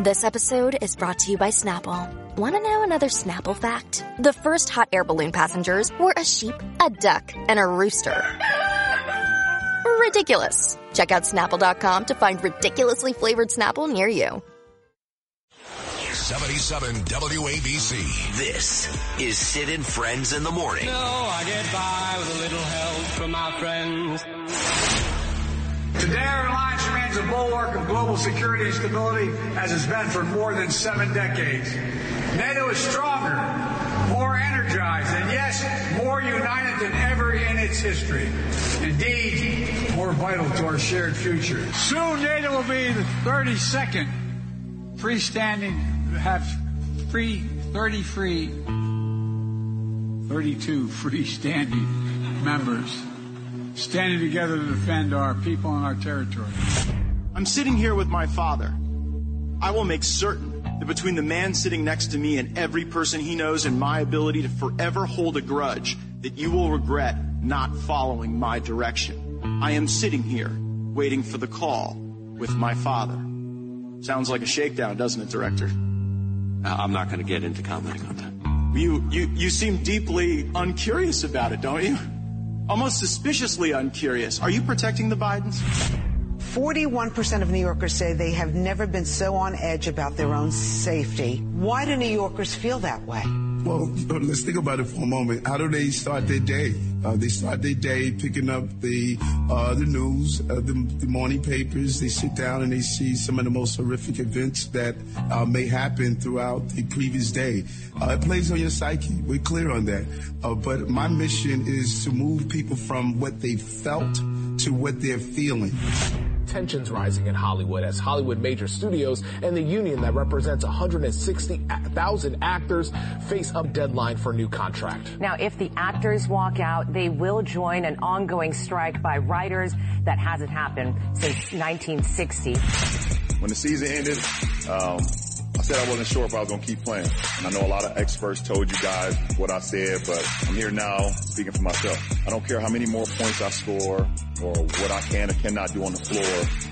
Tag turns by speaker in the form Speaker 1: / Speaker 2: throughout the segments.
Speaker 1: This episode is brought to you by Snapple. Want to know another Snapple fact? The first hot air balloon passengers were a sheep, a duck, and a rooster. Ridiculous. Check out snapple.com to find ridiculously flavored Snapple near you.
Speaker 2: 77 WABC.
Speaker 3: This is Sid and Friends in the Morning.
Speaker 4: No, I get by with a little help from my friends.
Speaker 5: Today our alliance remains a bulwark of global security and stability as it's been for more than seven decades. NATO is stronger, more energized, and yes, more united than ever in its history. Indeed, more vital to our shared future. Soon NATO will be the 32nd freestanding, have free, 30 free, 32 freestanding members standing together to defend our people and our territory.
Speaker 6: I'm sitting here with my father. I will make certain that between the man sitting next to me and every person he knows and my ability to forever hold a grudge, that you will regret not following my direction. I am sitting here waiting for the call with my father. Sounds like a shakedown, doesn't it, Director?
Speaker 3: Uh, I'm not going to get into commenting on that.
Speaker 6: You, you, you seem deeply uncurious about it, don't you? Almost suspiciously uncurious. Are you protecting the Bidens?
Speaker 7: 41% of New Yorkers say they have never been so on edge about their own safety. Why do New Yorkers feel that way?
Speaker 8: Well, let's think about it for a moment. How do they start their day? Uh, they start their day picking up the uh, the news, uh, the, the, morning papers. They sit down and they see some of the most horrific events that uh, may happen throughout the previous day. Uh, it plays on your psyche. We're clear on that. Uh, but my mission is to move people from what they felt to what they're feeling
Speaker 9: tensions rising in Hollywood as Hollywood major studios and the union that represents 160,000 actors face a deadline for a new contract.
Speaker 10: Now, if the actors walk out, they will join an ongoing strike by writers that hasn't happened since 1960.
Speaker 11: When the season ended, um, I said I wasn't sure if I was going to keep playing. And I know a lot of experts told you guys what I said, but I'm here now speaking for myself. I don't care how many more points I score or what I can or cannot do on the floor.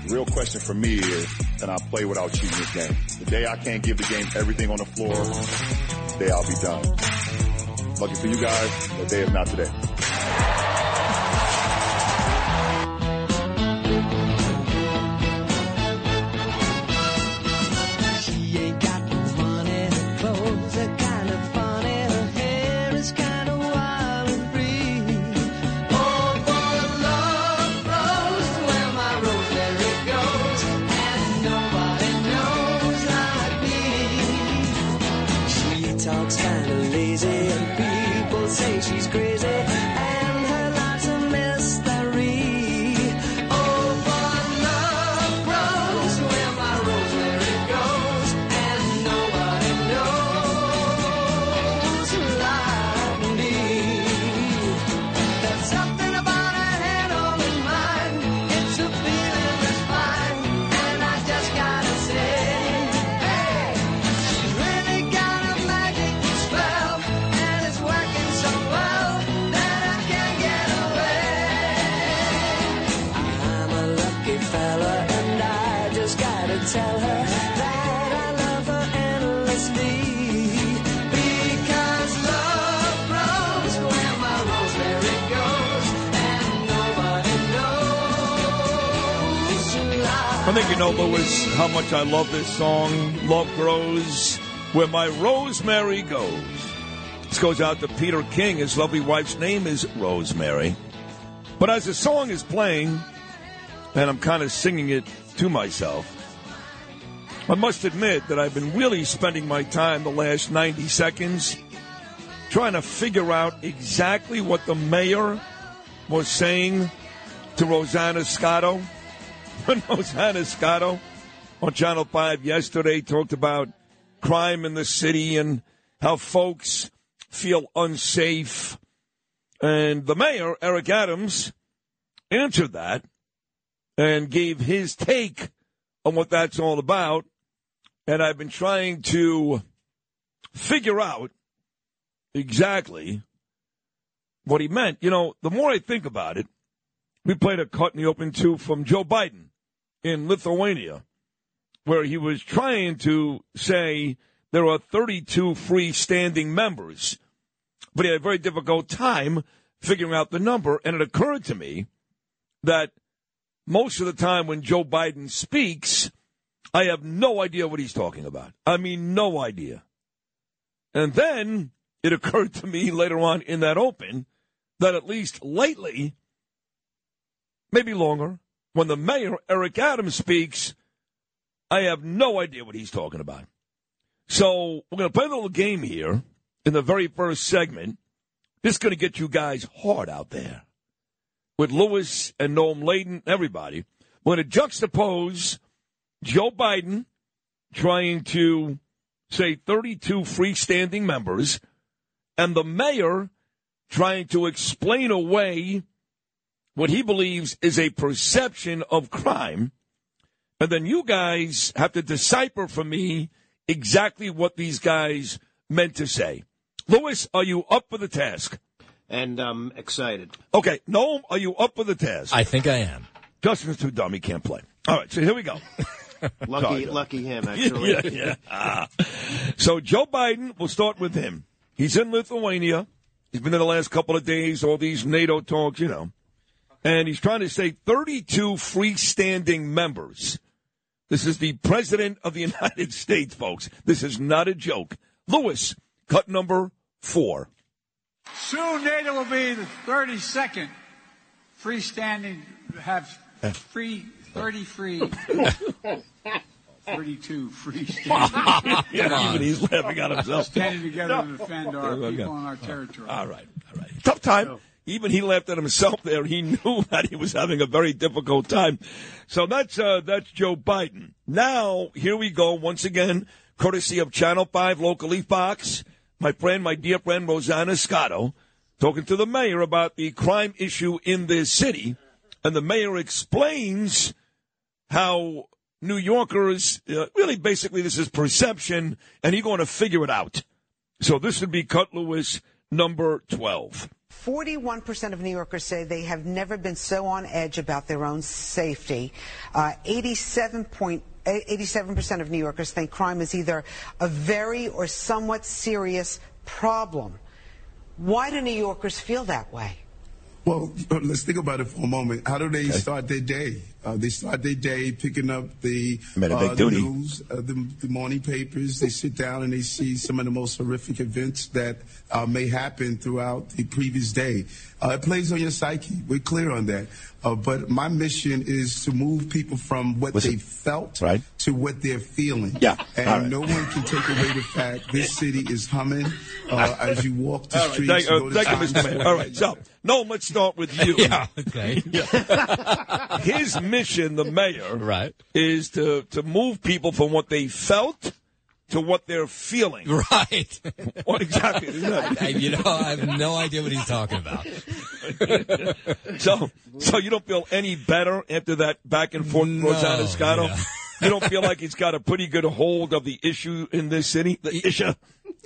Speaker 11: The real question for me is, can I play without cheating this game? The day I can't give the game everything on the floor, the day I'll be done. Lucky for you guys, the day is not today.
Speaker 12: I know, Lewis, how much I love this song. Love grows where my rosemary goes. This goes out to Peter King. His lovely wife's name is Rosemary. But as the song is playing, and I'm kind of singing it to myself, I must admit that I've been really spending my time the last 90 seconds trying to figure out exactly what the mayor was saying to Rosanna Scotto when Rosanna Scotto oh, on Channel 5 yesterday talked about crime in the city and how folks feel unsafe. And the mayor, Eric Adams, answered that and gave his take on what that's all about. And I've been trying to figure out exactly what he meant. You know, the more I think about it, we played a cut in the open two from Joe Biden in Lithuania. where he was trying to say there are 32 freestanding members, but he had a very difficult time figuring out the number. And it occurred to me that most of the time when Joe Biden speaks, I have no idea what he's talking about. I mean, no idea. And then it occurred to me later on in that open that at least lately, maybe longer, when the mayor, Eric Adams, speaks, I have no idea what he's talking about. So we're going to play a little game here in the very first segment. This is going to get you guys hard out there with Lewis and Noam Laden, everybody. We're going to juxtapose Joe Biden trying to say 32 freestanding members and the mayor trying to explain away what he believes is a perception of crime. And then you guys have to decipher for me exactly what these guys meant to say. Lewis, are you up for the task?
Speaker 13: And I'm excited.
Speaker 12: Okay, Noam, are you up for the task?
Speaker 14: I think I am.
Speaker 12: Justin's too dumb; he can't play. All right, so here we go.
Speaker 13: lucky,
Speaker 12: Sorry,
Speaker 13: lucky him. Actually,
Speaker 12: yeah, yeah. Ah. So Joe Biden, we'll start with him. He's in Lithuania. He's been there the last couple of days. All these NATO talks, you know, and he's trying to say 32 freestanding members. This is the president of the United States, folks. This is not a joke. Lewis, cut number four.
Speaker 5: Soon NATO will be the 32nd freestanding, have free, 30 free, 32 freestanding.
Speaker 12: yeah, even he's laughing at himself.
Speaker 5: Standing together to defend our people and our territory.
Speaker 12: All right, all right. Tough time. Even he laughed at himself there. He knew that he was having a very difficult time. So that's uh, that's Joe Biden. Now here we go once again, courtesy of Channel Five locally Fox. My friend, my dear friend Rosanna Scotto, talking to the mayor about the crime issue in this city, and the mayor explains how New Yorkers uh, really basically this is perception, and he's going to figure it out. So this would be Cut Lewis number twelve.
Speaker 7: 41% of New Yorkers say they have never been so on edge about their own safety. Uh, 87 point, 87% of New Yorkers think crime is either a very or somewhat serious problem. Why do New Yorkers feel that way?
Speaker 8: Well, let's think about it for a moment. How do they
Speaker 12: Okay.
Speaker 8: start their day? Uh, they start their day picking up the,
Speaker 12: Made a big
Speaker 8: uh, the news, uh, the, the morning papers. They sit down and they see some of the most horrific events that uh, may happen throughout the previous day. Uh, it plays on your psyche. We're clear on that. Uh, but my mission is to move people from what
Speaker 12: Listen.
Speaker 8: they felt
Speaker 12: Right.
Speaker 8: to what they're feeling.
Speaker 12: Yeah.
Speaker 8: And
Speaker 12: All right.
Speaker 8: no one can take away the fact this city is humming uh, as you walk the
Speaker 12: All right,
Speaker 8: streets.
Speaker 12: thank,
Speaker 8: you
Speaker 12: uh, thank you, Mr. Mayor. All right, so no, let's start with you.
Speaker 14: yeah. Okay.
Speaker 12: His mission, the mayor,
Speaker 14: Right.
Speaker 12: is to to move people from what they felt to what they're feeling.
Speaker 14: Right.
Speaker 12: What exactly? Isn't that-
Speaker 14: I- you know, I have no idea what he's talking about.
Speaker 12: so, so you don't feel any better after that back and forth,
Speaker 14: No,
Speaker 12: Rosanna Scotto?
Speaker 14: yeah.
Speaker 12: You don't feel like he's got a pretty good hold of the issue in this city? The issue?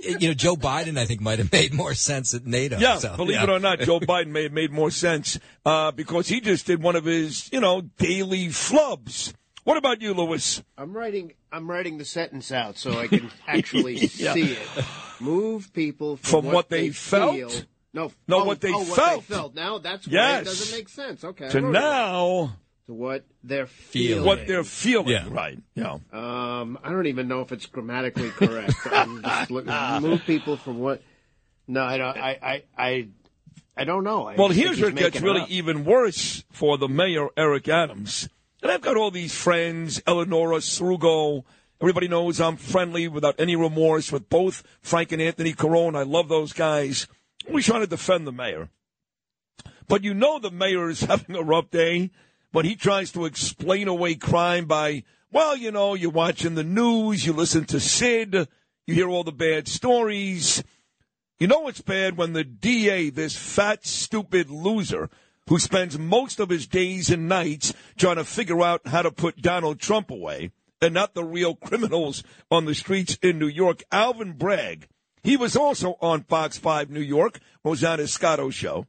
Speaker 14: You know, Joe Biden, I think, might have made more sense at NATO.
Speaker 12: Yeah,
Speaker 14: so,
Speaker 12: believe
Speaker 14: yeah.
Speaker 12: it or not, Joe Biden may have made more sense uh, because he just did one of his, you know, daily flubs. What about you, Lewis?
Speaker 13: I'm writing. I'm writing the sentence out so I can actually
Speaker 12: Yeah.
Speaker 13: see it. Move people
Speaker 12: From
Speaker 13: from,
Speaker 12: what they felt?
Speaker 13: feel- No,
Speaker 12: No,
Speaker 13: oh,
Speaker 12: what they
Speaker 13: oh,
Speaker 12: felt.
Speaker 13: What they felt. Now that's why it doesn't make sense. Okay. I
Speaker 12: To
Speaker 13: it.
Speaker 12: now,
Speaker 13: to what they're
Speaker 14: Feeling.
Speaker 13: feeling.
Speaker 12: what they're feeling,
Speaker 14: Yeah.
Speaker 12: right? Yeah.
Speaker 13: Um, I don't even know if it's grammatically correct. I'm just looking, move people from what? No, I don't. I I I, I don't know. I
Speaker 12: Well, here's where it gets really
Speaker 13: up.
Speaker 12: even worse for the mayor, Eric Adams. And I've got all these friends, Eleonora Srugo. Everybody knows I'm friendly without any remorse with both Frank and Anthony Carone. I love those guys. We're trying to defend the mayor. But you know the mayor is having a rough day when he tries to explain away crime by, well, you know, you're watching the news, you listen to Sid, you hear all the bad stories. You know it's bad when the DA, this fat, stupid loser, who spends most of his days and nights trying to figure out how to put Donald Trump away, and not the real criminals on the streets in New York, Alvin Bragg. He was also on Fox 5 New York, Rosanna Scotto show.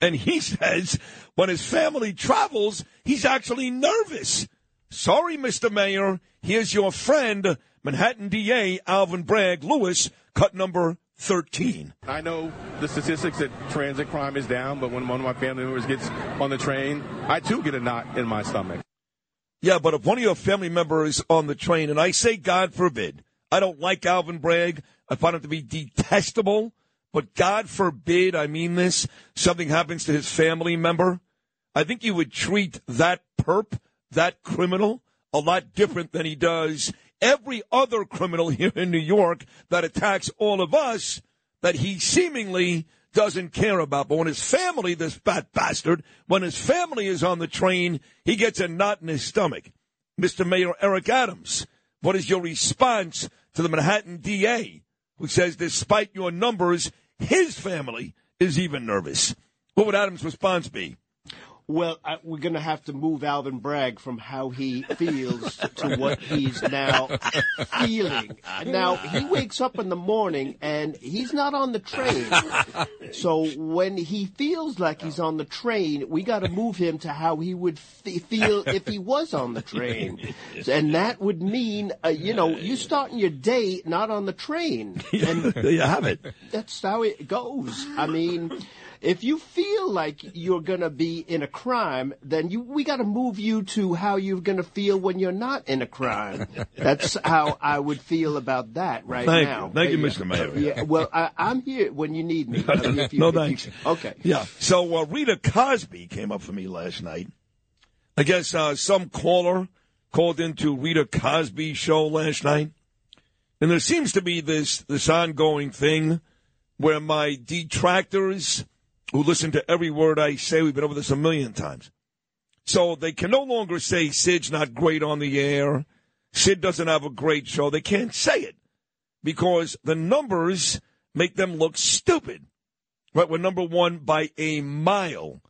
Speaker 12: And he says when his family travels, he's actually nervous Sorry, Mr. Mayor. Here's your friend, Manhattan DA Alvin Bragg Lewis, cut number 13.
Speaker 15: I know the statistics that transit crime is down, but when one of my family members gets on the train, I too get a knot in my stomach.
Speaker 12: Yeah, but if one of your family members is on the train, and I say God forbid, I don't like Alvin Bragg. I find him to be detestable. But God forbid, I mean this, something happens to his family member. I think you would treat that perp, that criminal, a lot different than he does every other criminal here in New York that attacks all of us that he seemingly doesn't care about. But when his family, this fat bastard, when his family is on the train, he gets a knot in his stomach. Mr. Mayor Eric Adams, what is your response to the Manhattan DA who says despite your numbers, his family is even nervous? What would Adams' response be?
Speaker 13: Well, I, we're going to have to move Alvin Bragg from how he feels to what he's now feeling. Now, he wakes up in the morning and he's not on the train. So when he feels like he's on the train, we got to move him to how he would f- feel if he was on the train. And that would mean, uh, you know, you starting your day not on the train. And
Speaker 12: there you have it.
Speaker 13: That's how it goes. I mean, if you feel like you're going to be in a crime, then you we got to move you to how you're going to feel when you're not in a crime. That's how I would feel about that right
Speaker 12: Thank
Speaker 13: now.
Speaker 12: you. Thank you. Mr. Mayor.
Speaker 13: Yeah, well, I, I'm here when you need me. I mean, if you-
Speaker 12: no
Speaker 13: if you-
Speaker 12: thanks.
Speaker 13: okay.
Speaker 12: Yeah. So uh, Rita Cosby came up for me last night. I guess uh, some caller called into Rita Cosby show last night, and there seems to be this this ongoing thing where my detractors, who listen to every word I say, we've been over this a million times, so they can no longer say Sid's not great on the air, Sid doesn't have a great show. They can't say it because the numbers make them look stupid. Right, we're number one by a mile.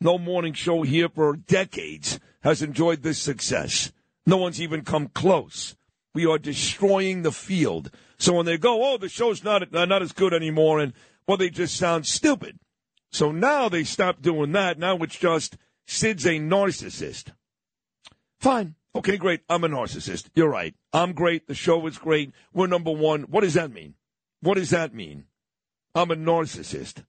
Speaker 12: No morning show here for decades has enjoyed this success. No one's even come close. We are destroying the field. So when they go, oh, the show's not not as good anymore, and well, they just sound stupid. So now they stop doing that. Now it's just Sid's a narcissist. Fine. Okay, great. I'm a narcissist. You're right. I'm great. The show is great. We're number one. What does that mean? What does that mean? I'm a narcissist.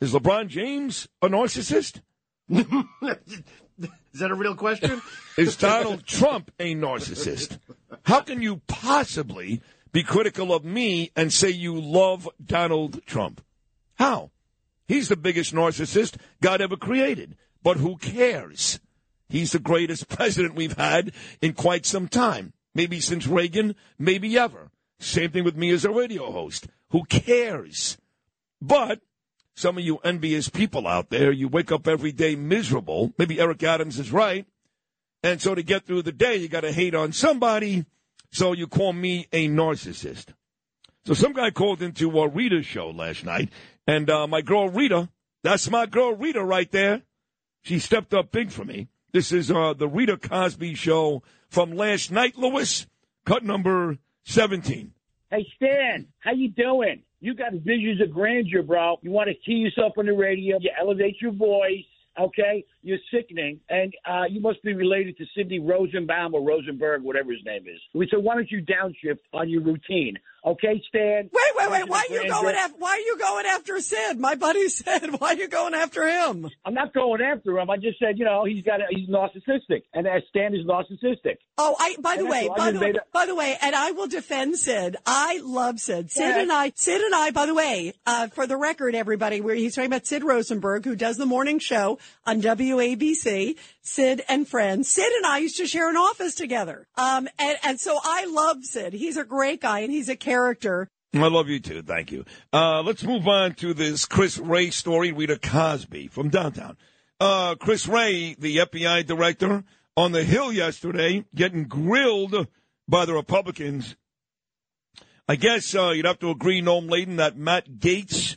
Speaker 12: Is LeBron James a narcissist?
Speaker 13: Is that a real question?
Speaker 12: Is Donald Trump a narcissist? How can you possibly be critical of me and say you love Donald Trump? How? He's the biggest narcissist God ever created. But who cares? He's the greatest president we've had in quite some time. Maybe since Reagan, maybe ever. Same thing with me as a radio host. Who cares? But some of you envious people out there, you wake up every day miserable. Maybe Eric Adams is right. And so to get through the day, you got to hate on somebody. So you call me a narcissist. So some guy called into a Rita's show last night, and uh, my girl Rita, that's my girl Rita right there. She stepped up big for me. This is uh, the Rita Cosby show from last night, Lewis. Cut number 17.
Speaker 16: Hey Stan, how you doing? You got visions of grandeur, bro. You want to key yourself on the radio. You elevate your voice. Okay, you're sickening, and uh, you must be related to Sidney Rosenbaum or Rosenberg, whatever his name is. We said, why don't you downshift on your routine? Okay, Stan.
Speaker 17: Wait, wait, wait. Why are you going after? Why are you going after Sid? My buddy said, "Why are you going after him?"
Speaker 16: I'm not going after him. I just said, you know, he's got a, he's narcissistic, and uh, Stan is narcissistic.
Speaker 17: Oh, I. By the
Speaker 16: And
Speaker 17: way,
Speaker 16: that's all. I
Speaker 17: by the way,
Speaker 16: up-
Speaker 17: by the way, and I will defend Sid. I love Sid. Sid
Speaker 16: Yeah.
Speaker 17: and I. Sid and I. By the way, uh, for the record, everybody, where he's talking about Sid Rosenberg, who does the morning show on WABC. Sid and friends. Sid and I used to share an office together. Um, and and so I love Sid. He's a great guy, and he's a character.
Speaker 12: I love you too. Thank you. Uh, let's move on to this Chris Wray story, Rita Cosby from downtown. Uh, Chris Wray, the FBI director, on the Hill yesterday, getting grilled by the Republicans. I guess uh, you'd have to agree, Noam Laden, that Matt Gaetz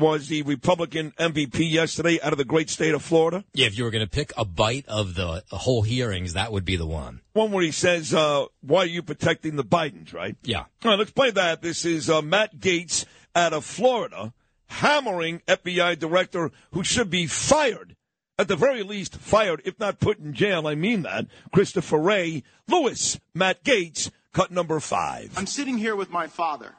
Speaker 12: was the Republican MVP yesterday out of the great state of Florida.
Speaker 14: Yeah, if you were going to pick a bite of the whole hearings, that would be the one.
Speaker 12: One where he says, uh, "Why are you protecting the Bidens?" Right?
Speaker 14: Yeah.
Speaker 12: All right, let's play that. This is uh, Matt Gaetz out of Florida hammering FBI director who should be fired at the very least fired, if not put in jail. I mean that. Christopher Wray Lewis, Matt Gaetz, cut number five.
Speaker 6: I'm sitting here with my father.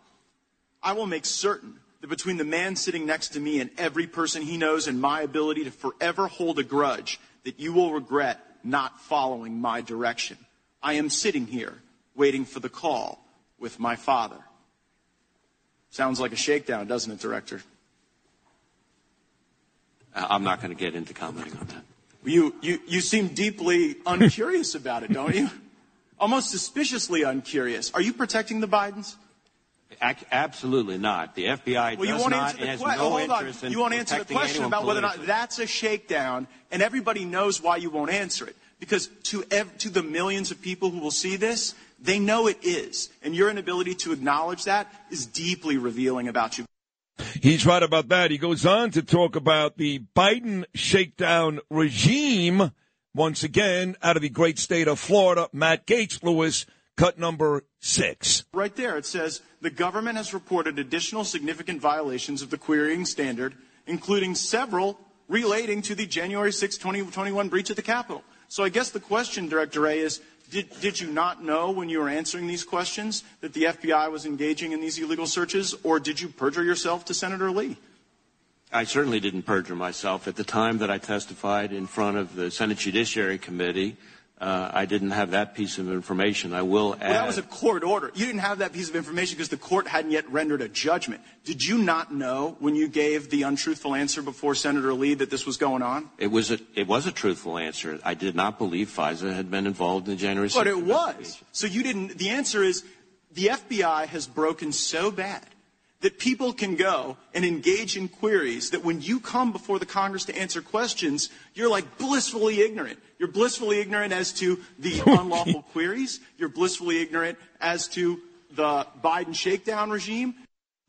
Speaker 6: I will make certain that between the man sitting next to me and every person he knows and my ability to forever hold a grudge, that you will regret not following my direction. I am sitting here waiting for the call with my father. Sounds like a shakedown, doesn't it, Director?
Speaker 3: Uh, I'm not going to get into commenting on that.
Speaker 6: You, you, you seem deeply uncurious about it, don't you? Almost suspiciously uncurious. Are you protecting the Bidens?
Speaker 3: Ac- absolutely not. The FBI
Speaker 6: Well, you
Speaker 3: does
Speaker 6: won't
Speaker 3: not
Speaker 6: answer the
Speaker 3: has
Speaker 6: question.
Speaker 3: no
Speaker 6: Hold on.
Speaker 3: interest in
Speaker 6: You won't answer the question
Speaker 3: anyone
Speaker 6: about whether or not that's a shakedown, and everybody knows why you won't answer it. Because to ev- to the millions of people who will see this, they know it is, and your inability to acknowledge that is deeply revealing about you.
Speaker 12: He's right about that. He goes on to talk about the Biden shakedown regime. Once again, out of the great state of Florida, Matt Gaetz Lewis, cut number six.
Speaker 6: Right there, it says the government has reported additional significant violations of the querying standard, including several relating to the January 6, 2021 breach at the Capitol. So I guess the question, Director A, is did, did you not know when you were answering these questions that the FBI was engaging in these illegal searches, or did you perjure yourself to Senator Lee?
Speaker 3: I certainly didn't perjure myself. At the time that I testified in front of the Senate Judiciary Committee, uh, I didn't have that piece of information. I will add.
Speaker 6: Well, that was a court order. You didn't have that piece of information because the court hadn't yet rendered a judgment. Did you not know when you gave the untruthful answer before Senator Lee that this was going on?
Speaker 3: It was a it was a truthful answer. I did not believe FISA had been involved in the January 6th
Speaker 6: But it was. So you didn't. The answer is the FBI has broken so bad that people can go and engage in queries that when you come before the Congress to answer questions, you're like blissfully ignorant. You're blissfully ignorant as to the unlawful queries. You're blissfully ignorant as to the Biden shakedown regime.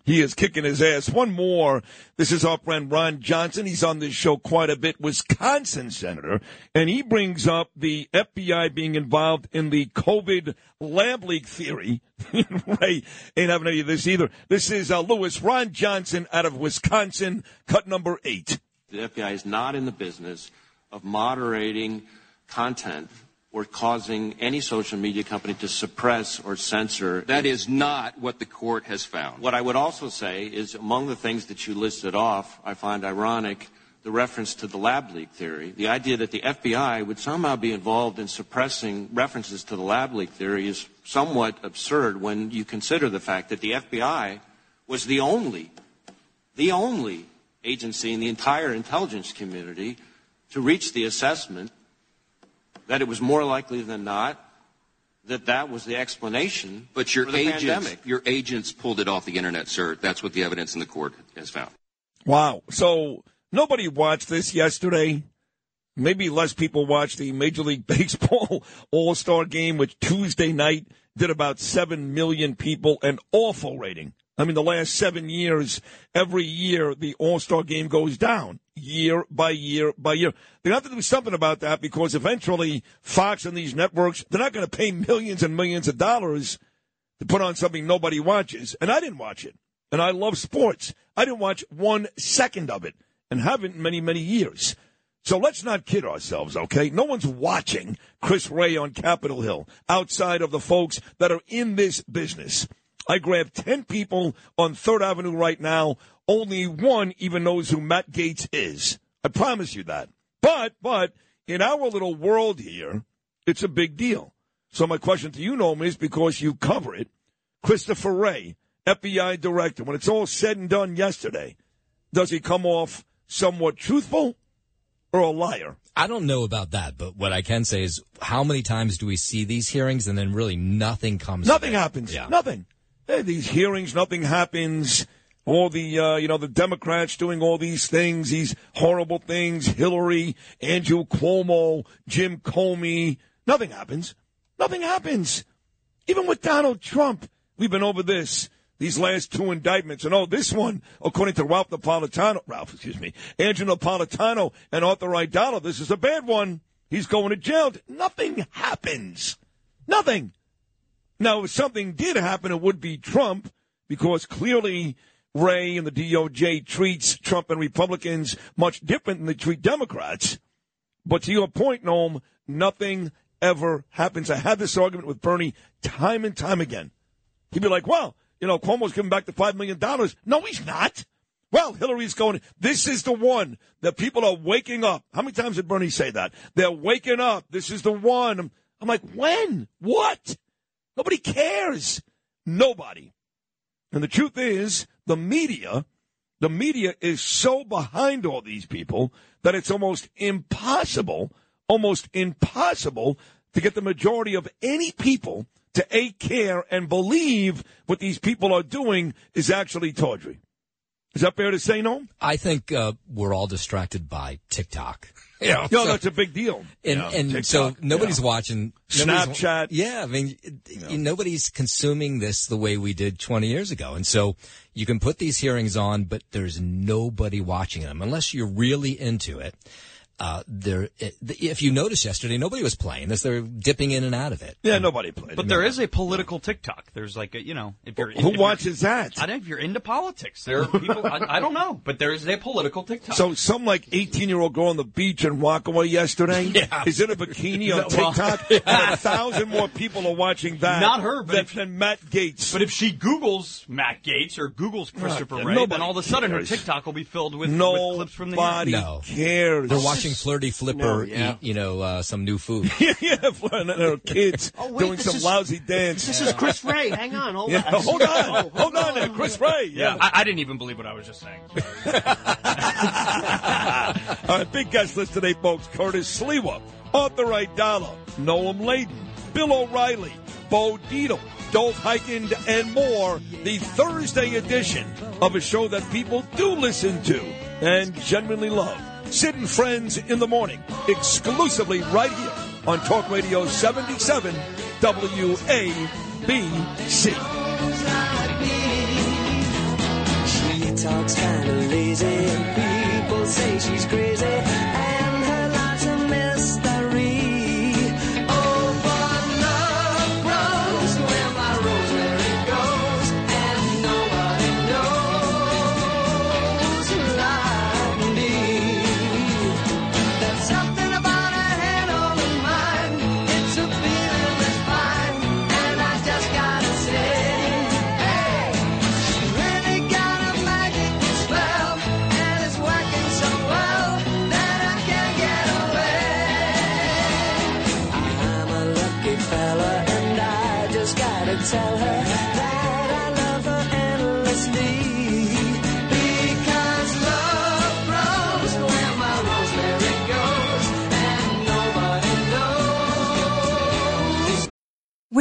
Speaker 12: He is kicking his ass. One more. This is our friend Ron Johnson. He's on this show quite a bit, Wisconsin senator, and he brings up the FBI being involved in the COVID lab leak theory. Wray ain't having any of this either. This is uh, Lewis Ron Johnson out of Wisconsin, cut number eight.
Speaker 3: The FBI is not in the business of moderating content or causing any social media company to suppress or censor.
Speaker 18: That is not what the court has found.
Speaker 3: What I would also say is among the things that you listed off, I find ironic the reference to the lab leak theory. The idea that the FBI would somehow be involved in suppressing references to the lab leak theory is somewhat absurd when you consider the fact that the FBI was the only, the only agency in the entire intelligence community to reach the assessment that it was more likely than not that that was the explanation
Speaker 18: But your
Speaker 3: for the
Speaker 18: agents,
Speaker 3: pandemic.
Speaker 18: your agents pulled it off the internet, sir. That's what the evidence in the court has found.
Speaker 12: Wow. So nobody watched this yesterday. Maybe less people watched the Major League Baseball All Star game, which Tuesday night did about 7 million people, an awful rating. I mean, the last seven years, every year the All Star game goes down year by year by year. They have to do something about that because eventually Fox and these networks, they're not going to pay millions and millions of dollars to put on something nobody watches. And I didn't watch it. And I love sports. I didn't watch one second of it and haven't in many, many years. So let's not kid ourselves, okay? No one's watching Chris Wray on Capitol Hill outside of the folks that are in this business. I grabbed 10 people on 3rd Avenue right now. Only one even knows who Matt Gaetz is. I promise you that. But, but, in our little world here, it's a big deal. So my question to you, Noam, is because you cover it, Christopher Wray, FBI director, when it's all said and done yesterday, does he come off somewhat truthful or a liar?
Speaker 14: I don't know about that, but what I can say is how many times do we see these hearings and then really nothing comes
Speaker 12: Nothing happens.
Speaker 14: Yeah.
Speaker 12: Nothing. Hey, these hearings, nothing happens. All the, uh, you know, the Democrats doing all these things, these horrible things. Hillary, Andrew Cuomo, Jim Comey. Nothing happens. Nothing happens. Even with Donald Trump, we've been over this. These last two indictments. And oh, this one, according to Ralph Napolitano, Ralph, excuse me, Andrew Napolitano and Arthur Aidala, this is a bad one. He's going to jail. Nothing happens. Nothing. Now, if something did happen, it would be Trump, because clearly Wray and the DOJ treats Trump and Republicans much different than they treat Democrats. But to your point, Noam, nothing ever happens. I had this argument with Bernie time and time again. He'd be like, well, you know, Cuomo's giving back the $5 million. No, he's not. Well, Hillary's going, this is the one that people are waking up. How many times did Bernie say that? They're waking up. This is the one. I'm like, when? What? Nobody cares. Nobody. And the truth is, the media, the media is so behind all these people that it's almost impossible, almost impossible to get the majority of any people to A, care and believe what these people are doing is actually tawdry. Is that fair to say, no?
Speaker 14: I think uh, we're all distracted by TikTok.
Speaker 12: Yeah, no, that's a big deal.
Speaker 14: And,
Speaker 12: Yeah,
Speaker 14: and
Speaker 12: TikTok,
Speaker 14: so nobody's watching nobody's-
Speaker 12: Snapchat.
Speaker 14: Yeah, I mean, nobody's consuming this the way we did 20 years ago. And so you can put these hearings on, but there's nobody watching them unless you're really into it. Uh, there, if you noticed yesterday, nobody was playing this. They're dipping in and out of it.
Speaker 12: Yeah, nobody played.
Speaker 19: But there is a political TikTok. There's like a, you know, if you're
Speaker 12: Who
Speaker 19: if you're-
Speaker 12: watches that?
Speaker 19: I don't know if you're into politics. There are people. I, I don't know, but there is a political TikTok.
Speaker 12: So some like 18 year old girl on the beach in Rockaway yesterday
Speaker 19: Yeah.
Speaker 12: is in a bikini on TikTok. And a thousand more people are watching that.
Speaker 19: Not her, but
Speaker 12: than,
Speaker 19: if-
Speaker 12: than Matt Gaetz.
Speaker 19: But if she Googles Matt Gaetz or Googles Christopher
Speaker 12: yeah,
Speaker 19: Wray,
Speaker 12: nobody
Speaker 19: then all of a sudden
Speaker 12: cares.
Speaker 19: her TikTok will be filled with, with clips from the
Speaker 14: No.
Speaker 12: cares.
Speaker 14: They're watching Flirty Flipper
Speaker 12: No, yeah.
Speaker 14: eat, you know, uh, some new food.
Speaker 12: yeah, yeah, and there are kids
Speaker 13: Oh, wait,
Speaker 12: doing some
Speaker 13: is-
Speaker 12: lousy dance.
Speaker 13: This is Chris Wray. Hang on, hold
Speaker 12: Yeah,
Speaker 13: on.
Speaker 12: hold on, hold on there, Chris Wray.
Speaker 19: Yeah,
Speaker 12: Yeah.
Speaker 19: I, I didn't even believe what I was just saying.
Speaker 12: All right, big guest list today, folks. Curtis Sliwa, Arthur Aidala, Noam Laden, Bill O'Reilly, Bo Dietl, Dov Hikind, and more. The Thursday edition of a show that people do listen to and genuinely love. Sid and Friends in the Morning, exclusively right here on Talk Radio 77 WABC.
Speaker 20: She talks kind of lazy, and people say she's crazy,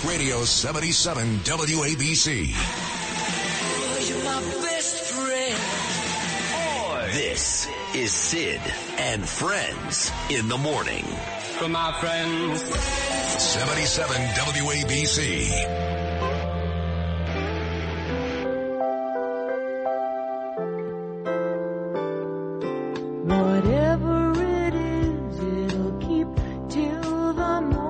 Speaker 2: Talk Radio 77 WABC.
Speaker 20: You're my best friend.
Speaker 21: This is Sid and Friends in the Morning.
Speaker 4: For my friends.
Speaker 2: 77 WABC.
Speaker 20: Whatever it is, it'll keep till the morning.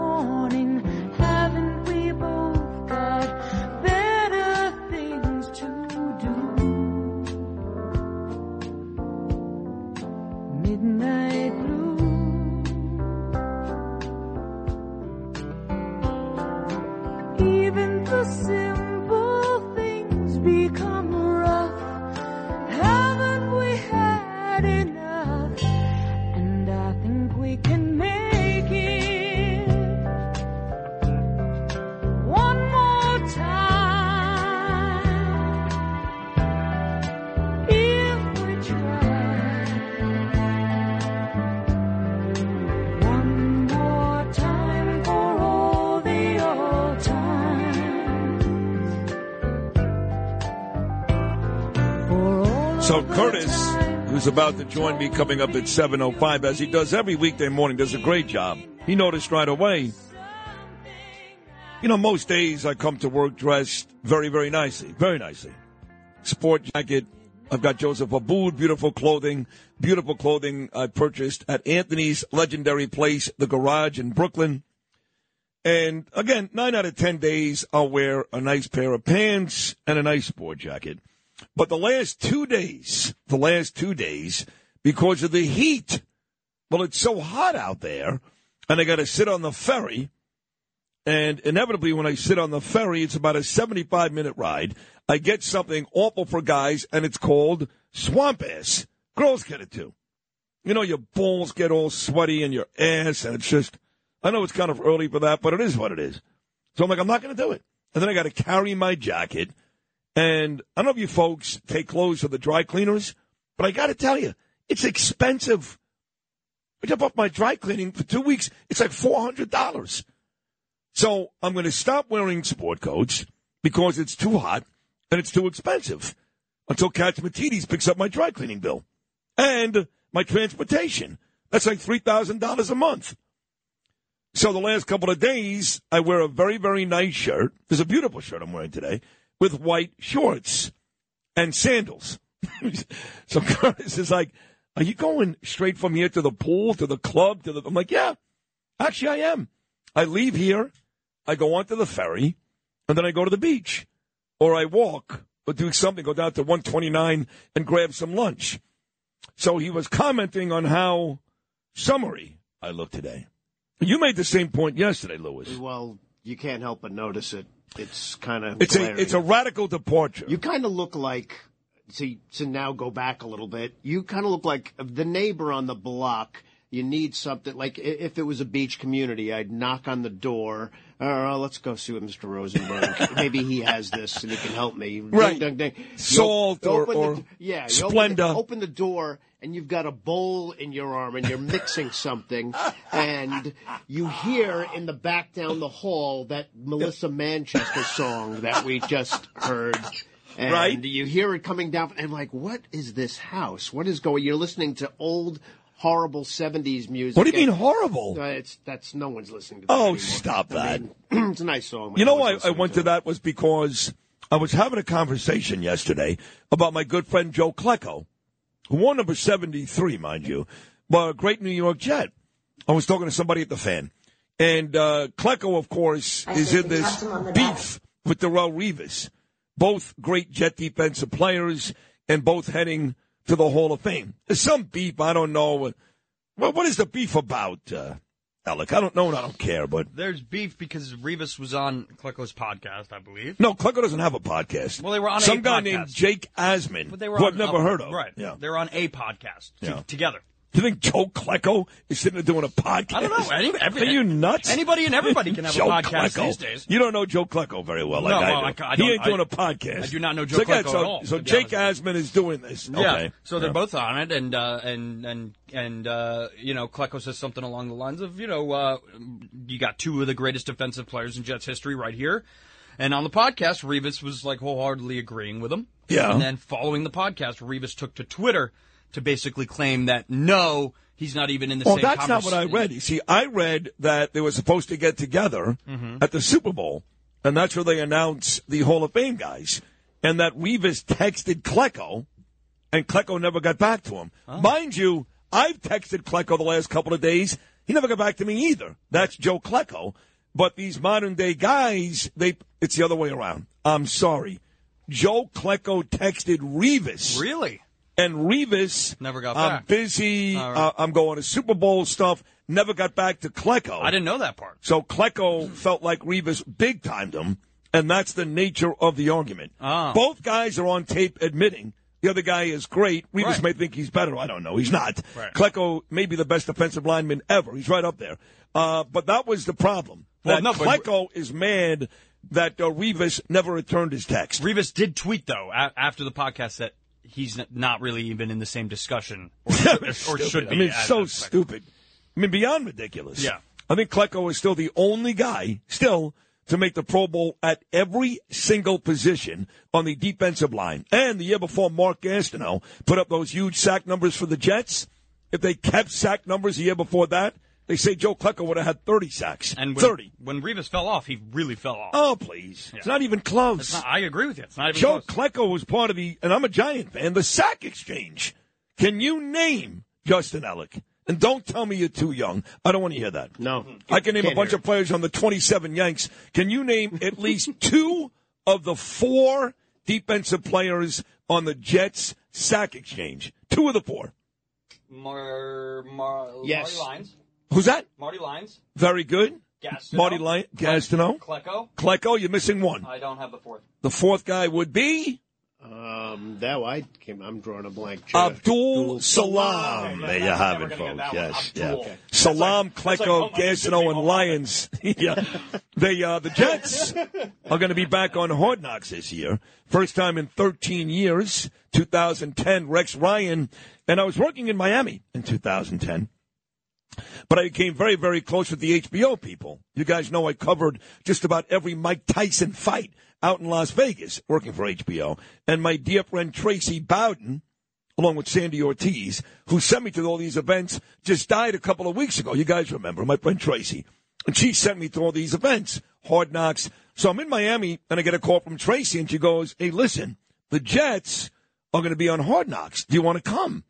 Speaker 20: Midnight blue. Even the simple things become rough.
Speaker 12: So Curtis, who's about to join me coming up at 7.05, as he does every weekday morning, does a great job. He noticed right away. You know, most days I come to work dressed very, very nicely, very nicely. Sport jacket. I've got Joseph Abboud, beautiful clothing, beautiful clothing I purchased at Anthony's legendary place, the Garage in Brooklyn. And again, nine out of ten days, I'll wear a nice pair of pants and a nice sport jacket. But the last two days, the last two days, because of the heat, well, it's so hot out there, and I got to sit on the ferry. And inevitably, when I sit on the ferry, it's about a 75 minute ride. I get something awful for guys, and it's called swamp ass. Girls get it too. You know, your balls get all sweaty and your ass, and it's just, I know it's kind of early for that, but it is what it is. So I'm like, I'm not going to do it. And then I got to carry my jacket. And I don't know if you folks take clothes to the dry cleaners, but I got to tell you, it's expensive. I jump off my dry cleaning for two weeks. It's like $400. So I'm going to stop wearing sport coats because it's too hot and it's too expensive until Catsimatidis picks up my dry cleaning bill and my transportation. That's like $3,000 a month. So the last couple of days, I wear a very, very nice shirt. There's a beautiful shirt I'm wearing today with white shorts and sandals. so Curtis is like, are you going straight from here to the pool, to the club, to the, I'm like, yeah, actually I am. I leave here, I go onto the ferry, and then I go to the beach. Or I walk, or do something, go down to 129 and grab some lunch. So he was commenting on how summery I look today. You made the same point yesterday, Lewis.
Speaker 13: Well, you can't help but notice it. It's kind of
Speaker 12: It's a it's a radical departure.
Speaker 13: You kind of look like see to now go back a little bit. You kind of look like the neighbor on the block. You need something like if it was a beach community, I'd knock on the door. Uh, let's go see what Mr. Rosenberg. Maybe he has this and he can help me.
Speaker 12: Right.
Speaker 13: ding, ding. You
Speaker 12: Salt or-
Speaker 13: open the yeah, you open the- open the door and you've got a bowl in your arm and you're mixing something and you hear in the back down the hall that Melissa Manchester song that we just heard. And
Speaker 12: Right.
Speaker 13: you hear it coming down and like, what is this house? What is going? You're listening to old, horrible '70s music.
Speaker 12: What do you mean horrible?
Speaker 13: Uh, it's that's no one's listening to. That
Speaker 12: Oh,
Speaker 13: anymore.
Speaker 12: stop
Speaker 13: I
Speaker 12: that.
Speaker 13: mean, it's a nice song.
Speaker 12: You know why I went to that was because I was having a conversation yesterday about my good friend Joe Klecko, who wore number 73, mind you, but a great New York Jet. I was talking to somebody at the fan. And uh, Klecko, of course, is in this beef with Darrelle Revis. Both great Jet defensive players and both heading to the Hall of Fame. There's some beef, I don't know. Well, what is the beef about, uh, Alec? I don't know and I don't care, but
Speaker 19: There's beef because Revis was on Klecko's podcast, I believe.
Speaker 12: No, Klecko doesn't have a podcast.
Speaker 19: Well, they were on
Speaker 12: some guy
Speaker 19: podcast.
Speaker 12: named Jake Asman,
Speaker 19: But they were
Speaker 12: who
Speaker 19: on,
Speaker 12: I've never
Speaker 19: uh,
Speaker 12: heard of.
Speaker 19: Right.
Speaker 12: Yeah.
Speaker 19: They were on a podcast to-
Speaker 12: Yeah.
Speaker 19: together.
Speaker 12: Do you think Joe Klecko is sitting there doing a podcast?
Speaker 19: I don't know. Any, every,
Speaker 12: Are you nuts?
Speaker 19: Anybody and everybody can have
Speaker 12: Joe
Speaker 19: a podcast
Speaker 12: Klecko.
Speaker 19: these days.
Speaker 12: You don't know Joe Klecko very well, like
Speaker 19: No,
Speaker 12: I
Speaker 19: well. I I
Speaker 12: he ain't doing a podcast.
Speaker 19: I do not know Joe
Speaker 12: so,
Speaker 19: Klecko
Speaker 12: so,
Speaker 19: at all,
Speaker 12: So Jake Asman is doing this.
Speaker 19: Yeah.
Speaker 12: Okay.
Speaker 19: So they're
Speaker 12: Yeah.
Speaker 19: both on it, and uh, and and and uh, you know, Klecko says something along the lines of, you know, uh, you got two of the greatest defensive players in Jets history right here. And on the podcast, Revis was like wholeheartedly agreeing with him.
Speaker 12: Yeah.
Speaker 19: And then following the podcast, Revis took to Twitter to basically claim that no, he's not even in the
Speaker 12: Well,
Speaker 19: same.
Speaker 12: Oh, that's not what I read. You see, I read that they were supposed to get together
Speaker 19: Mhm.
Speaker 12: at the Super Bowl, and that's where they announced the Hall of Fame guys, and that Revis texted Klecko, and Klecko never got back to him. Mind you, I've texted Klecko the last couple of days. He never got back to me either. That's Joe Klecko. But these modern day guys, they it's the other way around. I'm sorry. Joe Klecko texted Revis.
Speaker 19: Really?
Speaker 12: And Revis
Speaker 19: Never got
Speaker 12: I'm
Speaker 19: back.
Speaker 12: busy.
Speaker 19: All right.
Speaker 12: Uh, I'm going to Super Bowl stuff. Never got back to Klecko.
Speaker 19: I didn't know that part.
Speaker 12: So Klecko felt like Revis big timed him, and that's the nature of the argument.
Speaker 19: Ah.
Speaker 12: Both guys are on tape admitting the other guy is great. Revis
Speaker 19: Right.
Speaker 12: may think he's better. I don't know. He's not.
Speaker 19: Right.
Speaker 12: Klecko may be the best defensive lineman ever. He's right up there. Uh, but that was the problem.
Speaker 19: Well, no, but-
Speaker 12: is mad that uh, Revis never returned his text.
Speaker 19: Revis did tweet though a- after the podcast that he's not really even in the same discussion, or, should- or should be.
Speaker 12: I mean, so stupid. I mean, beyond ridiculous.
Speaker 19: Yeah.
Speaker 12: I think Klecko is still the only guy, still, to make the Pro Bowl at every single position on the defensive line. And the year before, Mark Gastineau put up those huge sack numbers for the Jets. If they kept sack numbers the year before that, they say Joe Klecko would have had 30 sacks.
Speaker 19: And when,
Speaker 12: 30.
Speaker 19: when Revis fell off, he really fell off.
Speaker 12: Oh, please. It's not even close.
Speaker 19: It's not- I agree with you. It's not even
Speaker 12: Joe
Speaker 19: close.
Speaker 12: Klecko was part of the, and I'm a Giant fan, the sack exchange. Can you name Justin Ellick? And don't tell me you're too young. I don't want to hear that.
Speaker 13: No.
Speaker 12: I can name a
Speaker 13: Can't
Speaker 12: bunch of players on the 27 Yanks. Can you name at least two of the four defensive players on the Jets sack exchange? Two of the four.
Speaker 19: Mar, Mar,
Speaker 13: Yes.
Speaker 19: Marty Lyons.
Speaker 12: Who's that?
Speaker 19: Marty Lyons.
Speaker 12: Very good.
Speaker 19: Gastineau.
Speaker 12: Marty Lyon, Gastineau.
Speaker 19: Klecko.
Speaker 12: Klecko, you're missing one.
Speaker 19: I don't have the fourth.
Speaker 12: The fourth guy would be
Speaker 13: Um, now I came. I'm drawing a blank.
Speaker 12: Abdul Salaam. There you have it, folks. Yes, yeah. Okay. Salaam, Klecko, Gastineau, and Lyons. yeah. They, uh, the Jets are going to be back on Hard Knocks this year. First time in 13 years. 2010, Rex Ryan. And I was working in Miami in 2010. But I became very, very close with the HBO people. You guys know I covered just about every Mike Tyson fight out in Las Vegas, working for HBO. And my dear friend Tracy Bowden, along with Sandy Ortiz, who sent me to all these events, just died a couple of weeks ago. You guys remember, my friend Tracy. And she sent me to all these events, Hard Knocks. So I'm in Miami, and I get a call from Tracy, and she goes, Hey, listen, the Jets are going to be on Hard Knocks. Do you want to come?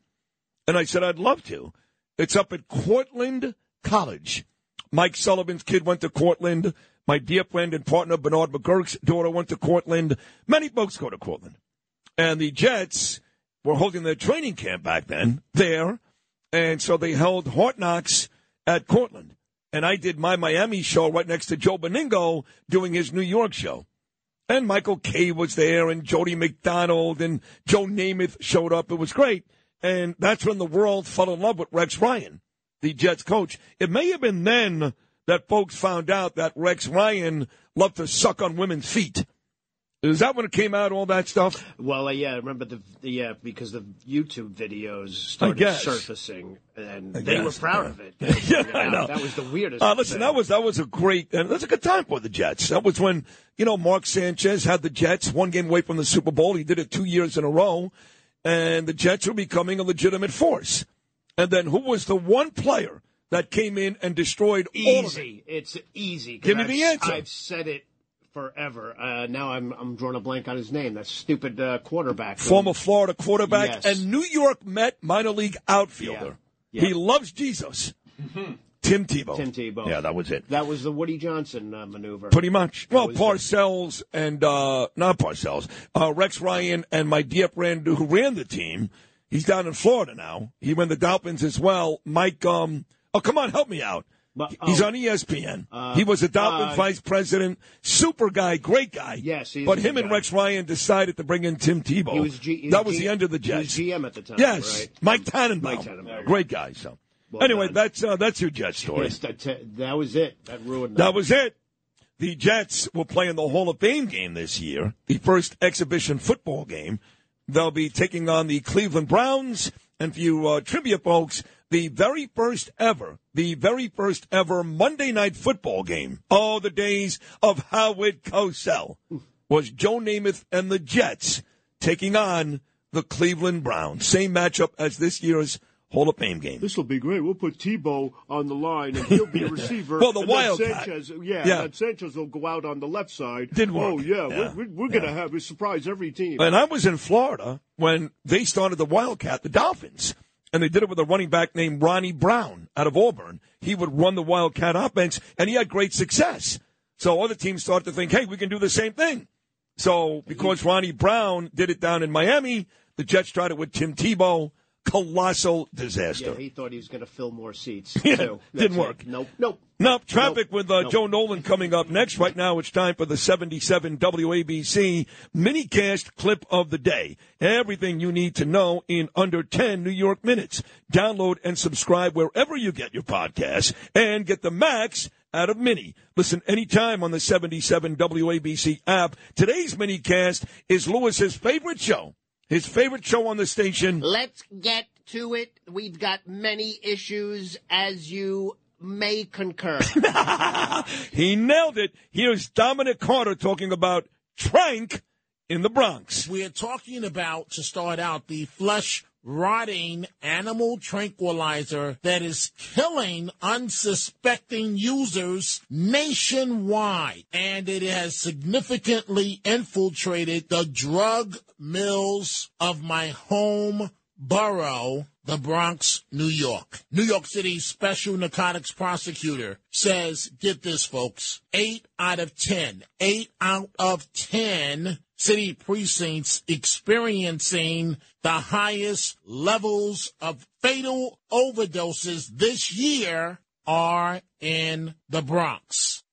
Speaker 12: And I said, I'd love to. It's up at Cortland College. Mike Sullivan's kid went to Cortland. My dear friend and partner Bernard McGuirk's daughter went to Cortland. Many folks go to Cortland. And the Jets were holding their training camp back then there. And so they held Hard Knocks at Cortland. And I did my Miami show right next to Joe Benigno doing his New York show. And Michael Kay was there, and Jody McDonald, and Joe Namath showed up. It was great. And that's when the world fell in love with Rex Ryan, the Jets coach. It may have been then that folks found out that Rex Ryan loved to suck on women's feet. Is that when it came out, all that stuff?
Speaker 13: Well, uh, yeah, I remember the, the yeah because the YouTube videos started surfacing, and
Speaker 12: I
Speaker 13: they were proud
Speaker 12: yeah.
Speaker 13: of it.
Speaker 12: Yeah, I know.
Speaker 13: That was the weirdest.
Speaker 12: Uh, listen,
Speaker 13: thing.
Speaker 12: that was that was a great and that's a good time for the Jets. That was when you know Mark Sanchez had the Jets one game away from the Super Bowl. He did it two years in a row, and the Jets were becoming a legitimate force. And then who was the one player that came in and destroyed all of it?
Speaker 13: easy. It's easy.
Speaker 12: Give me
Speaker 13: I've-
Speaker 12: the answer.
Speaker 13: I've said it forever. Uh, now I'm I'm drawing a blank on his name. That stupid uh, quarterback.
Speaker 12: Former Florida quarterback
Speaker 13: Yes.
Speaker 12: and New York Met minor league outfielder.
Speaker 13: Yeah.
Speaker 12: He loves Jesus. Tim Tebow.
Speaker 13: Tim Tebow.
Speaker 12: Yeah, that was it.
Speaker 13: That was the Woody Johnson uh, maneuver.
Speaker 12: Pretty much.
Speaker 13: That
Speaker 12: Well, Parcells and uh not Parcells, uh Rex Ryan and my dear friend who ran the team. He's down in Florida now. He ran the Dolphins as well. Mike um oh come on, help me out.
Speaker 13: But-
Speaker 12: He's
Speaker 13: oh.
Speaker 12: on E ESPN.
Speaker 13: Uh,
Speaker 12: he was a Dolphins
Speaker 13: uh,
Speaker 12: vice president, super guy, great guy.
Speaker 13: Yes, he
Speaker 12: but him and
Speaker 13: guy.
Speaker 12: Rex Ryan decided to bring in Tim Tebow.
Speaker 13: He was G-
Speaker 12: that
Speaker 13: was G-
Speaker 12: the end of the
Speaker 13: he was
Speaker 12: Jets.
Speaker 13: GM at the time,
Speaker 12: Yes,
Speaker 13: right?
Speaker 12: Mike Tannenbaum.
Speaker 13: Mike Tannenbaum.
Speaker 12: Great guy. So
Speaker 13: Well
Speaker 12: anyway,
Speaker 13: done.
Speaker 12: that's uh, that's your Jets story.
Speaker 13: Yes, that, that was it. That ruined.
Speaker 12: That was it. The Jets will play in the Hall of Fame game this year, the first exhibition football game. They'll be taking on the Cleveland Browns. And for you uh, trivia folks, the very first ever, the very first ever Monday night football game. Oh, the days of Howard Cosell was Joe Namath and the Jets taking on the Cleveland Browns. Same matchup as this year's Hall of Fame game.
Speaker 13: This will be great. We'll put Tebow on the line, and he'll be a receiver.
Speaker 12: Well, the Wildcat.
Speaker 13: Sanchez, yeah,
Speaker 12: Yeah.
Speaker 13: Sanchez will go out on the left side.
Speaker 12: Didn't work.
Speaker 13: Oh yeah,
Speaker 12: Yeah.
Speaker 13: we're, we're, we're going to have a surprise every team.
Speaker 12: And I was in Florida when they started the Wildcat, the Dolphins. And they did it with a running back named Ronnie Brown out of Auburn. He would run the Wildcat offense, and he had great success. So other teams started to think, hey, we can do the same thing. So because Ronnie Brown did it down in Miami, the Jets tried it with Tim Tebow. Colossal disaster.
Speaker 13: yeah, he thought he was going to fill more seats.
Speaker 12: Yeah, didn't work.
Speaker 13: it. Nope. Nope.
Speaker 12: Nope. Traffic with uh,
Speaker 13: Nope.
Speaker 12: Joe Nolan coming up next. Right now, it's time for the 77 WABC minicast clip of the day. Everything you need to know in under 10 New York minutes. Download and subscribe wherever you get your podcasts and get the max out of Mini. Listen anytime on the 77 WABC app. Today's minicast is Lewis's favorite show. His favorite show on the station.
Speaker 13: Let's get to it. We've got many issues, as you
Speaker 22: may concur.
Speaker 12: He nailed it. Here's Dominic Carter talking about tranq in the Bronx.
Speaker 23: We're talking about, to start out, the flesh rotting animal tranquilizer that is killing unsuspecting users nationwide. And it has significantly infiltrated the drug mills of my home borough, the Bronx, New York. New York City Special Narcotics Prosecutor says, get this folks, eight out of ten, eight out of ten city precincts experiencing the highest levels of fatal overdoses this year are in the Bronx.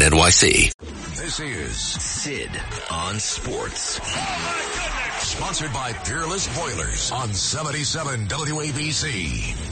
Speaker 21: NYC.
Speaker 2: This is
Speaker 21: Sid on Sports.
Speaker 2: Oh, sponsored by Peerless Boilers on 77 WABC.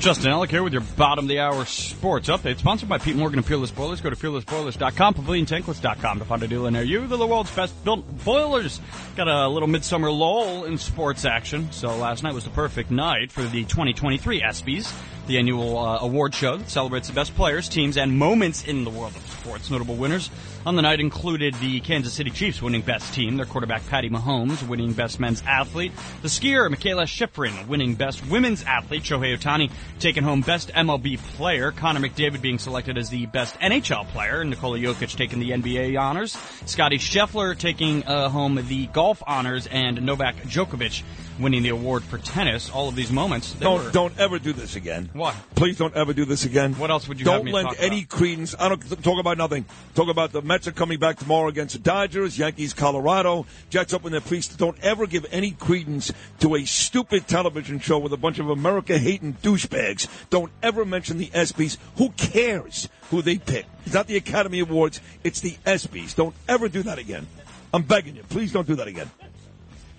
Speaker 19: Justin Ellick here with your bottom of the hour sports update. Sponsored by Pete Morgan and Peerless Boilers. Go to peerlessboilers.com, paviliontankless.com to find a dealer near you. The world's best built boilers. Got a little midsummer lull in sports action. So last night was the perfect night for the 2023 ESPYs, the annual uh, award show that celebrates the best players, teams, and moments in the world of sports. Notable winners on the night included the Kansas City Chiefs winning best team, their quarterback Patty Mahomes winning best men's athlete, the skier Mikaela Shiffrin winning best women's athlete, Shohei Ohtani taking home best MLB player, Connor McDavid being selected as the best NHL player, Nikola Jokic taking the NBA honors, Scotty Scheffler taking uh, home the golf honors, and Novak Djokovic winning the award for tennis. All of these moments. they
Speaker 12: Don't
Speaker 19: were-
Speaker 12: don't ever do this again.
Speaker 19: What?
Speaker 12: Please don't ever do this again.
Speaker 19: What else would you
Speaker 12: Don't
Speaker 19: have me
Speaker 12: lend any credence. I don't talk about nothing. Talk about the Mets are coming back tomorrow against the Dodgers, Yankees, Colorado, Jets open their please. Don't ever give any credence to a stupid television show with a bunch of America hating douchebags. Don't ever mention the ESPYS. Who cares who they pick? It's not the Academy Awards. It's the ESPYS. Don't ever do that again. I'm begging you. Please don't do that again.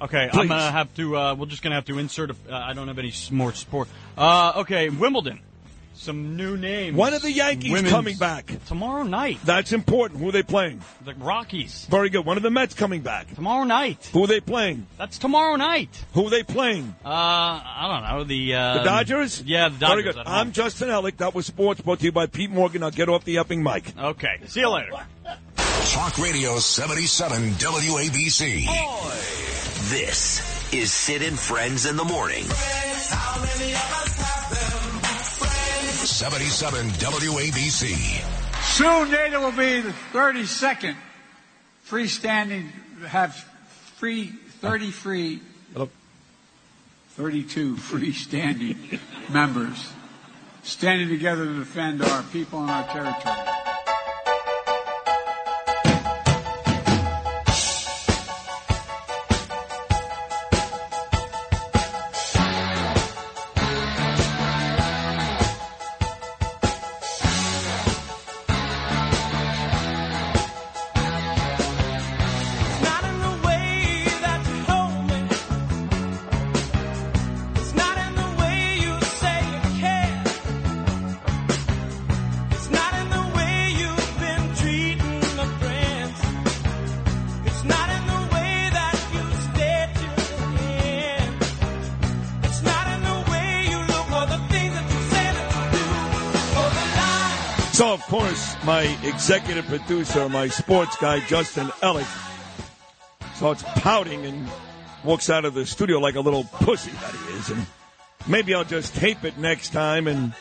Speaker 19: Okay,
Speaker 12: Please.
Speaker 19: I'm gonna have to. Uh, we're just gonna have to insert. A, uh, I don't have any more sport. Uh, okay, Wimbledon. Some new names.
Speaker 12: When are the Yankees
Speaker 19: Women's-
Speaker 12: coming back?
Speaker 19: Tomorrow night.
Speaker 12: That's important. Who are they playing?
Speaker 19: The Rockies.
Speaker 12: Very good. When are the Mets coming back?
Speaker 19: Tomorrow night.
Speaker 12: Who are they playing?
Speaker 19: That's tomorrow night.
Speaker 12: Who are they playing?
Speaker 19: Uh, I don't know. The uh,
Speaker 12: The Dodgers?
Speaker 19: Yeah, the
Speaker 12: Very good. I'm Justin Ellick. That was sports brought to you by Pete Morgan. I'll get off the upping mic.
Speaker 19: Okay. See you later.
Speaker 2: Talk Radio 77 WABC.
Speaker 21: This is Sid and Friends in the Morning.
Speaker 2: 77 WABC.
Speaker 5: Soon NATO will be the 32nd freestanding, have free, 30 free, Hello. 32 freestanding members standing together to defend our people and our territory.
Speaker 12: My executive producer, my sports guy, Justin Ellick, starts pouting and walks out of the studio like a little pussy that he is. And maybe I'll just tape it next time and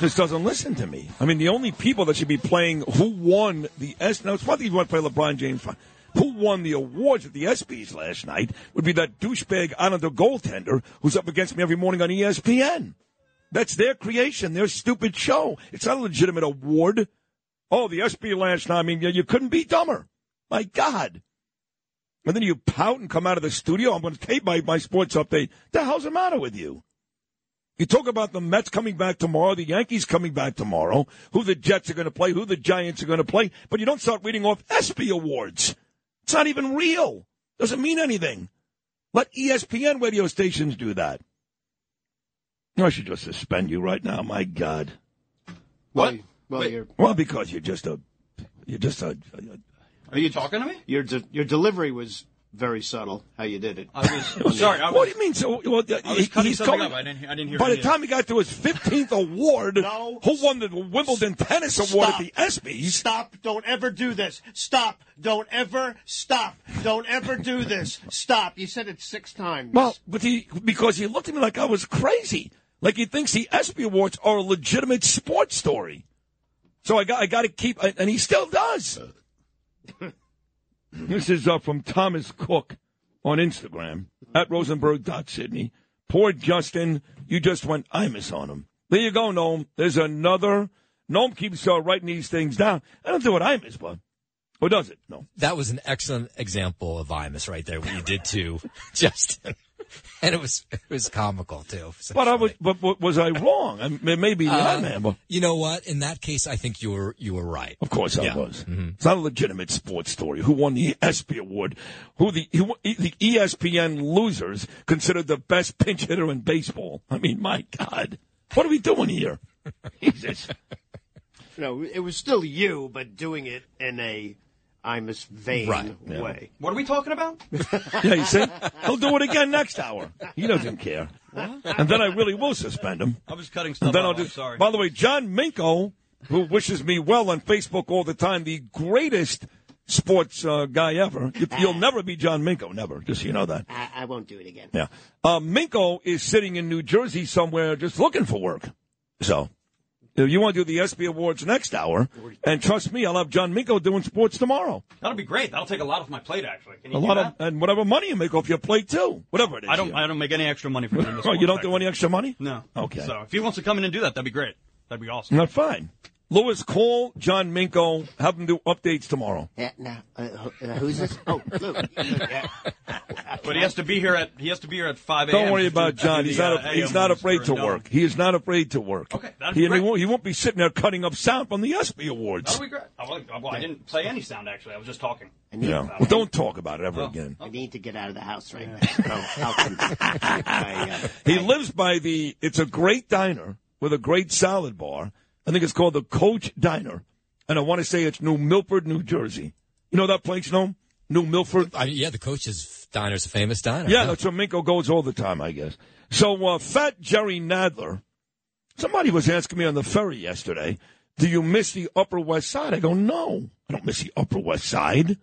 Speaker 12: just doesn't listen to me. I mean, the only people that should be playing who won the S. Now, it's thing you want to play LeBron James. Who won the awards at the ESPYs last night would be that douchebag Islander goaltender who's up against me every morning on ESPN. That's their creation, their stupid show. It's not a legitimate award. Oh, the ESPY last night. I mean, you, couldn't be dumber. My God. And then you pout and come out of the studio. I'm going to tape my, my sports update. The hell's the matter with you? You talk about the Mets coming back tomorrow, the Yankees coming back tomorrow, who the Jets are going to play, who the Giants are going to play, but you don't start reading off ESPY awards. It's not even real. Doesn't mean anything. Let ESPN radio stations do that. I should just suspend you right now. My God.
Speaker 13: What? Well, you're.
Speaker 12: Well, because you're just a, you're just a.
Speaker 19: Are you talking to me?
Speaker 13: Your de- your delivery was very subtle. How you did it.
Speaker 19: I was sorry. I
Speaker 12: what do you mean? So, well, uh,
Speaker 19: I was cutting
Speaker 12: he's
Speaker 19: something
Speaker 12: going-
Speaker 19: up. I didn't. I didn't hear.
Speaker 12: By the
Speaker 19: any
Speaker 12: time he got to his 15th award, who won the Wimbledon Tennis Award at the ESPYS?
Speaker 13: Stop! Don't ever do this. Stop! Don't ever stop! Don't ever do this. Stop! You said it six times.
Speaker 12: Well, but he because he looked at me like I was crazy, like he thinks the ESPY Awards are a legitimate sports story. So I got I got to keep, and he still does. this is uh, from Thomas Cook on Instagram at Rosenberg Sydney. Poor Justin, you just went Imus on him. There you go, Noam. There's another. Noam keeps uh, writing these things down. I don't do what Imus, but or does it? No.
Speaker 14: That was an excellent example of Imus right there, what you did to Justin. And it was it was comical too.
Speaker 12: But I was, but, but was I wrong? I mean, maybe
Speaker 14: Uh,
Speaker 12: I am. But
Speaker 14: You know what? In that case, I think you were you were right.
Speaker 12: Of course I
Speaker 14: Yeah.
Speaker 12: was.
Speaker 14: Mhm.
Speaker 12: It's not a legitimate sports story. Who won the ESPY award? Who the who, the ESPN losers considered the best pinch hitter in baseball? I mean, my God, what are we doing here? Jesus.
Speaker 13: No, it was still you, but doing it in a Imus vain
Speaker 12: Right, yeah.
Speaker 13: way.
Speaker 19: What are we talking about?
Speaker 12: Yeah, you see, he'll do it again next hour. He doesn't care. And then I really will suspend him.
Speaker 19: I was cutting stuff
Speaker 12: And then
Speaker 19: up.
Speaker 12: I'll
Speaker 19: I'm
Speaker 12: just.
Speaker 19: sorry.
Speaker 12: By the way, John Minko, who wishes me well on Facebook all the time, the greatest sports uh, guy ever. You- You'll never be John Minko, never. Just so you know that.
Speaker 13: I, I won't do it again.
Speaker 12: Yeah. Uh, Minko is sitting in New Jersey somewhere just looking for work. So, if you want to do the ESPY Awards next hour, and trust me, I'll have John Minko doing sports tomorrow.
Speaker 19: That'll be great. That'll take a lot off my plate, actually. Can you
Speaker 12: A lot
Speaker 19: that?
Speaker 12: of, and whatever money you make off your plate too. Whatever it is.
Speaker 19: I don't. I don't make any extra money from doing this.
Speaker 12: Oh, you don't do any extra money?
Speaker 19: No.
Speaker 12: Okay.
Speaker 19: So if he wants to come in and do that, that'd be great. That'd be awesome.
Speaker 12: Not fine. Lewis, call John Minko. Have him do updates tomorrow.
Speaker 13: Yeah, now, uh, uh, who's this? Oh, Lou. Yeah.
Speaker 19: But he has to be here at. He has to be here at five a.m.
Speaker 12: Don't worry about
Speaker 19: do
Speaker 12: John.
Speaker 19: the,
Speaker 12: He's not.
Speaker 19: uh,
Speaker 12: a, he's not afraid to work. He is not afraid to work.
Speaker 19: Okay, that'd
Speaker 12: he,
Speaker 19: be
Speaker 12: he
Speaker 19: great.
Speaker 12: won't, he won't be sitting there cutting up sound from the ESPY Awards.
Speaker 19: That'll be great. Oh, well, well, I didn't play any sound actually. I was just talking.
Speaker 12: Yeah. Well, don't talk about it ever
Speaker 19: Oh.
Speaker 12: again.
Speaker 13: I need to get out of the house right now. So I'll come. I, uh,
Speaker 12: He lives by the. It's a great diner with a great salad bar. I think it's called the Coach Diner, and I want to say it's New Milford, New Jersey. You know that place, no? New Milford.
Speaker 14: I, yeah, the coach's diner's a famous diner.
Speaker 12: Yeah, that's where Minko goes all the time, I guess. So, uh, Fat Jerry Nadler. Somebody was asking me on the ferry yesterday, "Do you miss the Upper West Side?" I go, "No, I don't miss the Upper West Side,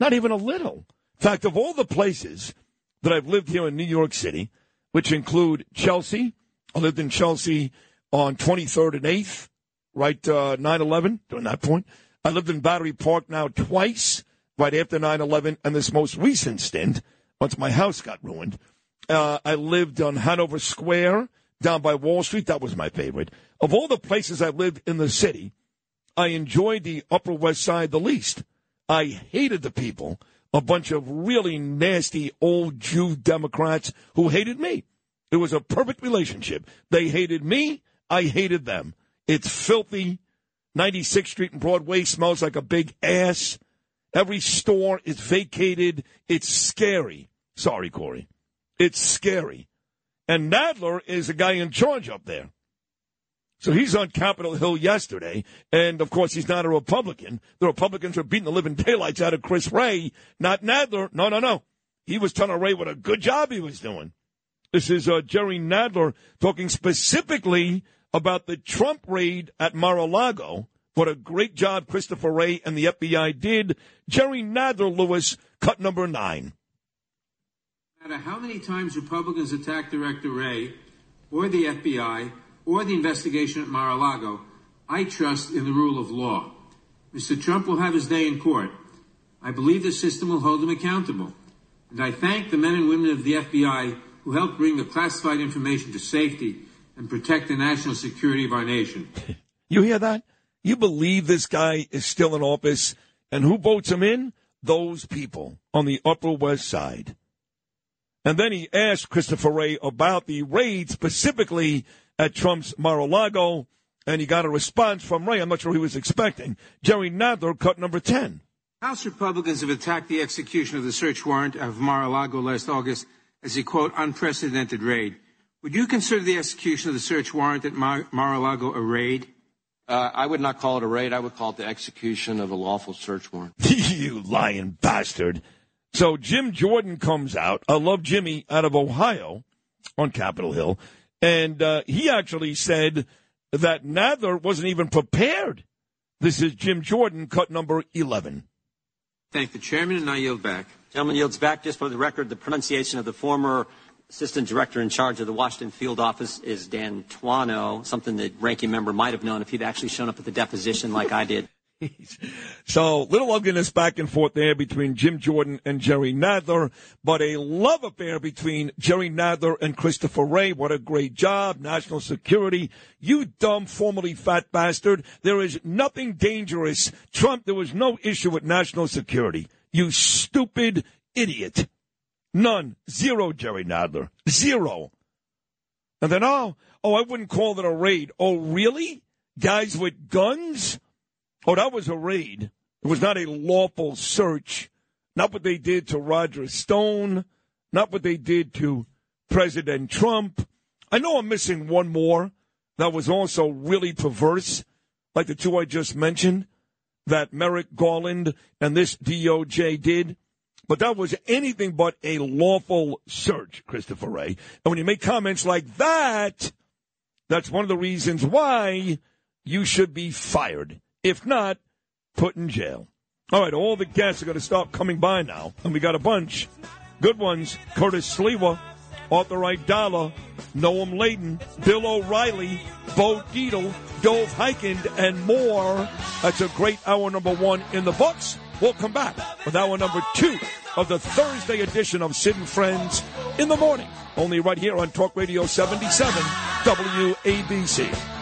Speaker 12: not even a little." In fact, of all the places that I've lived here in New York City, which include Chelsea, I lived in Chelsea on 23rd and 8th, right uh, 9/11 during that point. I lived in Battery Park now twice, right after 9/11, and this most recent stint, once my house got ruined. Uh, I lived on Hanover Square down by Wall Street. That was my favorite. Of all the places I lived in the city, I enjoyed the Upper West Side the least. I hated the people, a bunch of really nasty old Jew Democrats who hated me. It was a perfect relationship. They hated me. I hated them. It's filthy. 96th Street and Broadway smells like a big ass. Every store is vacated. It's scary. Sorry, Corey. It's scary. And Nadler is the guy in charge up there. So he's on Capitol Hill yesterday, and of course he's not a Republican. The Republicans are beating the living daylights out of Chris Wray, not Nadler. No, no, no. He was telling Wray what a good job he was doing. This is uh, Jerry Nadler talking specifically about the Trump raid at Mar-a-Lago. What a great job Christopher Wray and the FBI did. Jerry Nadler, Lewis, cut number nine.
Speaker 22: No matter how many times Republicans attack Director Wray or the FBI or the investigation at Mar-a-Lago, I trust in the rule of law. Mr. Trump will have his day in court. I believe the system will hold him accountable. And I thank the men and women of the FBI who helped bring the classified information to safety and protect the national security of our nation.
Speaker 12: You hear that? You believe this guy is still in office, and who votes him in? Those people on the Upper West Side. And then he asked Christopher Wray about the raid specifically at Trump's Mar-a-Lago, and he got a response from Wray. I'm not sure he was expecting. Jerry Nadler, cut number 10.
Speaker 22: House Republicans have attacked the execution of the search warrant of Mar-a-Lago last August as a, quote, unprecedented raid. Would you consider the execution of the search warrant at Mar- Mar-a-Lago a raid?
Speaker 3: Uh, I would not call it a raid. I would call it the execution of a lawful search warrant.
Speaker 12: you lying bastard. So Jim Jordan comes out. I love Jimmy out of Ohio on Capitol Hill. And uh, he actually said that Nadler wasn't even prepared. This is Jim Jordan, cut number 11.
Speaker 22: Thank the chairman, and I yield back.
Speaker 24: Gentleman yields back. Just for the record, the pronunciation of the former assistant director in charge of the Washington field office is D'Antuono, something that ranking member might have known if he'd actually shown up at the deposition like I did.
Speaker 12: So little ugliness back and forth there between Jim Jordan and Jerry Nadler, but a love affair between Jerry Nadler and Christopher Wray. What a great job. National security. You dumb, formerly fat bastard. There is nothing dangerous. Trump, there was no issue with national security. You stupid idiot. None. Zero, Jerry Nadler. Zero. And then, oh, oh, I wouldn't call it a raid. Oh, really? Guys with guns? Oh, that was a raid. It was not a lawful search. Not what they did to Roger Stone. Not what they did to President Trump. I know I'm missing one more that was also really perverse, like the two I just mentioned, that Merrick Garland and this DOJ did. But that was anything but a lawful search, Christopher Wray. And when you make comments like that, that's one of the reasons why you should be fired. If not, put in jail. All right, all the guests are going to stop coming by now, and we got a bunch. Good ones Curtis Sliwa, Arthur Aidala, Noam Laden, Bill O'Reilly, Bo Dietl, Dov Hikind, and more. That's a great hour number one in the books. We'll come back with hour number two of the Thursday edition of Sid and Friends in the morning. Only right here on Talk Radio 77 WABC.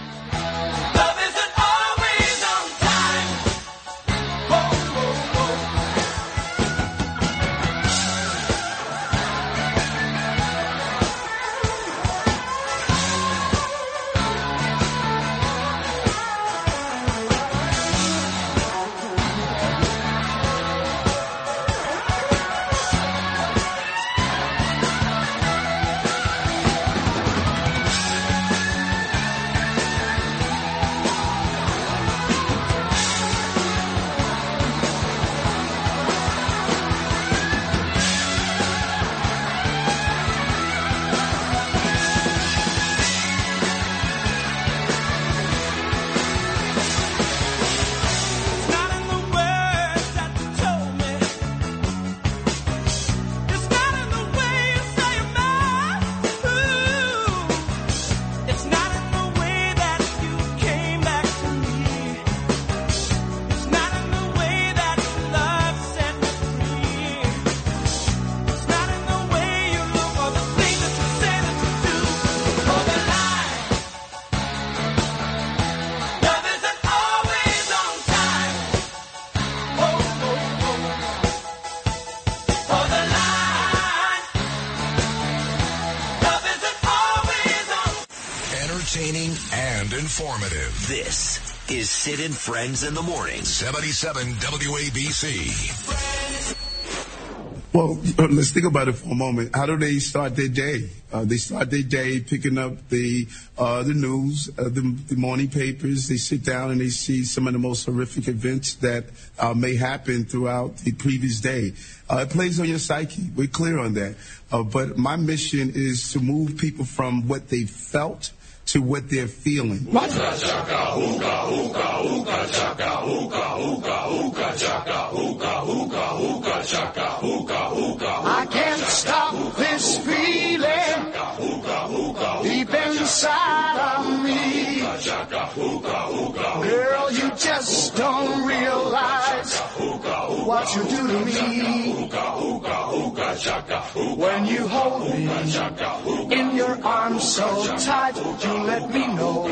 Speaker 21: Sid and Friends in the Morning.
Speaker 2: 77 WABC.
Speaker 8: Well, uh, let's think about it for a moment. How do they start their day? Uh, they start their day picking up the uh, the news, uh, the, the morning papers. They sit down and they see some of the most horrific events that uh, may happen throughout the previous day. Uh, it plays on your psyche. We're clear on that. Uh, but my mission is to move people from what they felt to what they're feeling.
Speaker 20: I can't stop this feeling deep inside of me. Girl, you just don't realize what you do to me. When you hold me in your arms so tight, you let me know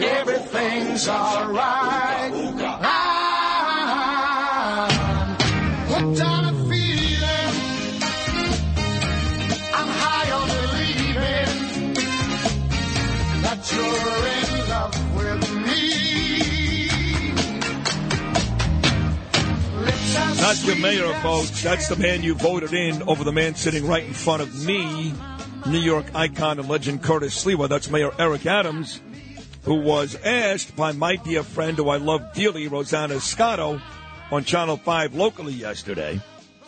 Speaker 20: everything's alright.
Speaker 12: That's your mayor, folks. That's the man you voted in over the man sitting right in front of me, New York icon and legend Curtis Sliwa. That's Mayor Eric Adams, who was asked by my dear friend who I love dearly, Rosanna Scotto, on Channel 5 locally yesterday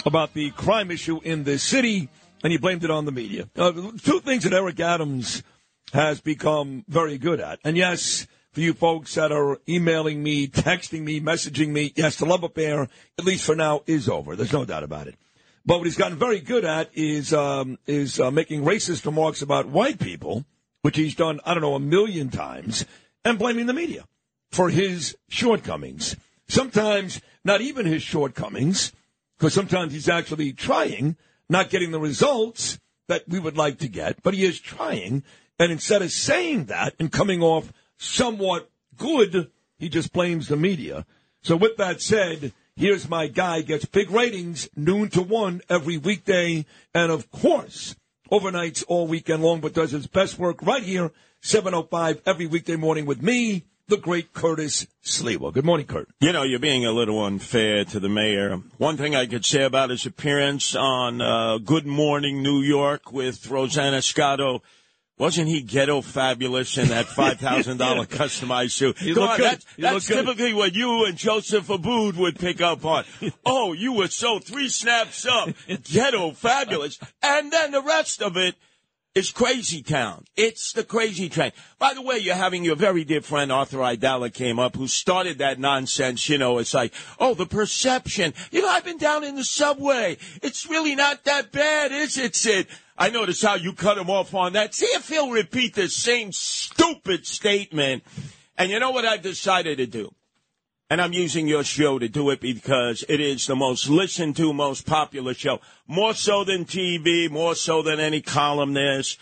Speaker 12: about the crime issue in the city, and he blamed it on the media. Uh, two things that Eric Adams has become very good at. And yes, for you folks that are emailing me, texting me, messaging me, yes, the love affair, at least for now, is over. There's no doubt about it. But what he's gotten very good at is um, is uh, making racist remarks about white people, which he's done, I don't know, a million times, and blaming the media for his shortcomings. Sometimes not even his shortcomings, because sometimes he's actually trying, not getting the results that we would like to get, but he is trying. And instead of saying that and coming off somewhat good, he just blames the media. So with that said, here's my guy gets big ratings noon to one every weekday, and of course overnights all weekend long, but does his best work right here, 7:05 every weekday morning with me, the great Curtis Sliwa. Good morning, Kurt.
Speaker 25: You know, you're being a little unfair to the mayor. One thing I could say about his appearance on uh, Good Morning New York with Rosanna Scotto. Wasn't he ghetto fabulous in that five thousand dollar customized suit? Come on, that's,
Speaker 12: He
Speaker 25: that's
Speaker 12: looked good.
Speaker 25: typically what you and Joseph Abboud would pick up on. oh, you were so three snaps up, ghetto fabulous, and then the rest of it is crazy town. It's the crazy train. By the way, you're having your very dear friend Arthur Aidala came up who started that nonsense. You know, it's like, oh, the perception. You know, I've been down in the subway. It's really not that bad, is it, Sid? I notice how you cut him off on that. See if he'll repeat the same stupid statement. And you know what I've decided to do? And I'm using your show to do it because it is the most listened to, most popular show. More so than TV, more so than any columnist.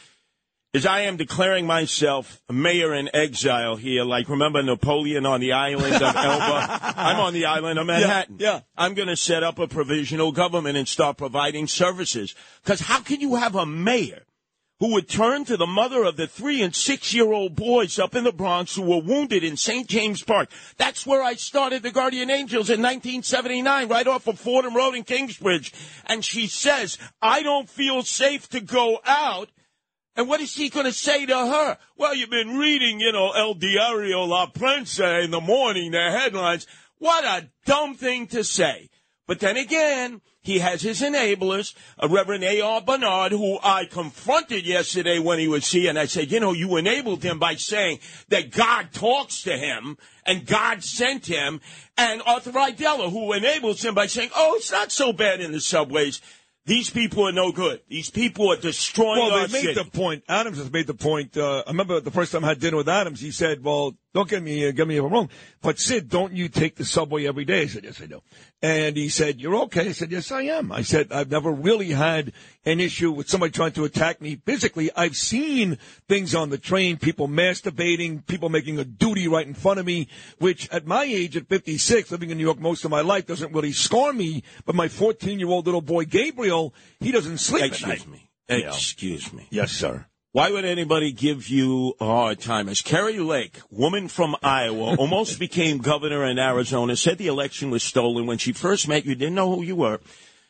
Speaker 25: Is I am declaring myself mayor in exile here. Like, remember Napoleon on the island of Elba? I'm on the island of Manhattan.
Speaker 12: Yeah,
Speaker 25: I'm going to set up a provisional government and start providing services. Because how can you have a mayor who would turn to the mother of the three and six year old boys up in the Bronx who were wounded in St. James Park. That's where I started the Guardian Angels in 1979, right off of Fordham Road in Kingsbridge. And she says, I don't feel safe to go out. And what is he going to say to her? Well, you've been reading, you know, El Diario La Prensa in the morning, the headlines. What a dumb thing to say. But then again, he has his enablers, uh, Reverend A.R. Bernard, who I confronted yesterday when he was here, and I said, you know, you enabled him by saying that God talks to him and God sent him, and Arthur Aidala, who enables him by saying, oh, it's not so bad in the subways. These people are no good. These people are destroying
Speaker 12: Well,
Speaker 25: our
Speaker 12: they made
Speaker 25: city.
Speaker 12: the point. Adams has made the point. Uh, I remember the first time I had dinner with Adams, he said, "Well, don't get me uh, get me wrong, but Sid, don't you take the subway every day?" I said, "Yes, I do." And he said, "You're okay." I said, "Yes, I am." I said, "I've never really had an issue with somebody trying to attack me physically. I've seen things on the train, people masturbating, people making a duty right in front of me, which at my age, at 56, living in New York most of my life, doesn't really scar me. But my 14 year old little boy Gabriel, he doesn't sleep at
Speaker 25: Excuse
Speaker 12: night."
Speaker 25: me. Excuse me.
Speaker 12: Yes, sir.
Speaker 25: Why would anybody give you a hard time? As Kari Lake, woman from Iowa, almost became governor in Arizona, said the election was stolen when she first met you, didn't know who you were.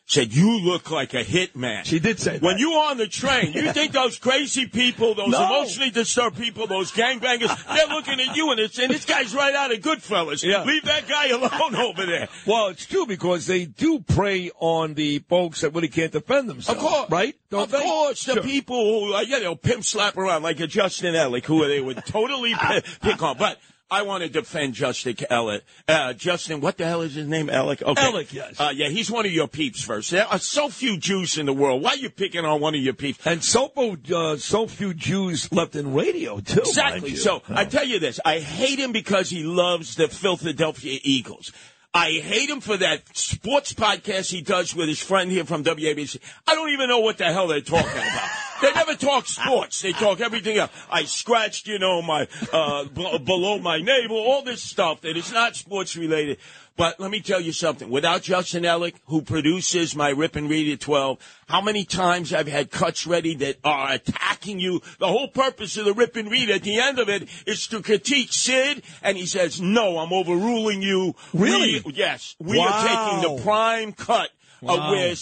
Speaker 25: Said you look like a hitman.
Speaker 12: She did say that.
Speaker 25: When you on the train, you think those crazy people, those
Speaker 12: No.
Speaker 25: emotionally disturbed people, those gangbangers, they're looking at you and it's and this guy's right out of Goodfellas.
Speaker 12: Yeah.
Speaker 25: Leave that guy alone over there.
Speaker 12: Well, it's true because they do prey on the folks that really can't defend themselves.
Speaker 25: Of course,
Speaker 12: right? Don't
Speaker 25: of
Speaker 12: they?
Speaker 25: course, the
Speaker 12: Sure.
Speaker 25: people who uh, you know pimp slap around like a Justin Ellick, who they would totally pick on. But I want to defend Justin Ellick. Uh, Justin, what the hell is his name? Ellick. Okay.
Speaker 12: Ellick, yes.
Speaker 25: Uh, yeah, he's one of your peeps. First, there are so few Jews in the world. Why are you picking on one of your peeps?
Speaker 12: And so, uh, so few Jews left in radio too.
Speaker 25: Exactly. So I tell you this: I hate him because he loves the Philadelphia Eagles. I hate him for that sports podcast he does with his friend here from WABC. I don't even know what the hell they're talking about. they never talk sports. They talk everything else. I scratched, you know, my uh, b- below my navel, all this stuff that is not sports related. But let me tell you something. Without Justin Ellick, who produces my Rip and Read at 12, how many times I've had cuts ready that are attacking you? The whole purpose of the Rip and Read at the end of it is to critique Sid, and he says, no, I'm overruling you.
Speaker 12: Really?
Speaker 25: We, yes. We are taking the prime cut of
Speaker 12: Wow.
Speaker 25: where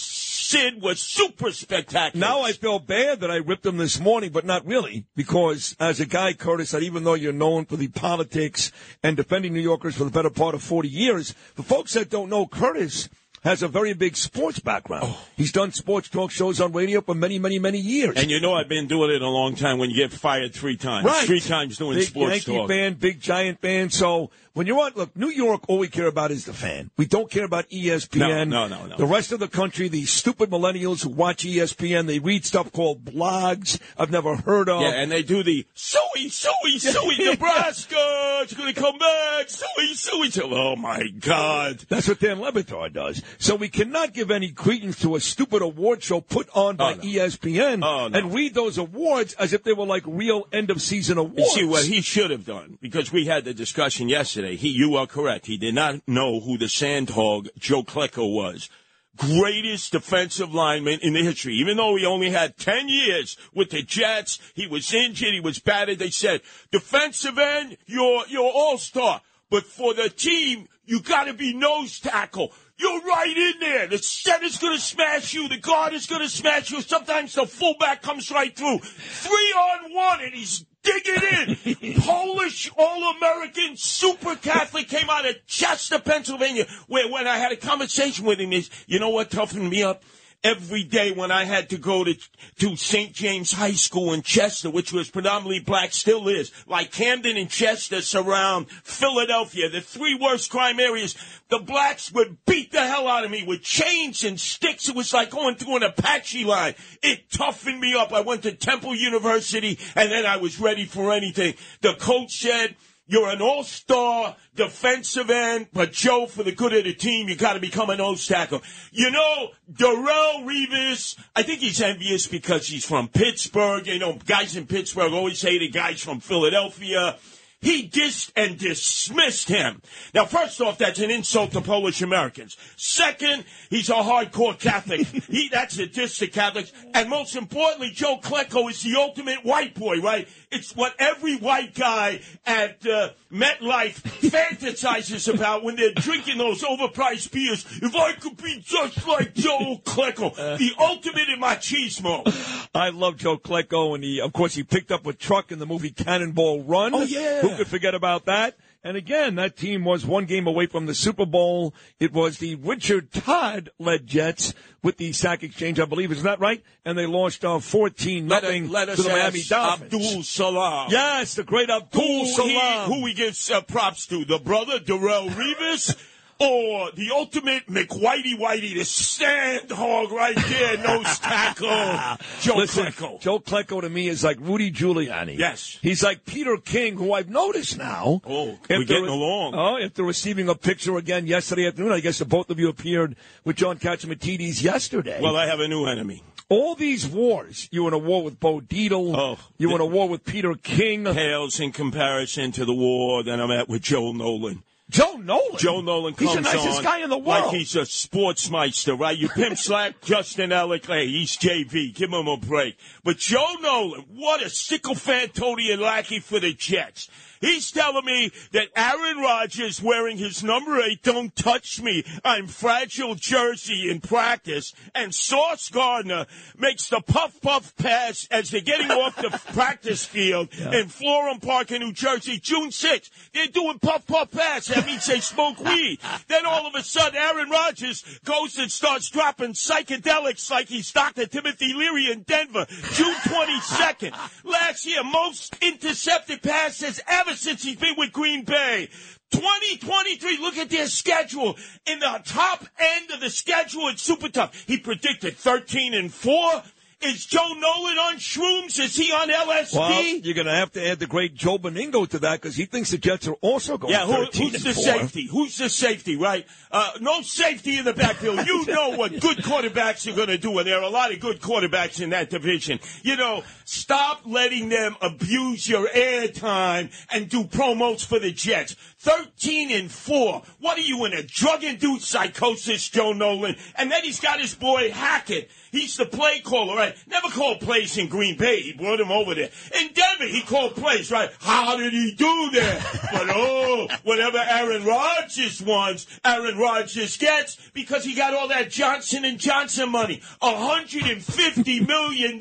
Speaker 25: Sid was super spectacular.
Speaker 12: Now I feel bad that I ripped him this morning, but not really, because as a guy, Curtis, that even though you're known for the politics and defending New Yorkers for the better part of 40 years, for folks that don't know, Curtis has a very big sports background.
Speaker 25: Oh.
Speaker 12: He's done sports talk shows on radio for many, many, many years.
Speaker 25: And you know I've been doing it a long time when you get fired three times.
Speaker 12: Right.
Speaker 25: Three times doing
Speaker 12: big
Speaker 25: sports
Speaker 12: Yankee
Speaker 25: talk.
Speaker 12: fan, big Giant fan. So when you're on, look, New York, all we care about is the fan. We don't care about ESPN.
Speaker 25: No, no, no, no.
Speaker 12: The rest of the country, these stupid millennials who watch ESPN, they read stuff called blogs I've never heard of.
Speaker 25: Yeah, and they do the suey, suey, suey, Nebraska, it's going to come back, suey, suey. Oh my God.
Speaker 12: That's what Dan Levitar does. So we cannot give any credence to a stupid award show put on by oh, E ESPN
Speaker 25: Oh, no.
Speaker 12: and read those awards as if they were like real end of season awards.
Speaker 25: You see what he should have done because we had the discussion yesterday. He, you are correct. He did not know who the sandhog Joe Klecko was. Greatest defensive lineman in the history. Even though he only had 10 years with the Jets, he was injured, he was battered. They said, defensive end, you're, you're all-star. But for the team, you gotta be nose tackle. You're right in there. The center's gonna smash you. The guard is gonna smash you. Sometimes the fullback comes right through. Three on one and he's digging in. Polish All-American Super Catholic came out of Chester, Pennsylvania, where when I had a conversation with him, is you know what toughened me up? Every day when I had to go to to St. James High School in Chester, which was predominantly black, still is, like Camden and Chester surround Philadelphia, the three worst crime areas. The blacks would beat the hell out of me with chains and sticks. It was like going through an Apache line. It toughened me up. I went to Temple University and then I was ready for anything. The coach said, you're an all-star defensive end, but Joe, for the good of the team, you got to become an nose tackle. You know, Darrelle Revis, I think he's envious because he's from Pittsburgh. You know, guys in Pittsburgh always hated guys from Philadelphia. He dissed and dismissed him. Now, first off, that's an insult to Polish Americans. Second, he's a hardcore Catholic. he, that's a diss to Catholics. And most importantly, Joe Klecko is the ultimate white boy, right? It's what every white guy at uh, MetLife fantasizes about when they're drinking those overpriced beers. If I could be just like Joe Klecko, the ultimate in machismo.
Speaker 12: I love Joe Klecko, and he, of course, he picked up a truck in the movie Cannonball Run.
Speaker 25: Oh, yeah.
Speaker 12: Who could forget about that? And again, that team was one game away from the Super Bowl. It was the Richard Todd led Jets with the sack exchange, I believe. Isn't that right? And they lost uh, 14
Speaker 25: Let,
Speaker 12: nothing to the Miami Dolphins.
Speaker 25: Abdul Salaam.
Speaker 12: Yes, the great Abdul
Speaker 25: who, he,
Speaker 12: Salaam.
Speaker 25: who he gives uh, props to, the brother Darrelle Revis, or the ultimate McWhitey Whitey, the sand hog right there, nose tackle, Joe
Speaker 12: Listen,
Speaker 25: Klecko.
Speaker 12: Joe Klecko to me is like Rudy Giuliani.
Speaker 25: Yes.
Speaker 12: He's like Peter King, who I've noticed now.
Speaker 25: Oh,
Speaker 12: If
Speaker 25: we're getting along.
Speaker 12: Oh, after receiving a picture again yesterday afternoon, I guess the both of you appeared with John Catsimatidis yesterday.
Speaker 25: Well, I have a new enemy.
Speaker 12: all these wars, you were in a war with Bo Dietl.
Speaker 25: Oh,
Speaker 12: you were in a war with Peter King.
Speaker 25: Pales in comparison to the war that I'm at with Joe Nolan.
Speaker 12: Joe Nolan.
Speaker 25: Joe Nolan
Speaker 12: He's
Speaker 25: comes
Speaker 12: the nicest
Speaker 25: on
Speaker 12: guy in the world.
Speaker 25: like he's a sportsmeister, right? You pimp slap Justin Ellick, hey, he's JV, give him a break. But Joe Nolan, what a sycophantonian lackey for the Jets. He's telling me that Aaron Rodgers wearing his number eight, don't touch me, I'm fragile jersey in practice, and Sauce Gardner makes the puff puff pass as they're getting off the practice field in Florham Park in New Jersey, June 6th. They're doing puff puff pass. That means they smoke weed. Then all of a sudden, Aaron Rodgers goes and starts dropping psychedelics like he's Dr. Timothy Leary in Denver, June 22nd. Last year, most intercepted passes ever since he's been with Green Bay. 2023, look at their schedule. In the top end of the schedule, it's super tough. He predicted 13 and 4. Is Joe Nolan on shrooms? Is he on LSD?
Speaker 12: Well, you're going to have to add the great Joe Benigno to that because he thinks the Jets are also going
Speaker 25: Yeah, who,
Speaker 12: 13
Speaker 25: who's the
Speaker 12: 4.
Speaker 25: safety? Who's the safety, right? Uh, no safety in the backfield. You know what good quarterbacks are going to do, and there are a lot of good quarterbacks in that division. You know, stop letting them abuse your airtime and do promos for the Jets. 13 and 4. What are you in a drug induced psychosis, Joe Nolan? And then he's got his boy Hackett. He's the play caller, right? Never called plays in Green Bay. He brought him over there. In Denver, he called plays, right? How did he do that? but oh, whatever Aaron Rodgers wants, Aaron Rodgers gets because he got all that Johnson and Johnson money. $150 million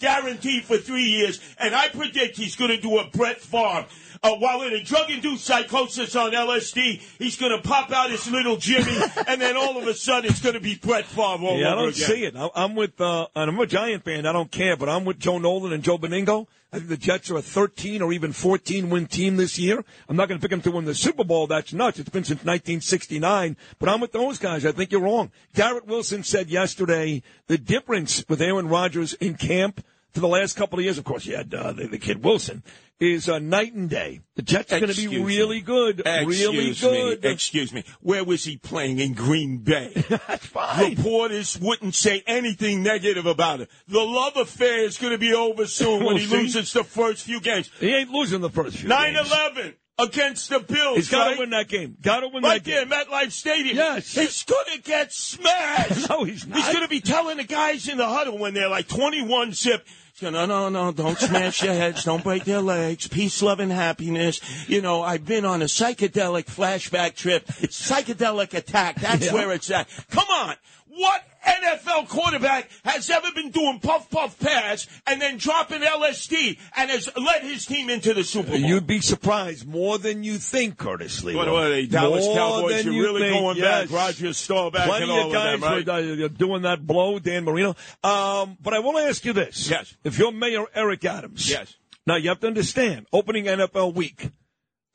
Speaker 25: guaranteed for three years. And I predict he's going to do a Brett Favre. Uh, while in a drug-induced psychosis on LSD, he's going to pop out his little Jimmy, and then all of a sudden it's going to be Brett Favre all
Speaker 12: yeah, I don't
Speaker 25: again.
Speaker 12: see it. I- I'm with, uh, and I'm a Giant fan. I don't care, but I'm with Joe Nolan and Joe Benigno. I think the Jets are a 13 or even 14 win team this year. I'm not going to pick them to win the Super Bowl. That's nuts. It's been since 1969. But I'm with those guys. I think you're wrong. Garrett Wilson said yesterday the difference with Aaron Rodgers in camp for the last couple of years, of course, you had uh, the, the kid Wilson, is uh, night and day. The Jets are going to be really
Speaker 25: me.
Speaker 12: good. really good.
Speaker 25: Me, excuse me. Where was he playing in Green Bay?
Speaker 12: That's fine.
Speaker 25: Reporters wouldn't say anything negative about it. The love affair is going to be over soon when he loses the first few games.
Speaker 12: He ain't losing the first few
Speaker 25: 9
Speaker 12: games.
Speaker 25: 11 against the Bills.
Speaker 12: He's got to
Speaker 25: right?
Speaker 12: win that game. Got to win
Speaker 25: Right
Speaker 12: that
Speaker 25: there,
Speaker 12: game.
Speaker 25: MetLife Stadium.
Speaker 12: Yes.
Speaker 25: He's going to get smashed.
Speaker 12: No, he's not.
Speaker 25: He's going to be telling the guys in the huddle when they're like 21 zip. No, no, no, don't smash their heads. Don't break their legs. Peace, love, and happiness. You know, I've been on a psychedelic flashback trip. It's Psychedelic attack. That's
Speaker 12: Yeah.
Speaker 25: where it's at. Come on. What NFL quarterback has ever been doing puff puff pass and then dropping LSD and has led his team into the Super Bowl?
Speaker 12: You'd be surprised more than you think, Curtis Lee.
Speaker 25: What, what are they, Dallas
Speaker 12: More
Speaker 25: Cowboys? You're
Speaker 12: you
Speaker 25: really
Speaker 12: think,
Speaker 25: going
Speaker 12: yes.
Speaker 25: back. Roger Staubach
Speaker 12: Plenty
Speaker 25: and all
Speaker 12: of guys
Speaker 25: of them, right?
Speaker 12: were uh, doing that blow, Dan Marino. Um, but I want to ask you this.
Speaker 25: Yes.
Speaker 12: If you're Mayor Eric Adams.
Speaker 25: Yes.
Speaker 12: Now, you have to understand, opening NFL week,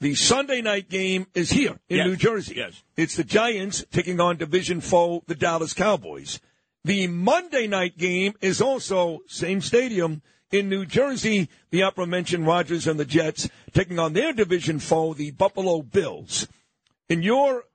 Speaker 12: the Sunday night game is here in
Speaker 25: Yes.
Speaker 12: New Jersey.
Speaker 25: Yes.
Speaker 12: It's the Giants taking on division foe, the Dallas Cowboys. The Monday night game is also same stadium in New Jersey. The aforementioned Rodgers and the Jets taking on their division foe, the Buffalo Bills. In your,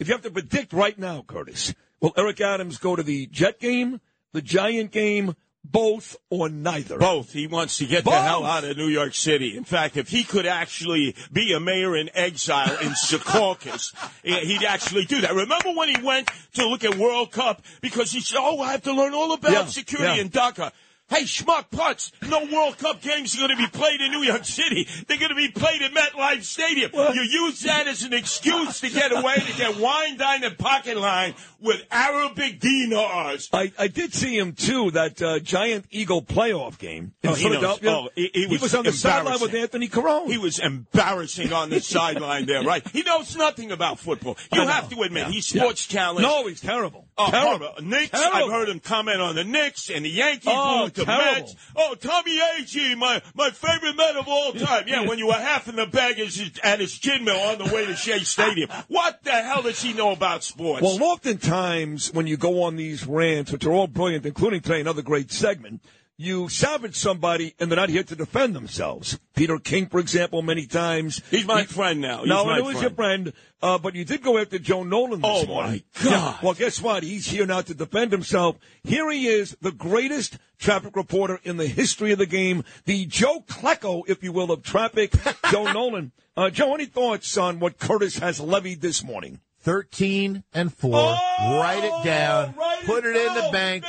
Speaker 12: if you have to predict right now, Curtis, will Eric Adams go to the Jet game, the Giant game, both or neither?
Speaker 25: Both. He wants to get the hell out of New York City. In fact, if he could actually be a mayor in exile in Secaucus, he'd actually do that. Remember when he went to look at World Cup because he said, "Oh, I have to learn all about
Speaker 12: Yeah,
Speaker 25: security
Speaker 12: yeah.
Speaker 25: in Qatar." Hey, schmuck putz, no World Cup games are going to be played in New York City. They're going to be played at MetLife Stadium. You use that as an excuse to get away, to get wine dine and pocket line with Arabic dinars.
Speaker 12: I, I did see him too that uh, Giant Eagle playoff game in
Speaker 25: Oh, he knows.
Speaker 12: Philadelphia.
Speaker 25: Oh, he, he was,
Speaker 12: on the sideline with Anthony Carone.
Speaker 25: He was embarrassing on the sideline there, right? He knows nothing about football. You have to admit,
Speaker 12: Yeah.
Speaker 25: he's sports challenged.
Speaker 12: No, he's terrible.
Speaker 25: Oh,
Speaker 12: terrible.
Speaker 25: horrible. Uh, Knicks,
Speaker 12: Terrible.
Speaker 25: I've heard him comment on the Knicks and the Yankees,
Speaker 12: Oh,
Speaker 25: to
Speaker 12: terrible.
Speaker 25: Mets. Oh, Tommy Agee, my, my favorite man of all time. Yeah, when you were half in the bag at his- at his gin mill on the way to Shea Stadium. What the hell does he know about sports?
Speaker 12: Well, oftentimes when you go on these rants, which are all brilliant, including today, another great segment, you savage somebody and they're not here to defend themselves. Peter King, for example, many times.
Speaker 25: He's my friend now. He's
Speaker 12: no,
Speaker 25: my
Speaker 12: I know he's your friend, uh, but you did go after Joe Nolan this
Speaker 25: Oh,
Speaker 12: morning.
Speaker 25: my God.
Speaker 12: Yeah. Well, guess what? He's here now to defend himself. Here he is, the greatest traffic reporter in the history of the game, the Joe Klecko, if you will, of traffic, Joe Nolan. Uh, Joe, any thoughts on what Curtis has levied this morning?
Speaker 26: 13 and 4.
Speaker 25: Oh,
Speaker 26: write it down. put it, in the bank.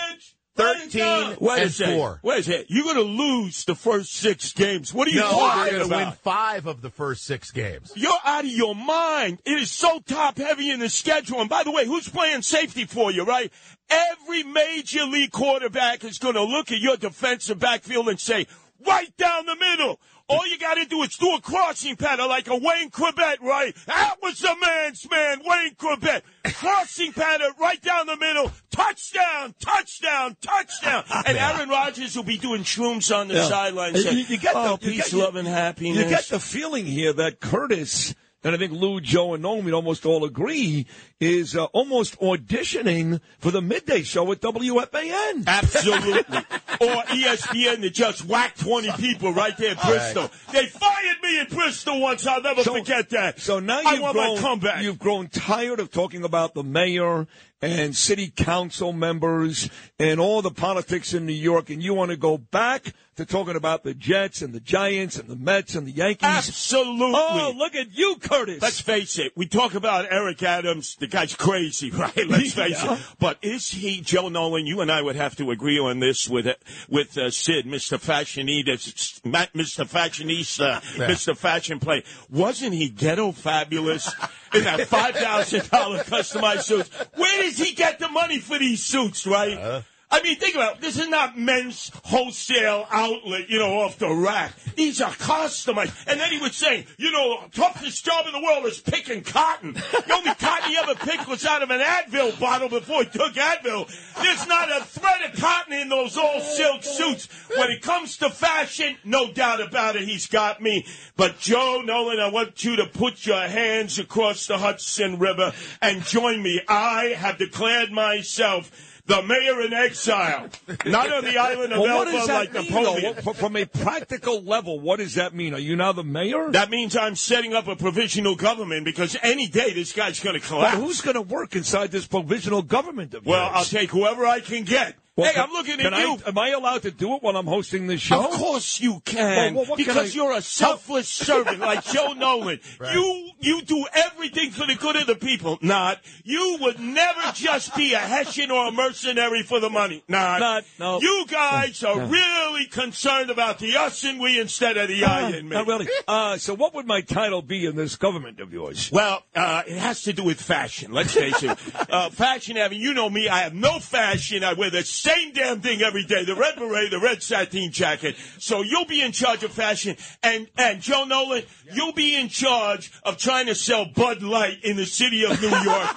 Speaker 26: 13
Speaker 25: Wait
Speaker 26: and
Speaker 25: second.
Speaker 26: 4.
Speaker 25: Wait a second. You're going to lose the first six games. What are you
Speaker 26: no,
Speaker 25: talking
Speaker 26: to
Speaker 25: about?
Speaker 26: win five of the first six games.
Speaker 25: You're out of your mind. It is so top heavy in the schedule. And by the way, who's playing safety for you, right? Every major league quarterback is going to look at your defensive backfield and say, right down the middle. All you got to do is do a crossing pattern like a Wayne Chrebet, right? That was the man's man, Wayne Chrebet. Crossing pattern right down the middle. Touchdown, touchdown, touchdown. And Aaron Rodgers will be doing shrooms on the
Speaker 12: Yeah.
Speaker 25: sideline. Saying,
Speaker 12: you, oh, you get
Speaker 25: oh,
Speaker 12: the, you
Speaker 25: peace, love, and happiness.
Speaker 12: You get the feeling here that Curtis, and I think Lou, Joe, and Nolan would almost all agree, is uh, almost auditioning for the midday show at WFAN.
Speaker 25: Absolutely. or ESPN that just whacked 20 people right there in Bristol. They fired me in Bristol once. I'll never forget that.
Speaker 12: So now
Speaker 25: I
Speaker 12: you've
Speaker 25: want
Speaker 12: grown,
Speaker 25: my comeback.
Speaker 12: You've grown tired of talking about the mayor and city council members and all the politics in New York, and you want to go back to talking about the Jets and the Giants and the Mets and the Yankees.
Speaker 25: Absolutely.
Speaker 12: Oh, look at you, Curtis.
Speaker 25: Let's face it. We talk about Eric Adams. The guy's crazy, right? Let's face
Speaker 12: Yeah.
Speaker 25: it. But is he, Joe Nolan? You and I would have to agree on this with with uh, Sid, Mr. Fashionista, Mr. Fashionista,
Speaker 4: Yeah.
Speaker 25: Mr. Fashion Play. Wasn't he ghetto fabulous in that five thousand dollar customized suits? Where does he get the money for these suits? Right. Uh-huh. I mean, think about it. This is not men's wholesale outlet, you know, off the rack. These are customized. And then he would say, you know, toughest job in the world is picking cotton. The only cotton he ever picked was out of an Advil bottle before he took Advil. There's not a thread of cotton in those all silk suits. When it comes to fashion, no doubt about it, he's got me. But Joe Nolan, I want you to put your hands across the Hudson River and join me. I have declared myself the mayor in exile, not on the island of
Speaker 12: well,
Speaker 25: Elba like
Speaker 12: mean,
Speaker 25: Napoleon.
Speaker 12: though? From a practical level, what does that mean? Are you now the mayor?
Speaker 25: That means I'm setting up a provisional government because any day this guy's going to collapse.
Speaker 12: who's going to work inside this provisional government of
Speaker 25: Well? I'll take whoever I can get.
Speaker 12: Well,
Speaker 25: hey,
Speaker 12: can-
Speaker 25: I'm looking at
Speaker 12: I-
Speaker 25: you.
Speaker 12: am I allowed to do it while I'm hosting this show?
Speaker 25: Of course you can,
Speaker 12: Well, well, what can
Speaker 25: because
Speaker 12: I-
Speaker 25: you're a selfless servant like Joe Nolan. You you do everything for the good of the people. Not you would never just be a Hessian or a mercenary for the money. Not.
Speaker 12: Not, no.
Speaker 25: You guys are
Speaker 12: No.
Speaker 25: really concerned about the us and we instead of the I and me.
Speaker 12: Not really. Uh, so, what would my title be in this government of yours?
Speaker 25: Well, uh, it has to do with fashion. Let's face it. Uh, fashion having, you know me, I have no fashion. I wear the same damn thing every day. The red beret, the red sateen jacket. So you'll be in charge of fashion. And, and Joe Nolan, you'll be in charge of trying to sell Bud Light in the city of New York.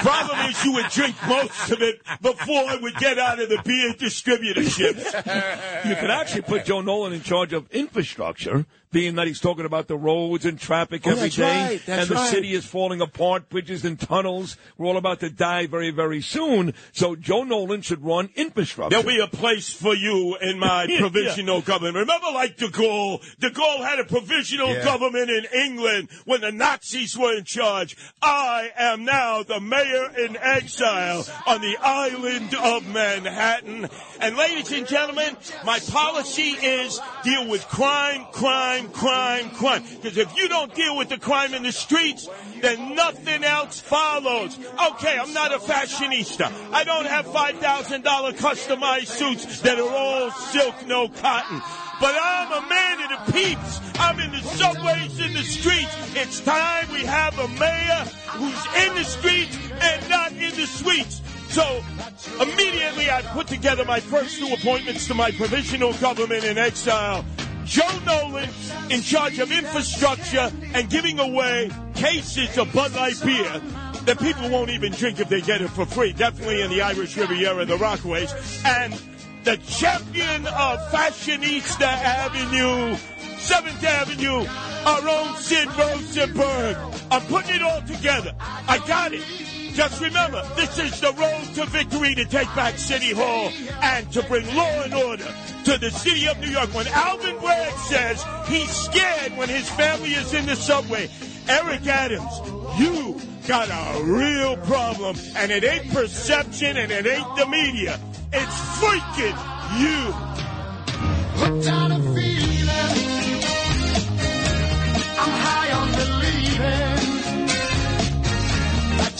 Speaker 25: Problem is you would drink most of it before it would get out of the beer distributorships.
Speaker 12: You could actually put Joe Nolan in charge of infrastructure, being that he's talking about the roads and traffic
Speaker 25: Oh,
Speaker 12: every
Speaker 25: that's
Speaker 12: day,
Speaker 25: right, that's
Speaker 12: and the
Speaker 25: right.
Speaker 12: city is falling apart, bridges and tunnels. We're all about to die very, very soon. So Joe Nolan should run infrastructure.
Speaker 25: There'll be a place for you in my
Speaker 12: Yeah,
Speaker 25: provisional government. Remember, like de Gaulle? De Gaulle had a provisional
Speaker 4: Yeah.
Speaker 25: government in England when the Nazis were in charge. I am now the mayor in exile on the island of Manhattan. And ladies and gentlemen, my policy is deal with crime, crime, crime, crime. crime. Because if you don't deal with the crime in the streets, then nothing else follows. Okay, I'm not a fashionista. I don't have $5,000 customized suits that are all silk, no cotton. But I'm a man of the peeps. I'm in the subways, in the streets. It's time we have a mayor who's in the streets and not in the suites. So immediately I put together my first two appointments to my provisional government in exile. Joe Nolan in charge of infrastructure and giving away cases of Bud Light beer that people won't even drink if they get it for free. Definitely in the Irish Riviera, and the Rockaways. And the champion of Fashionista Avenue, 7th Avenue, our own Sid Rosenberg. I'm putting it all together. I got it. Just remember, this is the road to victory to take back City Hall and to bring law and order to the city of New York. When Alvin Bragg says he's scared when his family is in the subway, Eric Adams, you got a real problem. And it ain't perception and it ain't the media. It's freaking you.
Speaker 4: Feeling. I'm high on believing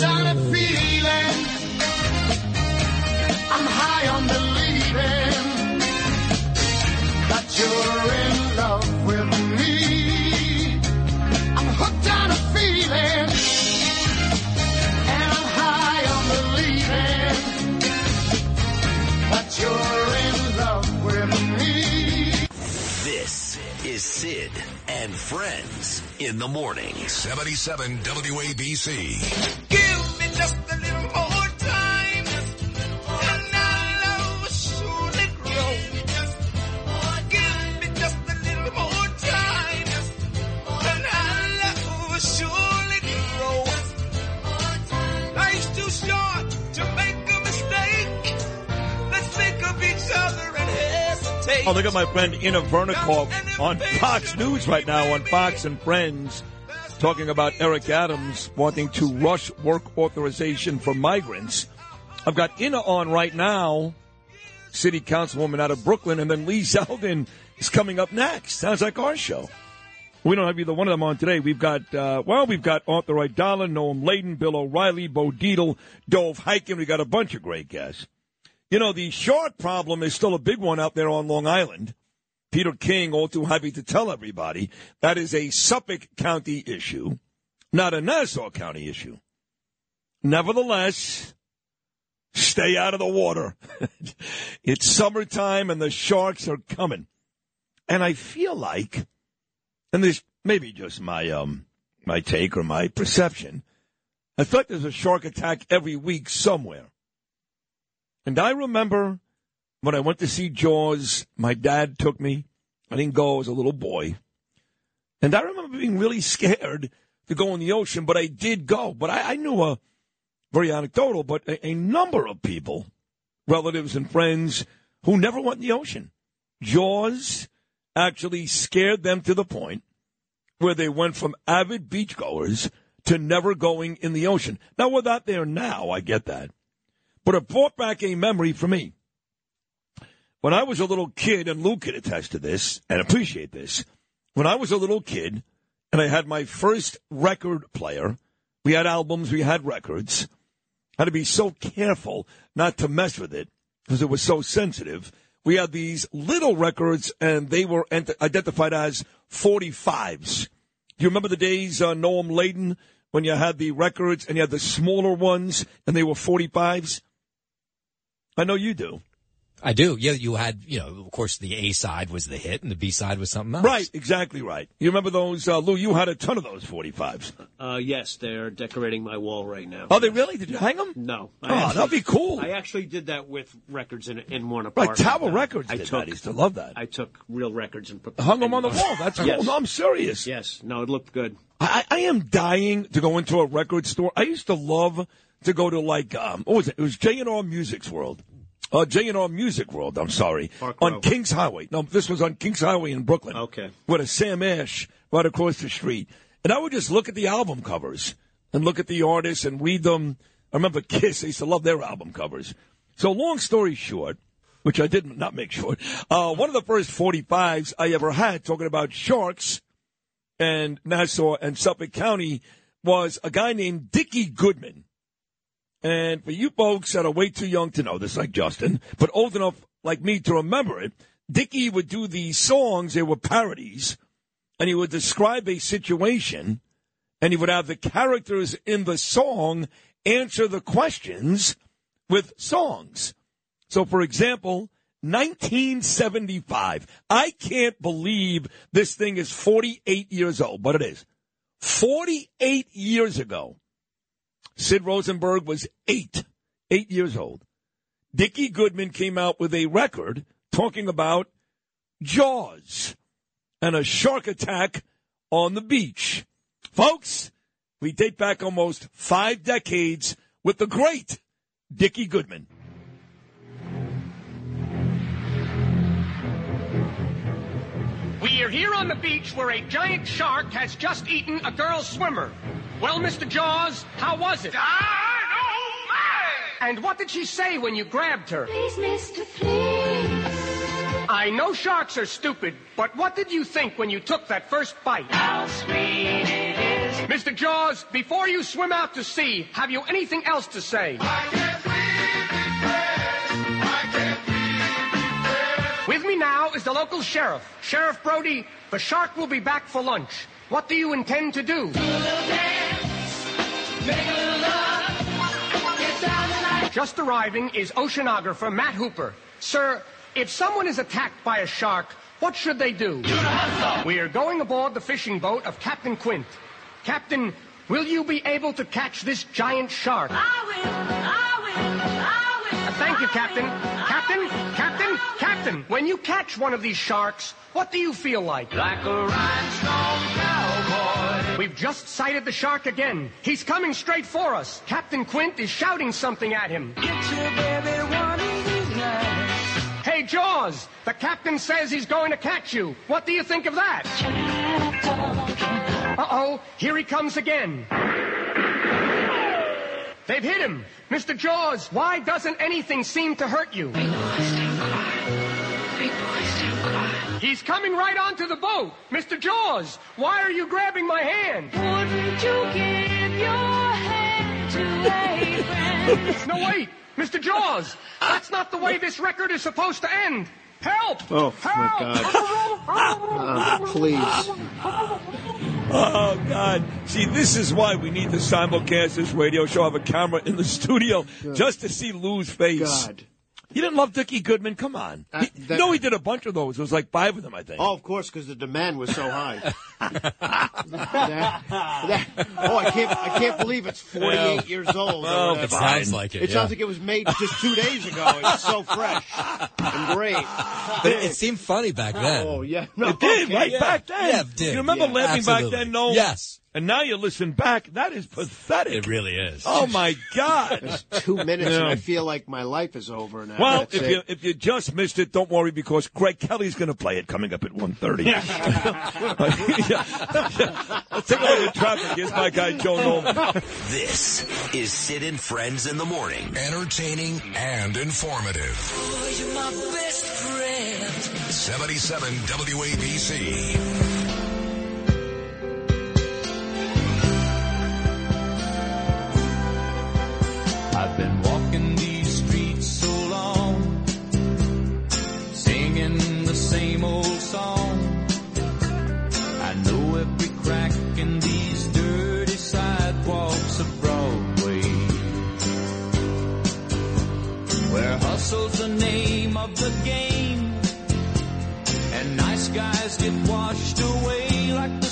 Speaker 4: on a feeling. I'm high on believing that you're and friends
Speaker 21: in the morning.
Speaker 2: 77 WABC.
Speaker 26: Give me just a little more.
Speaker 12: Oh, look at my friend Inna Vernikov on Fox News right now on Fox and Friends talking about Eric Adams wanting to rush work authorization for migrants. I've got Inna on right now, city councilwoman out of Brooklyn, and then Lee Zeldin is coming up next. Sounds like our show. We don't have either one of them on today. We've got, uh, well, we've got Arthur Aidala, Noam Laden, Bill O'Reilly, Bo Dietl, Dov Hikind. We got a bunch of great guests. You know, the shark problem is still a big one out there on Long Island. Peter King, all too happy to tell everybody, that is a Suffolk County issue, not a Nassau County issue. Nevertheless, stay out of the water. it's summertime and the sharks are coming. And I feel like, and this may be just my, um, my take or my perception, I thought there's a shark attack every week somewhere. And I remember when I went to see Jaws, my dad took me. I didn't go as a little boy. And I remember being really scared to go in the ocean, but I did go. But I, I knew a very anecdotal, but a, a number of people, relatives and friends, who never went in the ocean. Jaws actually scared them to the point where they went from avid beachgoers to never going in the ocean. Now, we're not there now, I get that. But it brought back a memory for me. When I was a little kid, and Lou can attest to this and appreciate this, when I was a little kid and I had my first record player, we had albums, we had records. I had to be so careful not to mess with it because it was so sensitive. We had these little records and they were ent- identified as 45s. Do you remember the days, uh, Noam Laden, when you had the records and you had the smaller ones and they were 45s? I know you do.
Speaker 14: I do. Yeah, you had, you know, of course, the A side was the hit and the B side was something else.
Speaker 12: Right, exactly right. You remember those, uh, Lou? You had a ton of those 45s.
Speaker 13: Uh, yes, they're decorating my wall right now.
Speaker 12: Oh, they really? Did you hang them?
Speaker 13: No.
Speaker 12: Oh, that'd be cool.
Speaker 13: I actually did that with records in, in one
Speaker 12: Right,
Speaker 13: apartment.
Speaker 12: Tower
Speaker 13: Uh,
Speaker 12: Records
Speaker 13: I
Speaker 12: did
Speaker 13: took,
Speaker 12: that. I used to love that.
Speaker 13: I took real records and put
Speaker 12: Hung them on the
Speaker 13: and-
Speaker 12: wall. That's cool.
Speaker 13: Yes.
Speaker 12: No, I'm serious.
Speaker 13: Yes. No, it looked good.
Speaker 12: I, I am dying to go into a record store. I used to love to go to like um, what was it? It was J and R Music's World. Uh, J and R Music World. I'm sorry, on
Speaker 13: Road.
Speaker 12: Kings Highway. No, this was on Kings Highway in Brooklyn.
Speaker 13: Okay.
Speaker 12: with a Sam Ash right across the street, and I would just look at the album covers and look at the artists and read them. I remember Kiss. I used to love their album covers. So, long story short, which I did not make short, uh, one of the first 45s I ever had talking about sharks and Nassau and Suffolk County was a guy named Dickie Goodman. And for you folks that are way too young to know this, like Justin, but old enough like me to remember it, Dickie would do these songs, they were parodies, and he would describe a situation, and he would have the characters in the song answer the questions with songs. So, for example, 1975. I can't believe this thing is 48 years old, but it is. 48 years ago, Sid Rosenberg was eight, eight years old. Dickie Goodman came out with a record talking about Jaws and a shark attack on the beach. Folks, we date back almost five decades with the great Dickie Goodman.
Speaker 27: We are here on the beach where a giant shark has just eaten a girl swimmer. Well, Mr. Jaws, how was it? I know! And what did she say when you grabbed her? Please, Mr. Please. I know sharks are stupid, but what did you think when you took that first bite? How sweet it is. Mr. Jaws, before you swim out to sea, have you anything else to say? Is the local sheriff. Sheriff Brody, the shark will be back for lunch. What do you intend to do? Just arriving is oceanographer Matt Hooper. Sir, if someone is attacked by a shark, what should they do? We are going aboard the fishing boat of Captain Quint. Captain, will you be able to catch this giant shark? I will. I will. I will. Thank you, Captain. Captain, Captain, Captain. When you catch one of these sharks, what do you feel like? Like a rhinestone cowboy. We've just sighted the shark again. He's coming straight for us. Captain Quint is shouting something at him. Get your baby one of these nights. Hey, Jaws, the captain says he's going to catch you. What do you think of that? Uh-oh, here he comes again. They've hit him. Mr. Jaws, why doesn't anything seem to hurt you? He's coming right onto the boat. Mr. Jaws, why are you grabbing my hand? Wouldn't you give your hand to a friend? no, wait. Mr. Jaws, that's not the way this record is supposed to end. Help!
Speaker 13: Oh, my God. Uh, please.
Speaker 12: Oh God! See, this is why we need to simulcast this radio show. Have a camera in the studio just to see Lou's face.
Speaker 13: God.
Speaker 12: You didn't love Dickie Goodman? Come on.
Speaker 13: Uh,
Speaker 12: He-
Speaker 13: that-
Speaker 12: no, he did a bunch of those. It was like five of them, I think.
Speaker 13: Oh, of course, because the demand was so high. That- that- oh, I can't! I can't believe it's 48
Speaker 12: Yeah.
Speaker 13: years old. or
Speaker 12: Oh,
Speaker 13: whatever.
Speaker 12: it sounds like it,
Speaker 13: It
Speaker 12: yeah.
Speaker 13: sounds like it was made just two days ago. It's so fresh and great.
Speaker 14: But it seemed funny back then.
Speaker 13: Oh yeah, no,
Speaker 12: it did,
Speaker 13: okay,
Speaker 12: right
Speaker 13: yeah.
Speaker 12: back then.
Speaker 14: Yeah, it did.
Speaker 12: You remember
Speaker 14: Yeah,
Speaker 12: laughing
Speaker 14: absolutely.
Speaker 12: back then, no?
Speaker 14: Yes.
Speaker 12: And now you listen back. That is pathetic.
Speaker 14: It really is.
Speaker 12: Oh my God!
Speaker 13: It's two minutes, and I feel like my life is over now.
Speaker 12: Well,
Speaker 13: That's
Speaker 12: if
Speaker 13: it.
Speaker 12: you if you just missed it, don't worry because Greg Kelly's going to play it coming up at 1.30. Let's take a look at traffic. Here's my guy Joe Nolan.
Speaker 21: This is Sid and Friends in the Morning.
Speaker 2: Entertaining and informative.
Speaker 11: You're my best friend.
Speaker 2: 77 WABC.
Speaker 4: I've been walking these streets so long, singing the same old song. I know every crack in these dirty sidewalks of Broadway, where hustle's the name of the game, and nice guys get washed away like the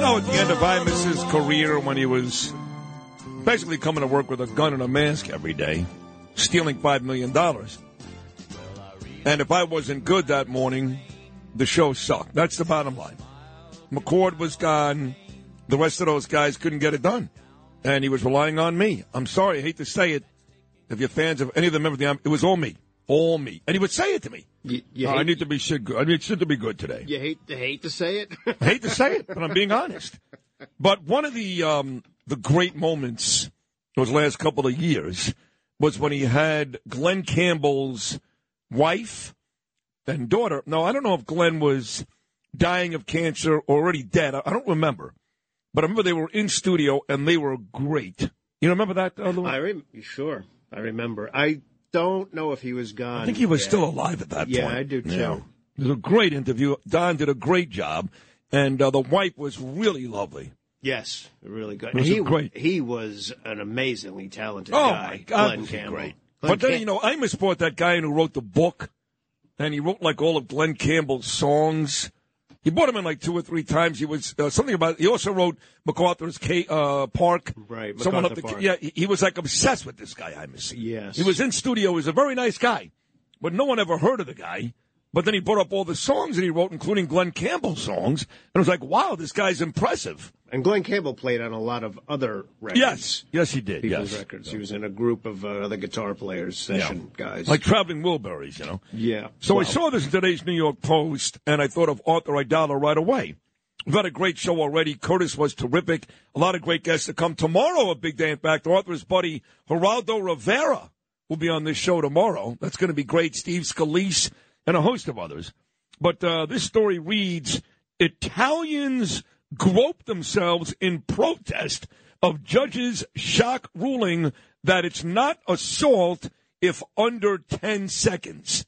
Speaker 4: know,
Speaker 12: at the end of Imus's career, when he was basically coming to work with a gun and a mask every day, stealing $5 million. And if I wasn't good that morning, the show sucked. That's the bottom line. McCord was gone. The rest of those guys couldn't get it done. And he was relying on me. I'm sorry, I hate to say it. If you're fans of any of the members of the it was all me. All me. And he would say it to me.
Speaker 13: You, you
Speaker 12: "Oh, I need to be shit good. I need shit to be good today.
Speaker 13: you hate, you hate to say it.
Speaker 12: I hate to say it, but I'm being honest. But one of the um, the great moments those last couple of years was when he had Glen Campbell's wife and daughter. No, I don't know if Glen was dying of cancer or already dead. I I don't remember. But I remember they were in studio and they were great. You remember that, uh, Louis?
Speaker 13: I rem- sure. I remember. I don't know if he was gone.
Speaker 12: I think he was
Speaker 13: yet.
Speaker 12: still alive at that
Speaker 13: Yeah,
Speaker 12: point.
Speaker 13: Yeah, I do too.
Speaker 12: Yeah. It was a great interview. Don did a great job, and uh, the wife was really lovely.
Speaker 13: Yes, really good. He,
Speaker 12: great.
Speaker 13: He was an amazingly talented
Speaker 12: Oh
Speaker 13: guy.
Speaker 12: my God, Glen
Speaker 13: Campbell.
Speaker 12: great.
Speaker 13: Glen
Speaker 12: but then
Speaker 13: Cam-
Speaker 12: you know, Imus bought that guy who wrote the book, and he wrote like all of Glen Campbell's songs. He bought him in like two or three times. He was uh, something about. He also wrote MacArthur's K, uh, Park.
Speaker 13: Right,
Speaker 12: Someone up the
Speaker 13: Park.
Speaker 12: yeah. He, he was like obsessed with this guy. Imus.
Speaker 13: Yes.
Speaker 12: He was in studio. He was a very nice guy, but no one ever heard of the guy But then he brought up all the songs that he wrote, including Glen Campbell songs, and I was like, wow, this guy's impressive.
Speaker 13: And Glen Campbell played on a lot of other records.
Speaker 12: Yes, yes, he did.
Speaker 13: People's
Speaker 12: yes.
Speaker 13: records. He was in a group of uh, other guitar players, session guys.
Speaker 12: Like traveling Wilburys, you know.
Speaker 13: Yeah.
Speaker 12: So I saw this in today's New York Post, and I thought of Arthur Aidala right away. We've had a great show already. Curtis was terrific. A lot of great guests to come. Tomorrow, a big day. In fact, Arthur's buddy Geraldo Rivera will be on this show tomorrow. That's going to be great. Steve Scalise and a host of others. But uh, this story reads Italians grope themselves in protest of judge's shock ruling that it's not assault if under 10 seconds.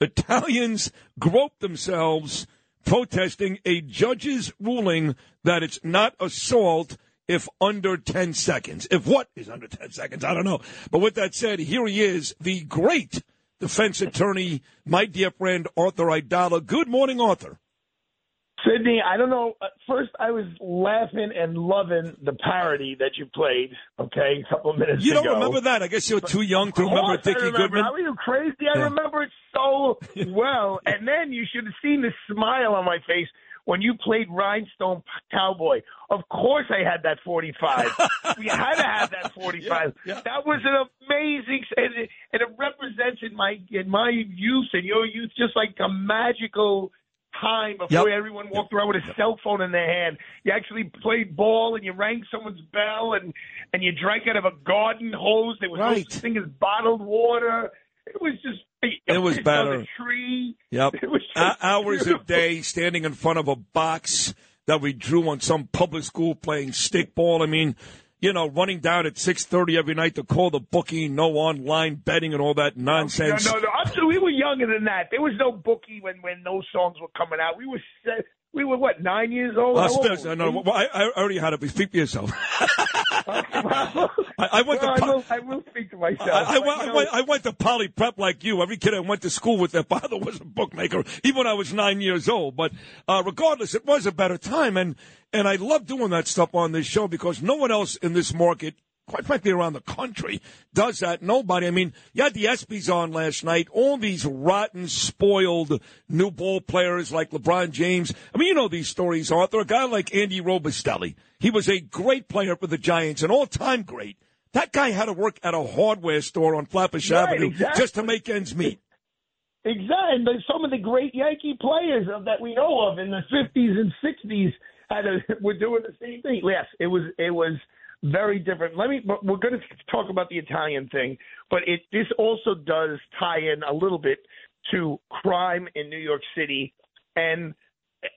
Speaker 12: Italians grope themselves protesting a judge's ruling that it's not assault if under 10 seconds. If what is under 10 seconds, I don't know. But with that said, here he is, the great defense attorney, my dear friend Arthur Aidala. Good morning, Arthur.
Speaker 28: Sydney, I don't know. Uh, first, I was laughing and loving the parody that you played. Okay, a couple of minutes
Speaker 12: You don't remember that? I guess you're too young to remember
Speaker 28: course I remember.
Speaker 12: Goodman.
Speaker 28: How are you crazy? I
Speaker 12: Yeah.
Speaker 28: remember it so well. And then you should have seen the smile on my face when you played Rhinestone Cowboy. Of course, I had that 45. we had to have that 45. That was an amazing, and it, and it represents in my in my youth and your youth just like a magical time before
Speaker 12: Yep.
Speaker 28: everyone walked around with a cell phone in their hand. You actually played ball and you rang someone's bell and and you drank out of a garden hose. There was no
Speaker 12: Right.
Speaker 28: such thing as bottled water. It was just
Speaker 12: It was better.
Speaker 28: tree.
Speaker 12: Yep.
Speaker 28: It was
Speaker 12: hours a day standing in front of a box that we drew on some public school playing stickball. I mean, you know, running down at 6.30 every night to call the bookie, no online betting and all that nonsense.
Speaker 28: No, no, no. I'm we were younger than that. There was no bookie when when those songs were coming out. We were we were what nine years old.
Speaker 12: Uh,
Speaker 28: old
Speaker 12: Spence,
Speaker 28: were
Speaker 12: no, I, I already had it. Speak for yourself. I, I went
Speaker 28: Well,
Speaker 12: to
Speaker 28: I will, I will speak to myself.
Speaker 12: I, I, went, I,
Speaker 28: know,
Speaker 12: went, went to poly prep like you. Every kid I went to school with, their father was a bookmaker, even when I was nine years old. But uh, regardless, it was a better time, and and I love doing that stuff on this show because no one else in this market, quite frankly, around the country, does that. Nobody. I mean, you had the ESPYS on last night. All these rotten, spoiled new ball players like LeBron James. I mean, you know these stories, Arthur. A guy like Andy Robustelli. He was a great player for the Giants, an all-time great. That guy had to work at a hardware store on Flatbush
Speaker 28: Right,
Speaker 12: Avenue
Speaker 28: exactly.
Speaker 12: just to make ends meet.
Speaker 28: Exactly. And some of the great Yankee players of- that we know of in the 50s and 60s had a, were doing the same thing. Yes, it was it was very different. Let me. but We're going to talk about the Italian thing, but it this also does tie in a little bit to crime in New York City. And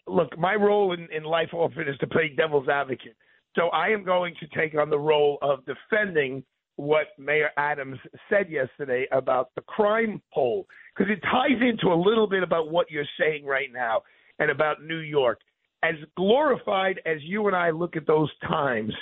Speaker 28: look, my role in, in life often is to play devil's advocate. So I am going to take on the role of defending what Mayor Adams said yesterday about the crime poll because it ties into a little bit about what you're saying right now and about New York. As glorified as you and I look at those times,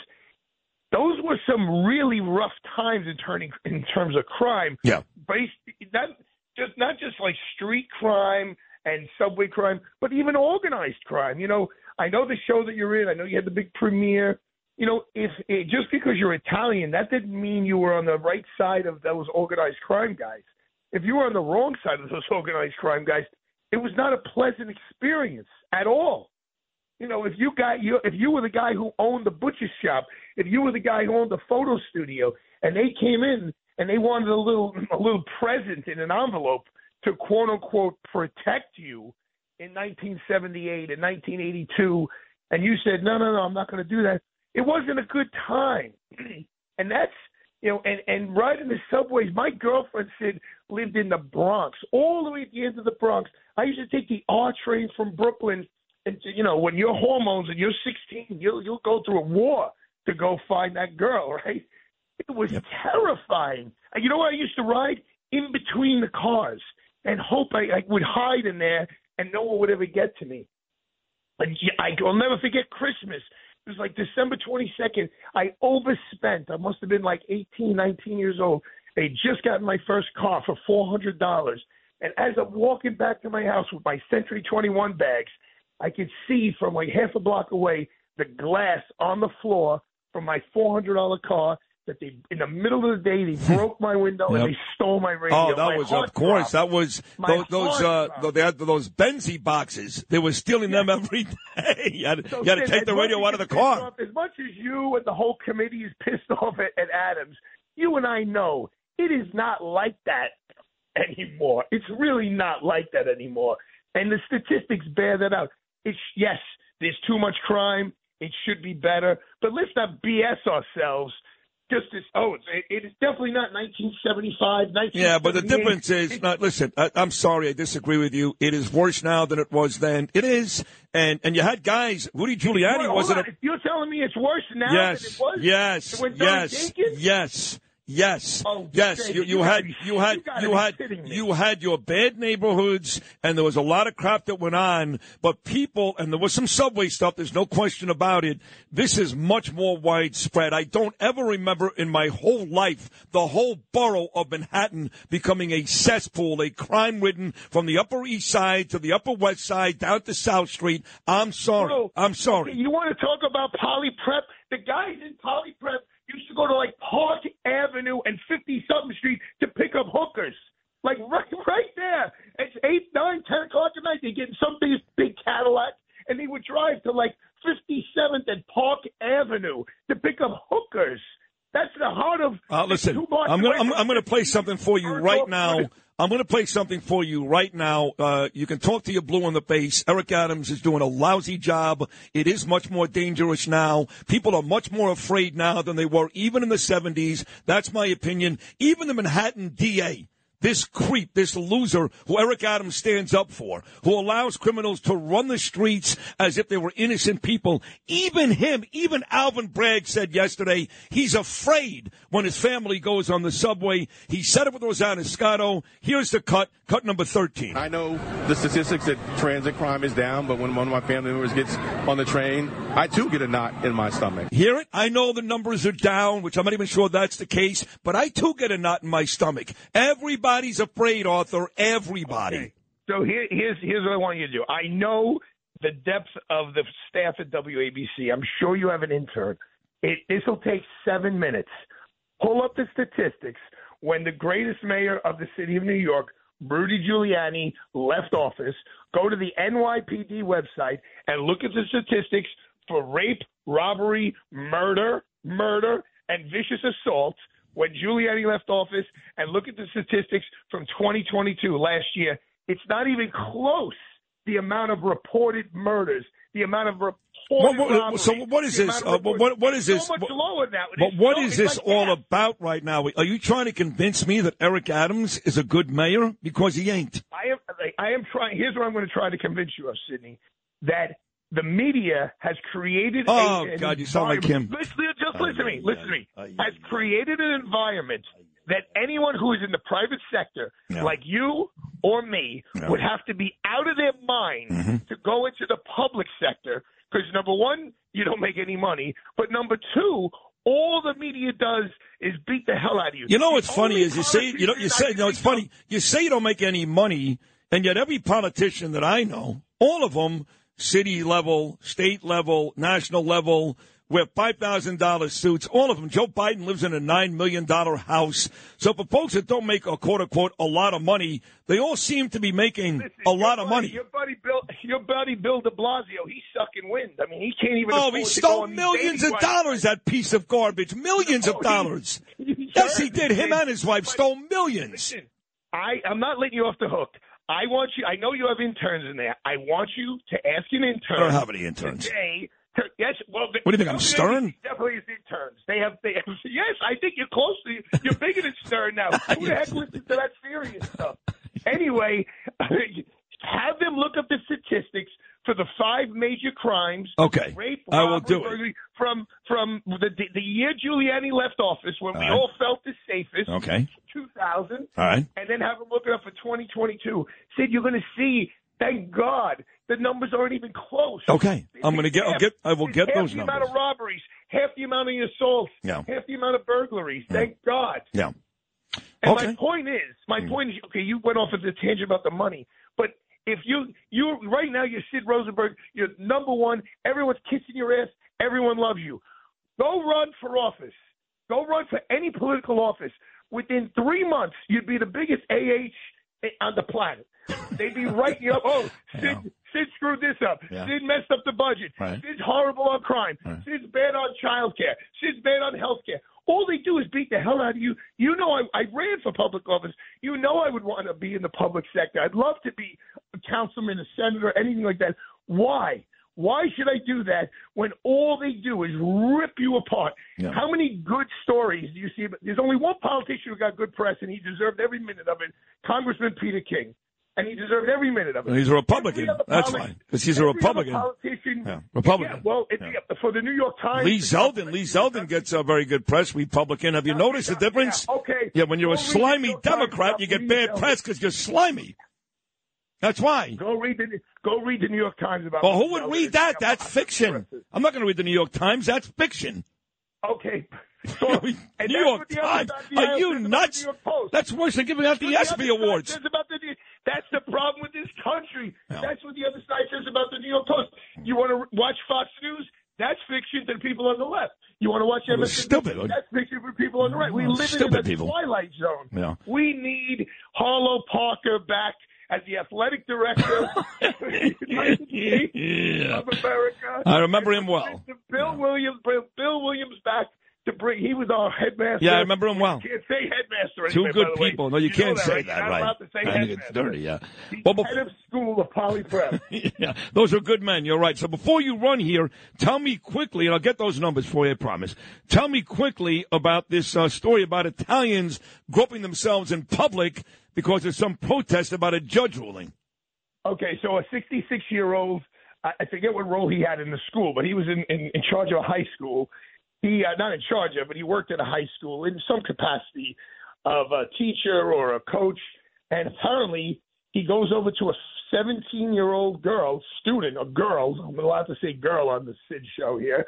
Speaker 28: those were some really rough times in turning in terms of crime.
Speaker 12: Yeah.
Speaker 28: Based not just not just like street crime and subway crime, but even organized crime. You know, I know the show that you're in. I know you had the big premiere. You know, if it, just because you're Italian, that didn't mean you were on the right side of those organized crime guys. If you were on the wrong side of those organized crime guys, it was not a pleasant experience at all. You know, if you got you if you were the guy who owned the butcher shop, if you were the guy who owned the photo studio, and they came in and they wanted a little a little present in an envelope to quote unquote protect you in 1978 and 1982, and you said no no no I'm not going to do that. It wasn't a good time, and that's you know, and and riding the subways. My girlfriend said lived in the Bronx, all the way at the end of the Bronx. I used to take the R train from Brooklyn and you know when you're hormones and you're 16 you'll you'll go through a war to go find that girl right? It was terrifying. And you know where i used to ride? In between the cars and hope i, I would hide in there and no one would ever get to me. And I, i'll never forget christmas. It was like december 22nd i overspent. I must have been like 18 19 years old. They just got my first car for $400 and as i'm walking back to my house with my century 21 bags I could see from like half a block away the glass on the floor from my $400 car. That they, in the middle of the day, they broke my window
Speaker 12: Yep.
Speaker 28: and they stole my radio.
Speaker 12: Oh, that
Speaker 28: My
Speaker 12: was of course.
Speaker 28: dropped.
Speaker 12: That was
Speaker 28: My
Speaker 12: those, those uh, they had those Benzie boxes. They were stealing them every day. You had,
Speaker 28: So,
Speaker 12: you had to take the radio out of the car.
Speaker 28: as much as you and the whole committee is pissed off at, at Adams, you and I know it is not like that anymore. It's really not like that anymore. And the statistics bear that out. It's yes, there's too much crime. It should be better, but let's not BS ourselves. Just as oh, it's, it is definitely not 1975.
Speaker 12: Yeah, but the difference is, not, listen, I, I'm sorry, I disagree with you. It is worse now than it was then. It is, and and you had guys. Rudy Giuliani wasn't a
Speaker 28: You're telling me it's worse now than
Speaker 12: yes,
Speaker 28: it was?
Speaker 12: yes,
Speaker 28: when
Speaker 12: yes,
Speaker 28: Dinkins?
Speaker 12: yes, yes,
Speaker 28: Oh,
Speaker 12: yes.
Speaker 28: David,
Speaker 12: You,
Speaker 28: you
Speaker 12: you had
Speaker 28: be-
Speaker 12: you had
Speaker 28: you gotta
Speaker 12: you had you had your bad neighborhoods, and there was a lot of crap that went on. But people, and there was some subway stuff. There's no question about it. This is much more widespread. I don't ever remember in my whole life the whole borough of Manhattan becoming a cesspool, a crime-ridden from the Upper East Side to the Upper West Side down to South Street. I'm sorry. I'm sorry.
Speaker 28: you want to talk about poly prep? The guys in poly prep used to go to like Park Avenue and 50 something Street to pick up hookers. Like right, right there. It's eight, nine, ten o'clock at night. They get in some big, big Cadillac, and they would drive to like 57th and Park Avenue to pick up hookers. That's the heart of.
Speaker 12: Uh, listen, I'm gonna I'm, I'm gonna play something for you right now. I'm going to play something for you right now. Uh, you can talk to your blue on the base. Eric Adams is doing a lousy job. It is much more dangerous now. People are much more afraid now than they were even in the 70s. That's my opinion. Even the Manhattan DA. This creep, this loser who Eric Adams stands up for, who allows criminals to run the streets as if they were innocent people. Even him, even Alvin Bragg said yesterday, he's afraid when his family goes on the subway. He said it with Rosanna Scotto. Here's the cut, cut number 13.
Speaker 29: I know the statistics that transit crime is down, but when one of my family members gets on the train, I too get a knot in my stomach.
Speaker 12: Hear it? I know the numbers are down, which I'm not even sure that's the case, but I too get a knot in my stomach. Everybody's afraid, Arthur. Everybody.
Speaker 28: So here, here's here's what I want you to do. I know the depth of the staff at WABC. I'm sure you have an intern. It, this will take seven minutes. Pull up the statistics when the greatest mayor of the city of New York, Rudy Giuliani, left office. Go to the NYPD website and look at the statistics for rape, robbery, murder, murder, and vicious assault when Giuliani left office and look at the statistics from 2022 last year. It's not even close. The amount of reported murders, the amount of reported
Speaker 12: What- what-
Speaker 28: robberies,
Speaker 12: so what is this? Uh, what- what- is
Speaker 28: so
Speaker 12: this?
Speaker 28: much lower now.
Speaker 12: But what
Speaker 28: so-
Speaker 12: is this
Speaker 28: like
Speaker 12: all about right now? Are you trying to convince me that Eric Adams is a good mayor? Because he ain't.
Speaker 28: I am. I am trying. Here's what I'm going to try to convince you of, Sydney. That the media has created.
Speaker 12: Oh,
Speaker 28: a,
Speaker 12: God, you sound like him.
Speaker 28: Listen, just listen to me. Listen to me. Has created an environment that anyone who is in the private sector,
Speaker 12: Yeah.
Speaker 28: like you or me,
Speaker 12: Yeah.
Speaker 28: would have to be out of their mind
Speaker 12: Mm-hmm.
Speaker 28: to go into the public sector. Because number one, you don't make any money, but number two. All the media does is beat the hell out of you.
Speaker 12: You know what's
Speaker 28: The
Speaker 12: funny is you say you know you say you know it's funny you say you don't make any money, and yet every politician that I know, all of them, city level, state level, national level, wear five thousand dollars suits. All of them. Joe Biden lives in a nine million dollar house. So for folks that don't make a quote unquote a lot of money, they all seem to be making a lot of money.
Speaker 28: Your buddy Bill, your buddy Bill De Blasio, he's sucking wind. I mean, he can't even.
Speaker 12: Oh, he stole
Speaker 28: on
Speaker 12: millions of
Speaker 28: sites.
Speaker 12: dollars, that piece of garbage. Millions of dollars.
Speaker 28: he
Speaker 12: Yes, he did. Him and his wife stole millions.
Speaker 28: Listen, I, I'm not letting you off the hook. I want you. I know you have interns in there. I want you to ask an intern.
Speaker 12: I don't have any interns.
Speaker 28: Today, to, yes. Well, the,
Speaker 12: What do you think, I'm Stern?
Speaker 28: Definitely is interns. They have. They have, yes, I think you're close to. You're bigger than Stern now. Who the heck listens to that serious stuff? Anyway, have them look up the statistics for the five major crimes.
Speaker 12: Okay.
Speaker 28: Rape,
Speaker 12: I will do it.
Speaker 28: From from the the year Giuliani left office, when we
Speaker 12: All right.
Speaker 28: all felt the safest.
Speaker 12: Okay.
Speaker 28: 2000.
Speaker 12: All right.
Speaker 28: And then have them look it up for 2022. Sid, you're going to see. Thank God the numbers aren't even close.
Speaker 12: Okay. I'm going to get. I'll get. I will get
Speaker 28: half
Speaker 12: those
Speaker 28: the amount of robberies, half the amount of assaults,
Speaker 12: Yeah.
Speaker 28: half the amount of burglaries. Thank God.
Speaker 12: Yeah.
Speaker 28: And
Speaker 12: Okay.
Speaker 28: my point is, my
Speaker 12: Hmm.
Speaker 28: point is, okay, you went off at the tangent about the money, but if you you right now you're Sid Rosenberg, you're number one. Everyone's kissing your ass. Everyone loves you. Go run for office. Go run for any political office. Within three months, you'd be the biggest AH on the planet. They'd be writing you up. Oh, Sid, Sid screwed this up.
Speaker 30: Yeah.
Speaker 28: Sid messed up the budget.
Speaker 30: Right.
Speaker 28: Sid's horrible on crime. Sid's bad on child care. Sid's bad on health care. All they do is beat the hell out of you. You know, I, I ran for public office. You know, I would want to be in the public sector. I'd love to be a councilman, a senator, anything like that. Why? Why should I do that when all they do is rip you apart?
Speaker 30: Yeah.
Speaker 28: How many good stories do you see? There's only one politician who got good press, and he deserved every minute of it. Congressman Peter King, and he deserved every minute of it.
Speaker 12: He's a Republican. That's fine. Because he's a Republican.
Speaker 28: Politician,
Speaker 12: Yeah, Republican.
Speaker 28: Yeah, well, it, for the New York Times,
Speaker 12: Lee Zeldin. Lee Zeldin gets a very good press. Republican. Have you noticed the difference?
Speaker 28: Yeah, okay.
Speaker 12: Yeah, when you're a
Speaker 28: Go read the
Speaker 12: slimy
Speaker 28: New York Times
Speaker 12: Democrat, you get bad press because you're slimy. That's why.
Speaker 28: Go read the Go read the New York Times about.
Speaker 12: Well, who would read that? That's fiction. I'm not going to read the New York Times. That's fiction.
Speaker 28: Okay. So, and
Speaker 12: New York
Speaker 28: the
Speaker 12: Times.
Speaker 28: the
Speaker 12: Are you nuts?
Speaker 28: the New York Post.
Speaker 12: That's worse than giving out the ESPY awards.
Speaker 28: the, that's the problem with this country. That's what the other side says about the New York Post. You want to watch Fox News? That's fiction to the people on the left. You want to watch MSNBC?
Speaker 12: stupid.
Speaker 28: That's fiction for people on the right. We live
Speaker 12: stupid
Speaker 28: in a
Speaker 12: people.
Speaker 28: twilight zone.
Speaker 12: Yeah.
Speaker 28: We need Harlow Parker back as the athletic director of the United States
Speaker 12: Yeah.
Speaker 28: of America.
Speaker 12: I remember him well.
Speaker 28: Bill Williams, Bill, Bill Williams back to bring. He was our headmaster.
Speaker 12: Yeah, I remember him well.
Speaker 28: You can't say headmaster.
Speaker 12: Two
Speaker 28: anyway,
Speaker 12: good
Speaker 28: the way.
Speaker 12: people. No, you,
Speaker 28: know
Speaker 12: can't
Speaker 28: that,
Speaker 12: say
Speaker 28: right?
Speaker 12: that,
Speaker 28: You're not
Speaker 12: right?
Speaker 28: allowed to say
Speaker 12: I think
Speaker 28: headmaster.
Speaker 12: it's dirty, yeah. Well, bef-
Speaker 28: Head of school of Poly Prep.
Speaker 12: yeah, those are good men. You're right. So before you run here, tell me quickly, and I'll get those numbers for you, I promise. Tell me quickly about this uh, story about Italians groping themselves in public because of some protest about a judge ruling.
Speaker 28: Okay, so a 66 year old, I forget what role he had in the school, but he was in, in, in charge of a high school. He, uh, not in charge of, but he worked at a high school in some capacity of a teacher or a coach. And apparently, he goes over to a 17 year old girl, student, a girl, I'm allowed to say girl on the Sid show here,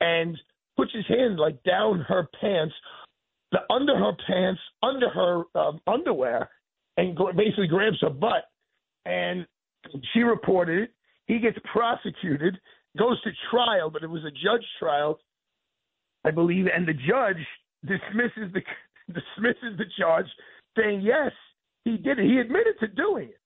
Speaker 28: and puts his hand like down her pants, the under her pants, under her um, underwear, and basically grabs her butt. And she reported it. He gets prosecuted, goes to trial, but it was a judge trial, I believe, and the judge dismisses the dismisses the charge, saying yes, he did it. He admitted to doing it,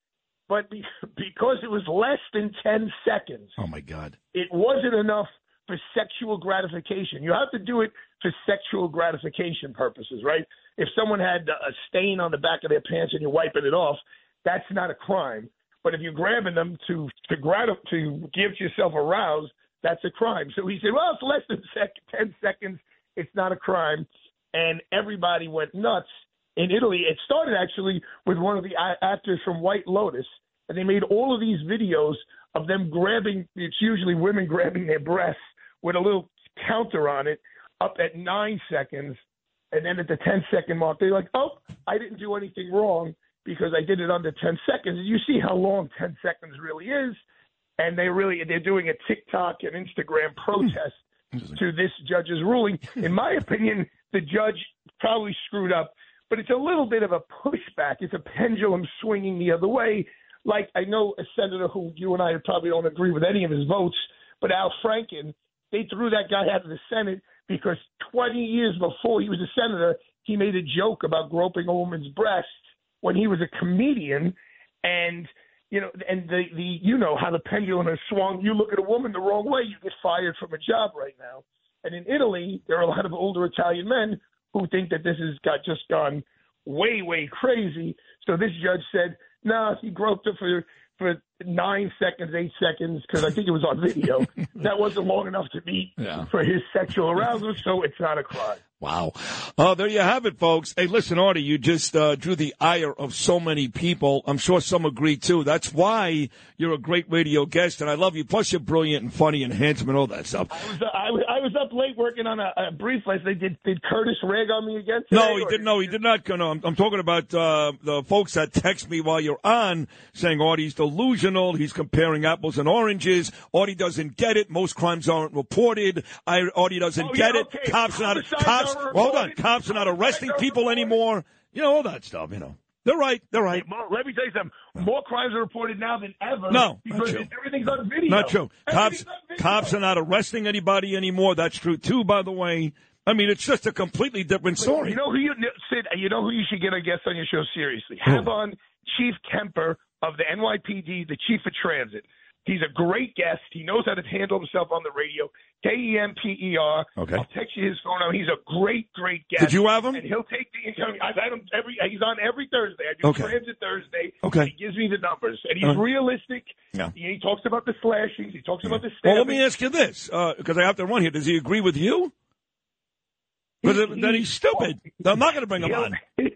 Speaker 28: but be, because it was less than ten seconds,
Speaker 12: Oh my God!
Speaker 28: it wasn't enough for sexual gratification. You have to do it for sexual gratification purposes, right? If someone had a stain on the back of their pants and you're wiping it off, that's not a crime. But if you're grabbing them to to gratif- to give yourself aroused, that's a crime. So he said, well, it's less than sec- ten seconds. It's not a crime, and everybody went nuts in Italy. It started actually with one of the actors from White Lotus, and they made all of these videos of them grabbing. It's usually women grabbing their breasts with a little counter on it, up at nine seconds, and then at the 10 second mark, they're like, oh, I didn't do anything wrong because I did it under 10 seconds. And you see how long 10 seconds really is. And they really, they're doing a TikTok and Instagram hmm. protest to this judge's ruling. In my opinion, the judge probably screwed up, but it's a little bit of a pushback. It's a pendulum swinging the other way. Like I know a senator who you and I probably don't agree with any of his votes, but Al Franken, they threw that guy out of the Senate because 20 years before he was a senator, he made a joke about groping a woman's breast when he was a comedian, and you know, and the the you know how the pendulum has swung. You look at a woman the wrong way, you get fired from a job right now. And in Italy, there are a lot of older Italian men who think that this has got just gone way way crazy. So this judge said, "No, he groped her for for nine seconds, eight seconds, because I think it was on video. that wasn't long enough to be
Speaker 12: Yeah.
Speaker 28: for his sexual arousal, so it's not a crime."
Speaker 12: Wow. Oh, there you have it, folks. Hey, listen, Artie, you just uh, drew the ire of so many people. I'm sure some agree too. That's why you're a great radio guest, and I love you. Plus, you're brilliant and funny and handsome and all that stuff.
Speaker 28: I was, I was I was up late working on a, a brief last night. Did did Curtis rag on me again? Today,
Speaker 12: No, he
Speaker 28: or-
Speaker 12: did. No, he did not. No, I'm, I'm talking about uh, the folks that text me while you're on, saying Artie's delusional. He's comparing apples and oranges. Artie doesn't get it. Most crimes aren't reported. I, Artie doesn't
Speaker 28: Oh,
Speaker 12: get
Speaker 28: yeah,
Speaker 12: it.
Speaker 28: okay.
Speaker 12: Cops are not. Cops. Well, hold on. Cops are not arresting people anymore. You know all that stuff. You know. They're right. They're right.
Speaker 28: Let me tell you something. More crimes are reported now than ever.
Speaker 12: No, not
Speaker 28: because
Speaker 12: true.
Speaker 28: everything's on video.
Speaker 12: Not true. Cops.
Speaker 28: Video.
Speaker 12: Cops are not arresting anybody anymore. That's true too. By the way. I mean, it's just a completely different story.
Speaker 28: You know who you Sid? You know who you should get a guest on your show seriously. Have on Chief Kemper of the NYPD, the Chief of Transit. He's a great guest. He knows how to handle himself on the radio. K E M P E R.
Speaker 12: Okay.
Speaker 28: I'll text you his phone number. He's a great, great guest.
Speaker 12: Did you have him?
Speaker 28: And he'll take the incoming. I've had him every. He's on every Thursday. I do
Speaker 12: Okay.
Speaker 28: Transit Thursday.
Speaker 12: Okay.
Speaker 28: And he gives me the numbers, and he's
Speaker 12: right.
Speaker 28: realistic.
Speaker 12: Yeah.
Speaker 28: He, he talks about the slashings. He talks about the
Speaker 12: Well, let me ask you this, uh, because I have to run here. Does he agree with you? Because then he's stupid. I'm not going to bring him on.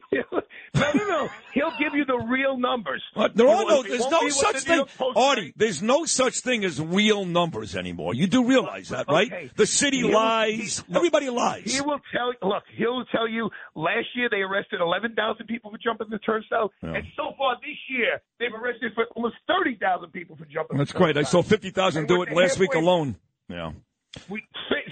Speaker 28: no, no, no. He'll give you the real numbers.
Speaker 12: What? There are no. There's no such thing,
Speaker 28: New York Post
Speaker 12: Artie. There's no such thing as real numbers anymore. You do realize that, right?
Speaker 28: Okay.
Speaker 12: The city
Speaker 28: He'll-
Speaker 12: lies.
Speaker 28: he-
Speaker 12: Everybody lies.
Speaker 28: He will tell. Look, he'll tell you. Last year they arrested 11,000 people for jumping the turnstile,
Speaker 12: Yeah.
Speaker 28: and so far this year they've arrested for almost 30,000 people for jumping.
Speaker 12: That's great. I saw fifty thousand do it last week alone. Yeah.
Speaker 28: We,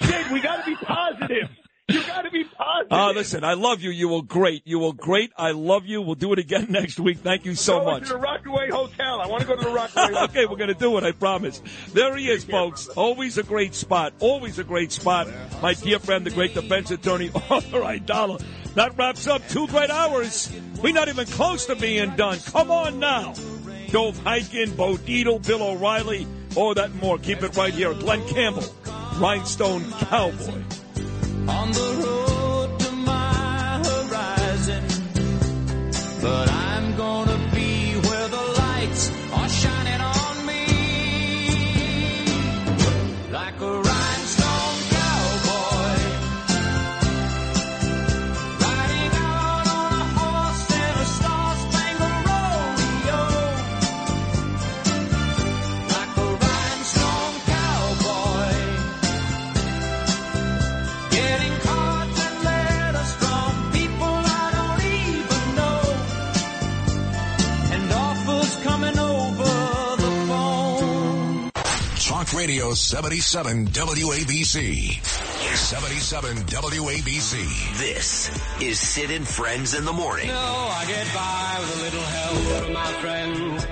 Speaker 28: Sid, we got to be positive. You got to be positive.
Speaker 12: Ah, listen, I love you. You were great. You were great. I love you. We'll do it again next week. Thank you so much.
Speaker 28: to the Rockaway Hotel. I want to go to the Rockaway Hotel.
Speaker 12: okay, we're going to do it, I promise. There he is, folks. Always a great spot. Always a great spot. My dear friend, the great defense attorney, Arthur Aidala. That wraps up two great hours. We're not even close to being done. Come on now. Dov Hikind, Bo Dietl, Bill O'Reilly, all that and more. Keep it right here. Glen Campbell, Rhinestone Cowboy.
Speaker 4: Gonna
Speaker 2: Talk Radio 77 WABC. 77 WABC.
Speaker 21: This is Sid and Friends in the Morning.
Speaker 4: No, I get by with a little help from my friends.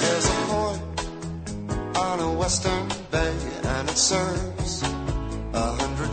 Speaker 30: There's a port on a western bay, and it serves a hundred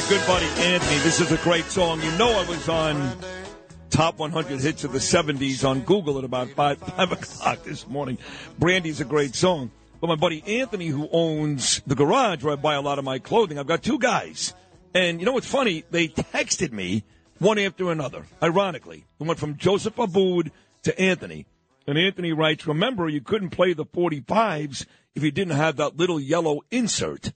Speaker 12: My good buddy Anthony, this is a great song. You know I was on top 100 hits of the 70s on Google at about 5, 5 o'clock this morning. Brandy's a great song. But my buddy Anthony, who owns the garage where I buy a lot of my clothing, I've got two guys. And you know what's funny? They texted me one after another, ironically. It went from Joseph Abboud to Anthony. And Anthony writes, remember, you couldn't play the 45s if you didn't have that little yellow insert.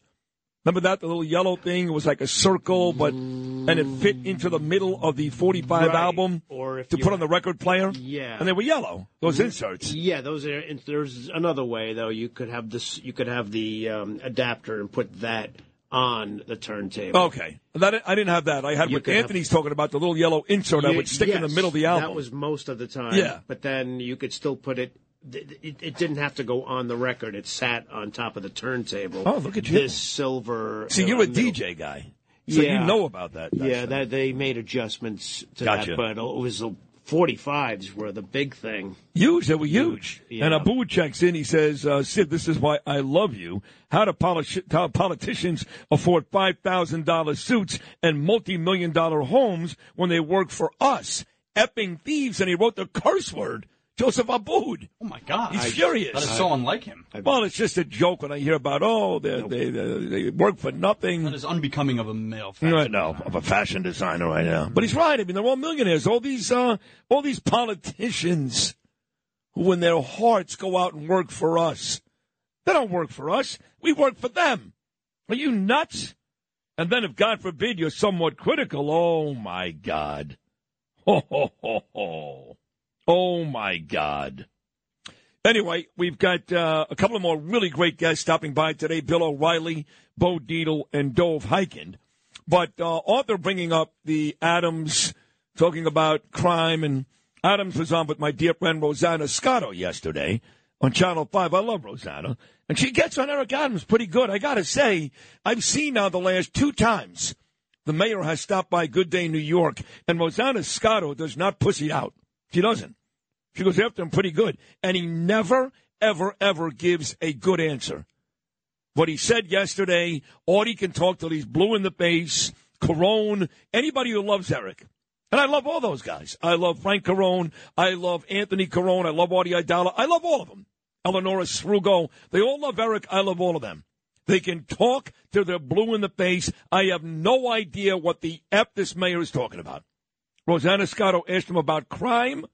Speaker 12: Remember that the little yellow thing? It was like a circle, but and it fit into the middle of the 45
Speaker 13: Right.
Speaker 12: album
Speaker 13: Or if
Speaker 12: to put on the record player.
Speaker 13: Yeah.
Speaker 12: and they were yellow. Those inserts.
Speaker 13: Yeah, those are. There's another way though. You could have this. You could have the um, adapter and put that on the turntable.
Speaker 12: Okay, that I didn't have that. I had
Speaker 13: You
Speaker 12: what
Speaker 13: could have-
Speaker 12: Anthony's talking about the little yellow insert I
Speaker 13: Ye-
Speaker 12: would stick in the middle of the album.
Speaker 13: That was most of the time.
Speaker 12: Yeah.
Speaker 13: But then you could still put it. It, it, didn't have to go on the record. It sat on top of the turntable.
Speaker 12: Oh, look at you.
Speaker 13: This silver.
Speaker 12: See,
Speaker 13: uh,
Speaker 12: you're a
Speaker 13: middle-
Speaker 12: DJ guy, so you know about that. that
Speaker 13: yeah,
Speaker 12: stuff.
Speaker 13: that they made adjustments to
Speaker 12: Gotcha.
Speaker 13: that, but it was the 45s were the big thing.
Speaker 12: Huge. They were huge.
Speaker 13: Yeah.
Speaker 12: And Abboud checks in. He says, uh, Sid, this is why I love you. How do politi- how politicians afford $5,000 suits and multi-million dollar homes when they work for us? Epping thieves. And he wrote the curse word. Joseph Abboud.
Speaker 19: Oh my God!
Speaker 12: He's
Speaker 19: I-
Speaker 12: furious.
Speaker 19: That is so unlike him.
Speaker 12: Well, it's just a joke when I hear about, oh, they, they, they, they work for nothing.
Speaker 19: That is unbecoming of a male.
Speaker 12: I know of a fashion designer right now, but he's right. I mean, they're all millionaires. All these, uh, all these politicians who, in their hearts, go out and work for us. They don't work for us. We work for them. Are you nuts? And then, if God forbid you're somewhat critical, oh my God. Ho, ho, ho, ho. Oh my God. Anyway, we've got uh, a couple of more really great guests stopping by today Bill O'Reilly, Bo Dietl, and Dov Hikind. But uh, Arthur bringing up the Adams, talking about crime, and Adams was on with my dear friend Rosanna Scotto yesterday on Channel 5. I love Rosanna. And she gets on Eric Adams pretty good. I got to say, I've seen now the last two times the mayor has stopped by Good Day New York, and Rosanna Scotto does not pussy out. She doesn't. She goes after him pretty good. And he never, ever, ever gives a good answer. What he said yesterday, Audie can talk till he's blue in the face, Carone, anybody who loves Eric. And I love all those guys. I love Frank Carone. I love Anthony Carone. I love Audie Aidala. I love all of them. Eleonora Srugo. They all love Eric. I love all of them. They can talk till they're blue in the face. I have no idea what the F this mayor is talking about. Rosanna Scotto asked him about crime,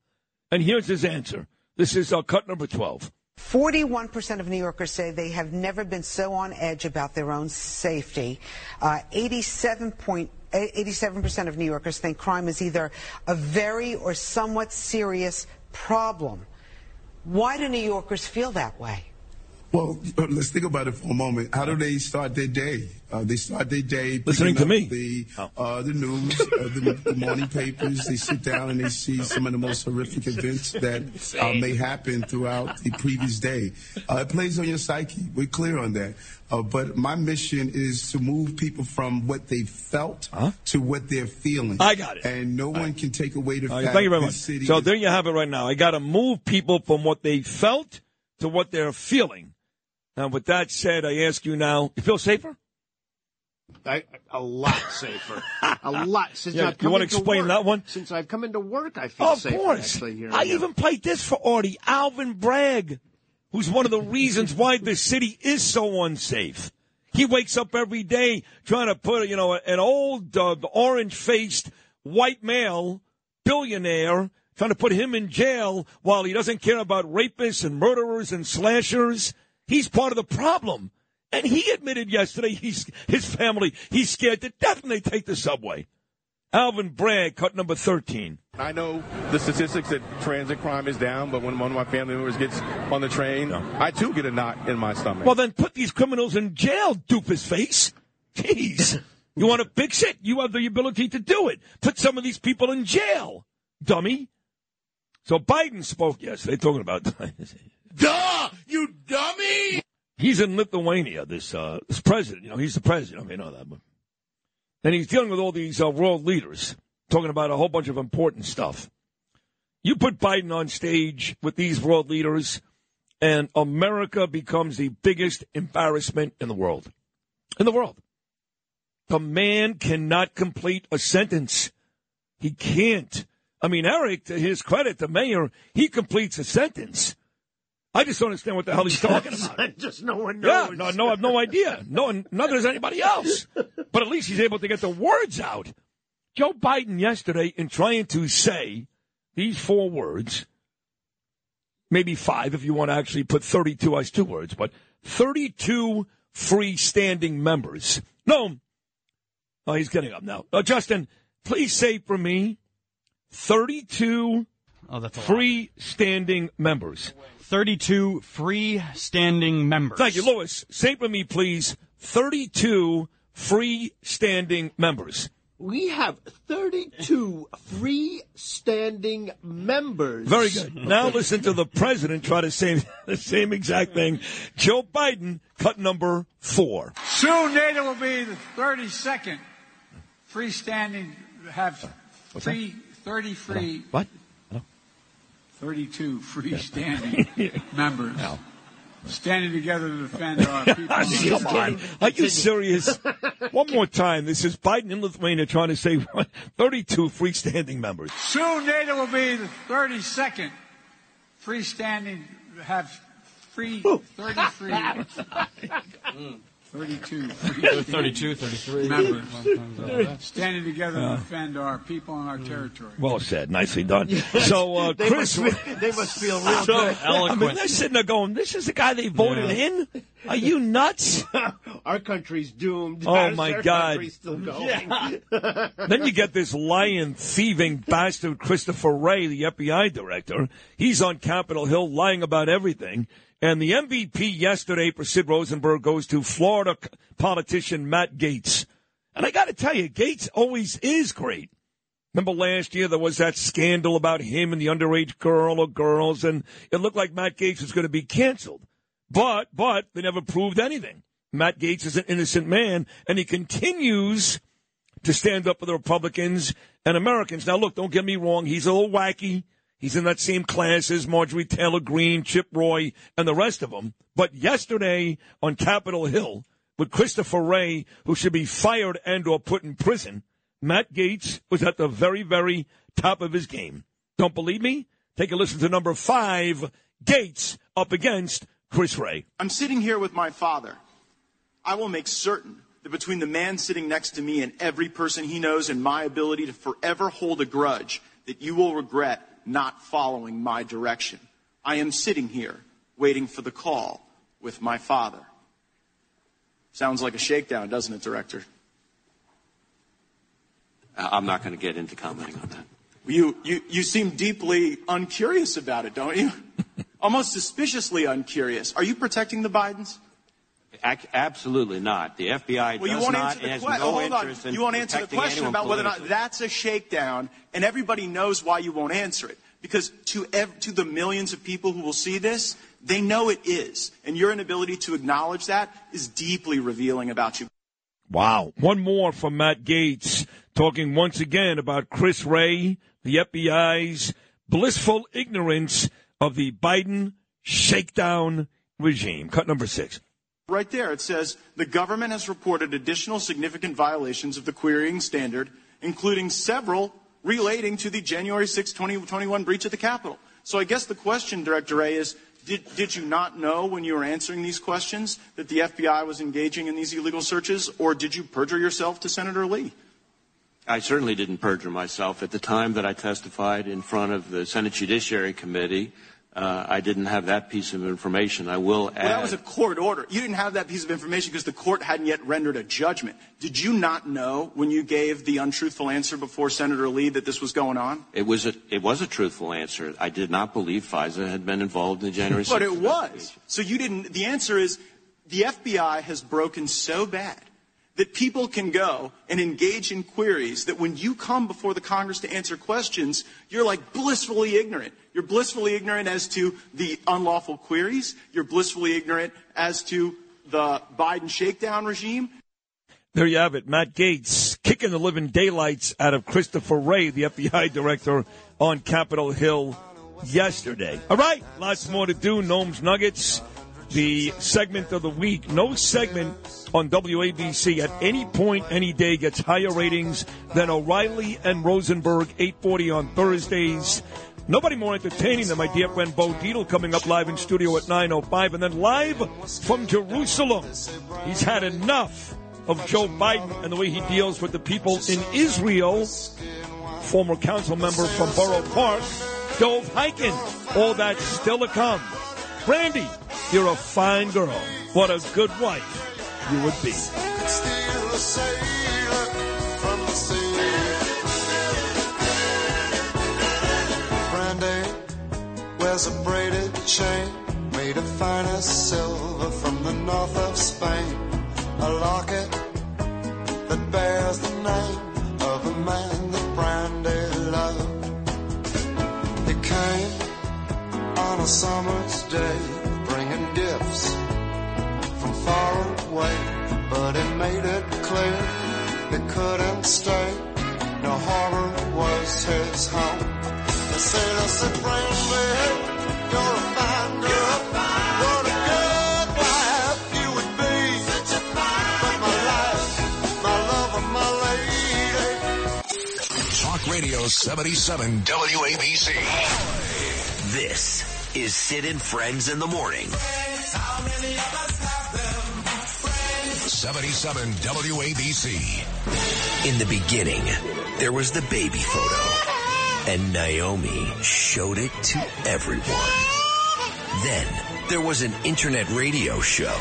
Speaker 12: and here's his answer. This is uh, cut number 12.
Speaker 7: 41% of New Yorkers say they have never been so on edge about their own safety. Uh, 87 point, 87% of New Yorkers think crime is either a very or somewhat serious problem. Why do New Yorkers feel that way?
Speaker 8: Well, uh, let's think about it for a moment. How do they start their day? Uh, they start their day
Speaker 12: Listening to me.
Speaker 8: The uh, the news, uh, the, the morning papers. They sit down and they see some of the most horrific events that uh, may happen throughout the previous day. Uh, it plays on your psyche. We're clear on that. Uh, but my mission is to move people from what they felt to what they're feeling.
Speaker 12: I got it.
Speaker 8: And no one can take away the
Speaker 12: All right,
Speaker 8: fact
Speaker 12: thank you very
Speaker 8: this
Speaker 12: much.
Speaker 8: city
Speaker 12: So
Speaker 8: is
Speaker 12: there you have it right now. I got to move people from what they felt to what they're feeling. Now, with that said, I ask you now, you feel safer?
Speaker 13: I, a lot safer. a lot since
Speaker 12: Yeah,
Speaker 13: I've
Speaker 12: you wanna explain
Speaker 13: work.
Speaker 12: that one?
Speaker 13: Since I've come into work, I feel safer.
Speaker 12: Of course.
Speaker 13: Actually,
Speaker 12: I even played this for Audie, Alvin Bragg, who's one of the reasons why the city is so unsafe. He wakes up every day trying to put, you know, an old uh, orange-faced white male billionaire, trying to put him in jail while he doesn't care about rapists and murderers and slashers. He's part of the problem. And he admitted yesterday he's his family, he's scared to death when they take the subway. Alvin Bragg, cut number 13.
Speaker 29: I know the statistics that transit crime is down, but when one of my family members gets on the train, I too get a knot in my stomach.
Speaker 12: Well, then put these criminals in jail, doofus face. Jeez. You want to fix it? You have the ability to do it. Put some of these people in jail, dummy. So Biden spoke yesterday talking about. Duh! You dummy! He's in Lithuania, this, uh, this president. You know, he's the president. I mean, know that. But, and he's dealing with all these uh, world leaders, talking about a whole bunch of important stuff. You put Biden on stage with these world leaders, and America becomes the biggest embarrassment in the world. In the world. The man cannot complete a sentence. He can't. I mean, Eric, to his credit, the mayor, he completes a sentence. I just don't understand what the hell he's talking about.
Speaker 13: Just no one
Speaker 12: Yeah,
Speaker 13: knows.
Speaker 12: no, no, I have no idea. No, neither does anybody else. But at least he's able to get the words out. Joe Biden yesterday, in trying to say these four words, maybe five if you want to actually put 32 as two words, but 32 freestanding members. No, oh, he's getting up now. Uh, Justin, please say for me 32
Speaker 19: Oh, that's a lot.
Speaker 12: freestanding members.
Speaker 19: 32 freestanding members.
Speaker 12: Thank you, Lewis. Say for me, please. 32 freestanding members.
Speaker 13: We have 32 freestanding members.
Speaker 12: Very good. Now listen to the president try to say the same exact thing. Joe Biden, cut number four.
Speaker 5: Soon NATO will be the 32nd freestanding, have
Speaker 12: What's
Speaker 5: free, 30 free,
Speaker 12: What?
Speaker 5: 32 freestanding members standing together to defend our people.
Speaker 12: Come on. Are you serious? One more time. This is Biden in Lithuania trying to say what? 32 freestanding members.
Speaker 5: Soon NATO will be the 32nd freestanding, have free, 30 free, mm. 32,
Speaker 4: 32, 33.
Speaker 5: members standing together
Speaker 12: Yeah.
Speaker 5: to defend our people and our territory.
Speaker 12: Well said. Nicely done. So, uh,
Speaker 5: They
Speaker 12: Chris.
Speaker 5: must feel- they must feel real
Speaker 12: so,
Speaker 5: good.
Speaker 12: I mean, they're sitting there going, this is the guy they voted
Speaker 13: Yeah.
Speaker 12: in? Are you nuts?
Speaker 13: Our country's doomed.
Speaker 12: Oh,
Speaker 13: How's
Speaker 12: my
Speaker 13: their
Speaker 12: God.
Speaker 13: country Still going?
Speaker 12: then you get this lying, thieving bastard, Christopher Wray, the FBI director. He's on Capitol Hill lying about everything. And the MVP yesterday for Sid Rosenberg goes to Florida politician Matt Gaetz. And I got to tell you, Gaetz always is great. Remember last year there was that scandal about him and the underage girl or girls, and it looked like Matt Gaetz was going to be canceled. But, but they never proved anything. Matt Gaetz is an innocent man, and he continues to stand up for the Republicans and Americans. Now, look, don't get me wrong. He's a little wacky. He's in that same class as Marjorie Taylor Greene, Chip Roy, and the rest of them. But yesterday on Capitol Hill, with Christopher Wray, who should be fired and or put in prison, Matt Gaetz was at the very, very top of his game. Don't believe me? Take a listen to number five, Gaetz up against Chris Wray.
Speaker 6: I'm sitting here with my father. I will make certain that between the man sitting next to me and every person he knows and my ability to forever hold a grudge, that you will regret not following my direction. I am sitting here waiting for the call with my father. Sounds like a shakedown, doesn't it, Director?
Speaker 3: Uh, I'm not going to get into commenting on that.
Speaker 6: You, you, you seem deeply uncurious about it, don't you? Almost suspiciously uncurious. Are you protecting the Bidens?
Speaker 3: Ac- absolutely not. The FBI
Speaker 6: Well, you
Speaker 3: does
Speaker 6: won't
Speaker 3: not
Speaker 6: answer the
Speaker 3: has
Speaker 6: question.
Speaker 3: no oh,
Speaker 6: hold on.
Speaker 3: interest in
Speaker 6: You won't answer the question about whether or not that's a shakedown, and everybody knows why you won't answer it. Because to ev- to the millions of people who will see this, they know it is, and your inability to acknowledge that is deeply revealing about you.
Speaker 12: Wow. One more from Matt Gaetz talking once again about Chris Wray, the FBI's blissful ignorance of the Biden shakedown regime. Cut number six.
Speaker 6: Right there, it says the government has reported additional significant violations of the querying standard, including several relating to the January 6, 2021 breach of the Capitol. So I guess the question, Director Wray, is did, did you not know when you were answering these questions that the FBI was engaging in these illegal searches, or did you perjure yourself to Senator Lee?
Speaker 3: I certainly didn't perjure myself. At the time that I testified in front of the Senate Judiciary Committee, uh, I didn't have that piece of information. I will add.
Speaker 6: Well, that was a court order. You didn't have that piece of information because the court hadn't yet rendered a judgment. Did you not know when you gave the untruthful answer before Senator Lee that this was going on?
Speaker 3: It was a it was a truthful answer. I did not believe FISA had been involved in the January 6th
Speaker 6: But it was. So you didn't. The answer is the FBI has broken so bad that people can go and engage in queries that when you come before the Congress to answer questions, you're like blissfully ignorant. You're blissfully ignorant as to the unlawful queries. You're blissfully ignorant as to the Biden shakedown regime.
Speaker 12: There you have it. Matt Gaetz kicking the living daylights out of Christopher Wray, the FBI director, on Capitol Hill yesterday. All right, lots more to do. Noam's Nuggets, the segment of the week. No segment on WABC at any point, any day gets higher ratings than O'Reilly and Rosenberg, 840 on Thursdays. Nobody more entertaining than my dear friend Bo Dietl coming up live in studio at 9.05 and then live from Jerusalem. He's had enough of Joe Biden and the way he deals with the people in Israel. Former council member from Borough Park, Dov Hikind. All that still to come. Brandy, you're a fine girl. What a good wife you would be.
Speaker 30: Wears a braided chain made of finest silver from the north of Spain. A locket that bears the name of a man that Brandy loved. He came on a summer's day bringing gifts from far away, but it made it clear he couldn't stay. No harbor was his home. The sailor said, Brandy, you're a fine girl. What a good wife you would be. But my life, my love, and my lady.
Speaker 2: Talk Radio 77 WABC.
Speaker 21: This is Sid and Friends in the Morning.
Speaker 2: 77 WABC.
Speaker 21: In the beginning, there was the baby photo, and Naomi showed it to everyone. Then there was an internet radio show.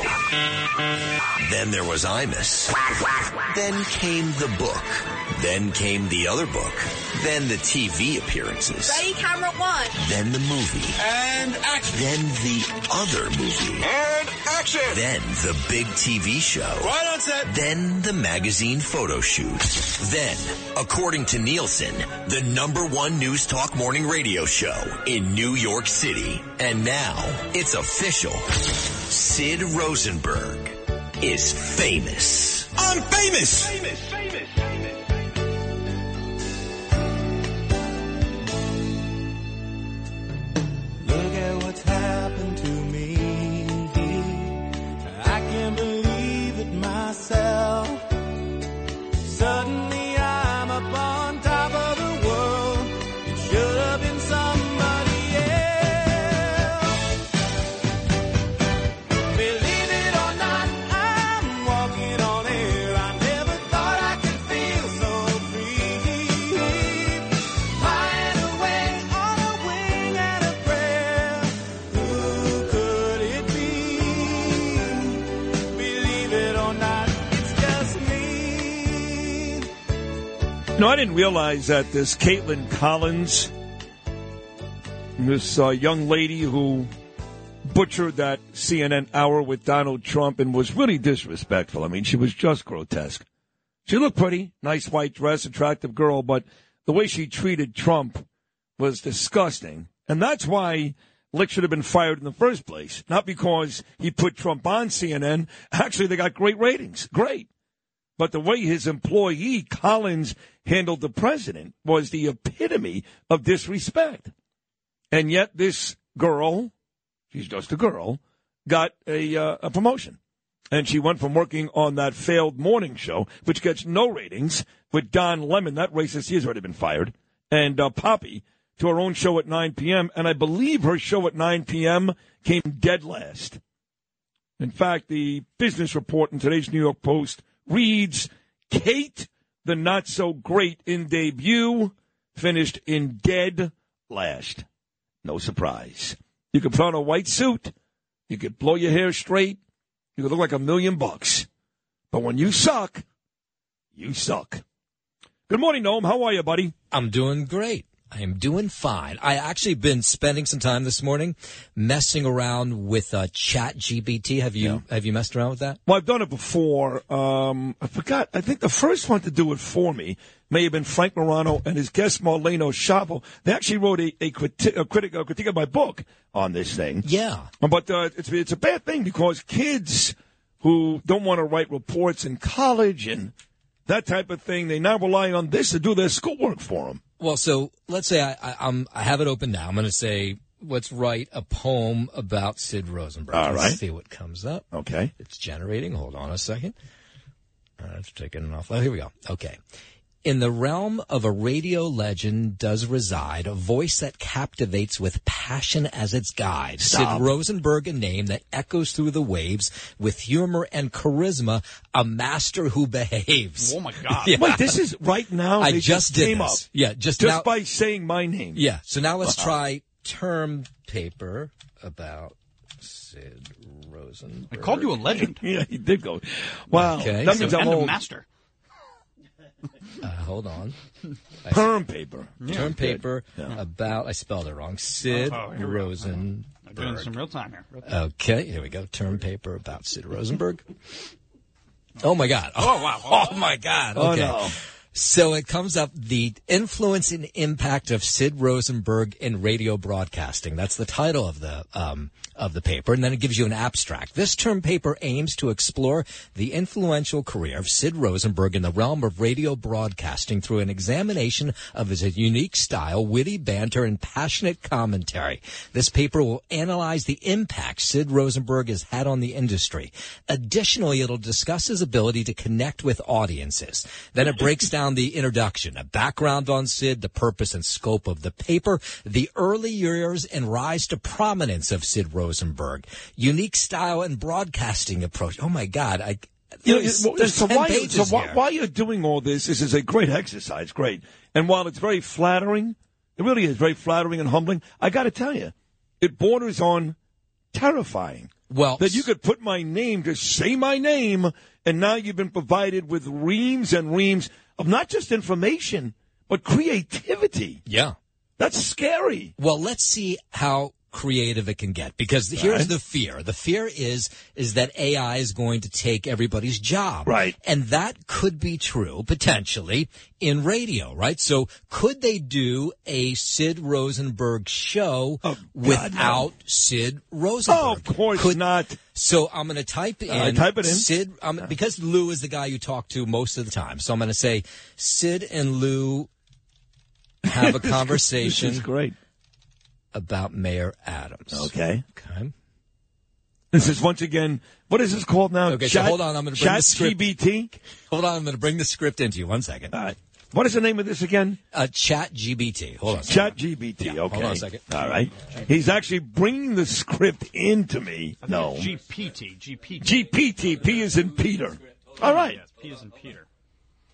Speaker 21: Then there was Imus. Then came the book. Then came the other book. Then the TV appearances.
Speaker 31: Ready, camera one.
Speaker 21: Then the movie.
Speaker 31: And action.
Speaker 21: Then the other movie.
Speaker 31: And action.
Speaker 21: Then the big TV show.
Speaker 31: Right on set.
Speaker 21: Then the magazine photo shoot. Then, according to Nielsen, the number one news talk morning radio show in New York City. And now, it's official. Sid Rosenberg is famous.
Speaker 31: I'm famous.
Speaker 4: Look
Speaker 12: No, I didn't realize that this Kaitlan Collins, this uh, young lady who butchered that CNN hour with Donald Trump and was really disrespectful. I mean, she was just grotesque. She looked pretty, nice white dress, attractive girl, but the way she treated Trump was disgusting. And that's why Licht should have been fired in the first place. Not because he put Trump on CNN. Actually, they got great ratings. Great. But the way his employee, Collins, handled the president was the epitome of disrespect. And yet this girl, she's just a girl, got a, uh, a promotion. And she went from working on that failed morning show, which gets no ratings, with Don Lemon, that racist, he has already been fired, and uh, Poppy, to her own show at 9 p.m. And I believe her show at 9 p.m. came dead last. In fact, the business report in today's New York Post reads Kate, the not so great in debut, finished in dead last. No surprise. You could put on a white suit, you could blow your hair straight, you could look like a million bucks. But when you suck, you suck. Good morning, Noam. How are you, buddy?
Speaker 14: I'm doing great. I am doing fine. I actually been spending some time this morning messing around with uh, Chat GPT. Have you have you messed around with that?
Speaker 12: Well, I've done it before. Um, I forgot. I think the first one to do it for me may have been Frank Morano and his guest Marleno Chavo. They actually wrote a, a, criti- a, critic, a critique of my book on this thing.
Speaker 14: Yeah.
Speaker 12: But uh, it's it's a bad thing because kids who don't want to write reports in college and that type of thing, they now rely on this to do their schoolwork for them.
Speaker 14: Well, so let's say I, I, I'm, I have it open now. I'm going to say, let's write a poem about Sid Rosenberg.
Speaker 12: All
Speaker 14: Let's
Speaker 12: right.
Speaker 14: see what comes up.
Speaker 12: Okay.
Speaker 14: It's generating. Hold on a second. Uh, it's taking it off. Oh, here we go. Okay. In the realm of a radio legend does reside a voice that captivates with passion as its guide.
Speaker 12: Stop.
Speaker 14: Sid Rosenberg, a name that echoes through the waves with humor and charisma, a master who behaves.
Speaker 19: Oh my God.
Speaker 14: Yeah.
Speaker 12: Wait, this is right now.
Speaker 14: I
Speaker 12: they
Speaker 14: just did
Speaker 12: came
Speaker 14: this.
Speaker 12: up.
Speaker 14: Yeah, just
Speaker 12: just
Speaker 14: now-
Speaker 12: by saying my name.
Speaker 14: Yeah. So now let's
Speaker 12: Uh-huh.
Speaker 14: try term paper about Sid Rosenberg.
Speaker 19: I called you a legend.
Speaker 12: yeah, he did go. Wow,
Speaker 14: Okay.
Speaker 12: that
Speaker 14: So-
Speaker 12: means I'm
Speaker 19: and a
Speaker 12: old.
Speaker 19: master.
Speaker 14: Uh, hold on. I-
Speaker 12: Term paper.
Speaker 14: Term
Speaker 12: Good.
Speaker 14: paper
Speaker 12: Yeah.
Speaker 14: about, I spelled it wrong, Sid
Speaker 19: Oh, here we.
Speaker 14: Rosenberg.
Speaker 19: I'm doing some real time here. Real time.
Speaker 14: Okay, here we go. Term paper about Sid Rosenberg. Oh my God.
Speaker 19: Oh, wow.
Speaker 14: Oh my God.
Speaker 12: Oh,
Speaker 14: Okay.
Speaker 12: no.
Speaker 14: So it comes up the influence and impact of Sid Rosenberg in radio broadcasting. That's the title of the um, of the paper, and then it gives you an abstract. This term paper aims to explore the influential career of Sid Rosenberg in the realm of radio broadcasting through an examination of his unique style, witty banter, and passionate commentary. This paper will analyze the impact Sid Rosenberg has had on the industry. Additionally, it'll discuss his ability to connect with audiences. Then it breaks down the introduction, a background on Sid, the purpose and scope of the paper, the early years and rise to prominence of Sid Rosenberg, unique style and broadcasting approach. Oh my God, I,
Speaker 12: You know,
Speaker 14: There's- there's
Speaker 12: so
Speaker 14: 10
Speaker 12: why,
Speaker 14: pages
Speaker 12: so why, while you're doing all this, this is a great exercise, great. And while it's very flattering, it really is very flattering and humbling. I got to tell you, it borders on terrifying.
Speaker 14: Well,
Speaker 12: that you could put my name, just say my name, and now you've been provided with reams and reams of not just information, but creativity.
Speaker 14: Yeah.
Speaker 12: That's scary.
Speaker 14: Well, let's see how creative it can get because here's the fear. The fear is is that AI is going to take everybody's job.
Speaker 12: Right.
Speaker 14: And that could be true potentially in radio, right? So could they do a Sid Rosenberg show without Sid Rosenberg?
Speaker 12: Oh, of course
Speaker 14: could,
Speaker 12: not.
Speaker 14: So I'm going to type in
Speaker 12: Uh, type it in.
Speaker 14: Sid um, because Lou is the guy you talk to most of the time. So I'm going to say Sid and Lou have a conversation
Speaker 12: This is great.
Speaker 14: About Mayor Adams.
Speaker 12: Okay.
Speaker 14: Okay.
Speaker 12: This is once again, what is this called now?
Speaker 14: Okay, so hold on. I'm going to bring
Speaker 12: Chat
Speaker 14: the script.
Speaker 12: GBT?
Speaker 14: Hold on. I'm going to bring the script into you. One second.
Speaker 12: All right. What is the name of this again?
Speaker 14: Uh, Chat GBT. Hold on. a.
Speaker 12: Chat GBT. okay.
Speaker 14: hold on a second.
Speaker 12: All right. He's actually bringing the script into me. No.
Speaker 19: GPT. GPT.
Speaker 12: GPT. P is in Peter. All right.
Speaker 19: Yes, P is in Peter.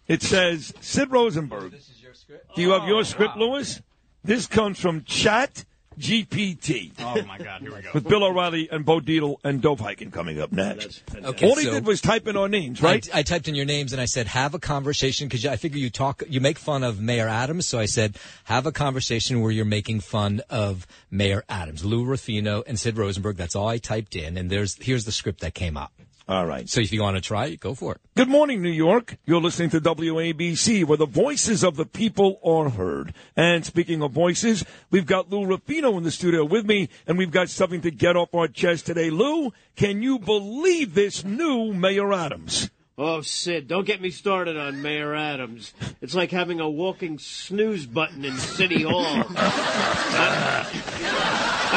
Speaker 12: It says Sid Rosenberg. This is your script. Do you have your script, Lewis? This comes from Chat GPT.
Speaker 19: Oh my God! Here we go.
Speaker 12: With Bill O'Reilly and Bo Dietl and Dov Hikind coming up next.
Speaker 14: Okay,
Speaker 12: All he
Speaker 14: so-
Speaker 12: did was type in our names, right?
Speaker 14: I, I typed in your names and I said, have a conversation because I figure you talk, you make fun of Mayor Adams. So I said, have a conversation where you're making fun of Mayor Adams, Lou Ruffino, and Sid Rosenberg. That's all I typed in. And there's, here's the script that came up.
Speaker 12: All right.
Speaker 14: So if you want to try it, go for it.
Speaker 12: Good morning, New York. You're listening to WABC, where the voices of the people are heard. And speaking of voices, we've got Lou Rapino in the studio with me, and we've got something to get off our chest today. Lou, can you believe this new Mayor Adams?
Speaker 13: Oh, Sid, don't get me started on Mayor Adams. It's like having a walking snooze button in City Hall.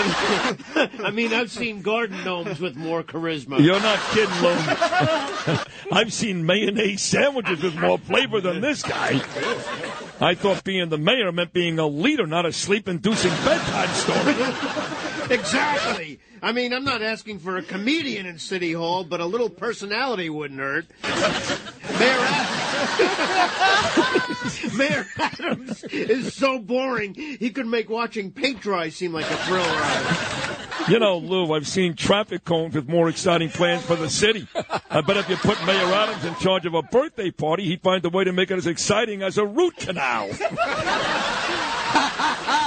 Speaker 13: I, mean, I mean, I've seen garden gnomes with more charisma.
Speaker 12: You're not kidding, Lou. I've seen mayonnaise sandwiches with more flavor than this guy. I thought being the mayor meant being a leader, not a sleep-inducing bedtime story.
Speaker 13: Exactly. I mean, I'm not asking for a comedian in City Hall, but a little personality wouldn't hurt. Mayor Adams. Mayor Adams is so boring, he could make watching paint dry seem like a thrill ride.
Speaker 12: You know, Lou, I've seen traffic cones with more exciting plans for the city. I bet if you put Mayor Adams in charge of a birthday party, he'd find a way to make it as exciting as a root canal.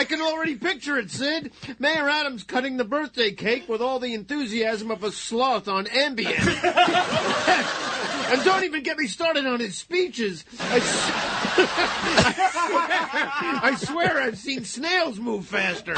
Speaker 13: I can already picture it, Sid. Mayor Adams cutting the birthday cake with all the enthusiasm of a sloth on Ambien. and don't even get me started on his speeches. I, s- I swear I've seen snails move faster.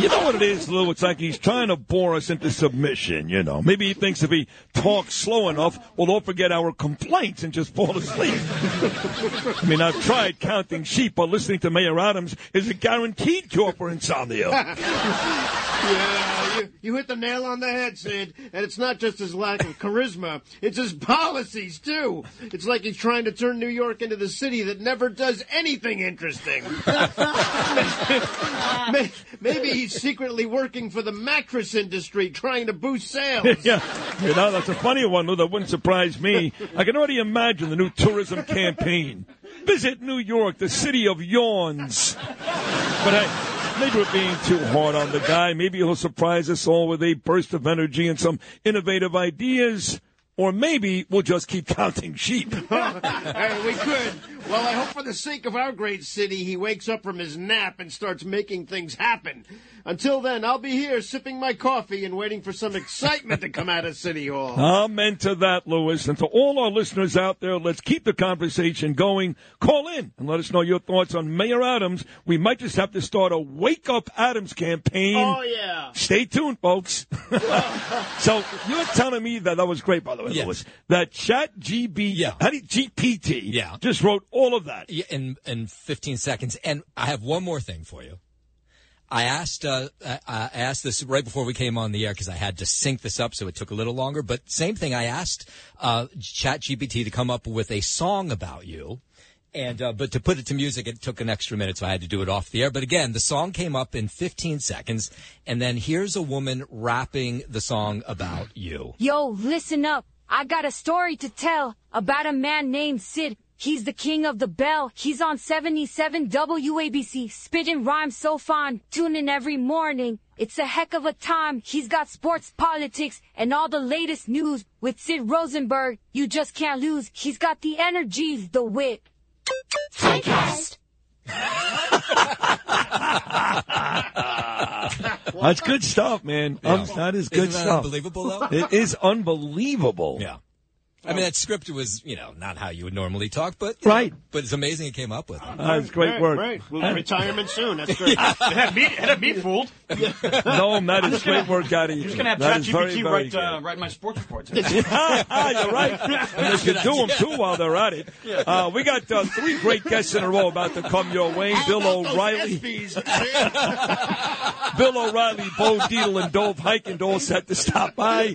Speaker 12: You know what it is, Lou? It's like he's trying to bore us into submission, you know. Maybe he thinks if he talks slow enough, we'll all forget our complaints and just fall asleep. I mean, I've tried counting sheep, but listening to Mayor Adams is a guaranteed cure for insomnia.
Speaker 13: Yeah, you, you hit the nail on the head, Sid. And it's not just his lack of charisma, it's his policies, too. It's like he's trying to turn New York into the city that never does anything interesting. Maybe he's secretly working for the mattress industry, trying to boost sales.
Speaker 12: yeah, you know, that's a funny one, Lou, that wouldn't surprise me. I can already imagine the new tourism campaign. Visit New York, the city of yawns. But hey, maybe we're being too hard on the guy. Maybe he'll surprise us all with a burst of energy and some innovative ideas. Or maybe we'll just keep counting sheep.
Speaker 13: Hey, we could. Well, I hope for the sake of our great city, he wakes up from his nap and starts making things happen. Until then, I'll be here sipping my coffee and waiting for some excitement to come out of City Hall.
Speaker 12: Amen to that, Lewis. And to all our listeners out there, let's keep the conversation going. Call in and let us know your thoughts on Mayor Adams. We might just have to start a Wake Up Adams campaign.
Speaker 13: Oh, yeah.
Speaker 12: Stay tuned, folks. so you're telling me that that was great, by the way,
Speaker 14: Yes.
Speaker 12: Lewis. That Chat GB,
Speaker 14: Yeah.
Speaker 12: how do you, GPT,
Speaker 14: Yeah.
Speaker 12: just wrote all of that.
Speaker 14: Yeah, in in 15 seconds. And I have one more thing for you. I asked uh, I I asked this right before we came on the air because I had to sync this up, so it took a little longer. But same thing, I asked uh, ChatGPT to come up with a song about you. And uh, but to put it to music, it took an extra minute, so I had to do it off the air. But again, the song came up in 15 seconds, and then here's a woman rapping the song about you.
Speaker 32: Yo, listen up. I got a story to tell about a man named Sid. He's the king of the bell. He's on 77 WABC, spitting rhymes so fine. Tune in every morning. It's a heck of a time. He's got sports, politics, and all the latest news. With Sid Rosenberg, you just can't lose. He's got the energy, the wit. Typecast.
Speaker 12: That's good stuff, man. Um, that is good
Speaker 14: Isn't that
Speaker 12: stuff.
Speaker 14: unbelievable, though?
Speaker 12: It is unbelievable.
Speaker 14: Yeah. I mean, that script was, you know, not how you would normally talk, but
Speaker 12: Right.
Speaker 14: know, but it's amazing it came up with. it.
Speaker 12: That's great
Speaker 13: Right,
Speaker 12: work.
Speaker 13: Right. Well, retirement soon. That's great.
Speaker 19: it had me, it had me fooled.
Speaker 12: No, that is great work out of you.
Speaker 19: I'm just gonna have
Speaker 12: That is very,
Speaker 19: ChatGPT
Speaker 12: very
Speaker 19: write
Speaker 12: good.
Speaker 19: uh, write my sports reports.
Speaker 12: You're right. And they can do them too while they're at it. Uh, we got uh, three great guests in a row about to come your way. Bill O'Reilly, Bill O'Reilly, Bo Dietl, and Dov Hikind all set to stop by.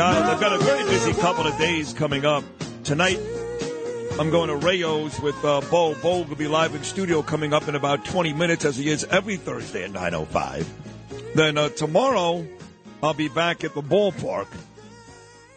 Speaker 12: I've got a very busy couple of days coming up. Tonight, I'm going to Rao's with uh, Bo. Bo will be live in studio coming up in about 20 minutes, as he is every Thursday at 9.05. Then uh, tomorrow, I'll be back at the ballpark,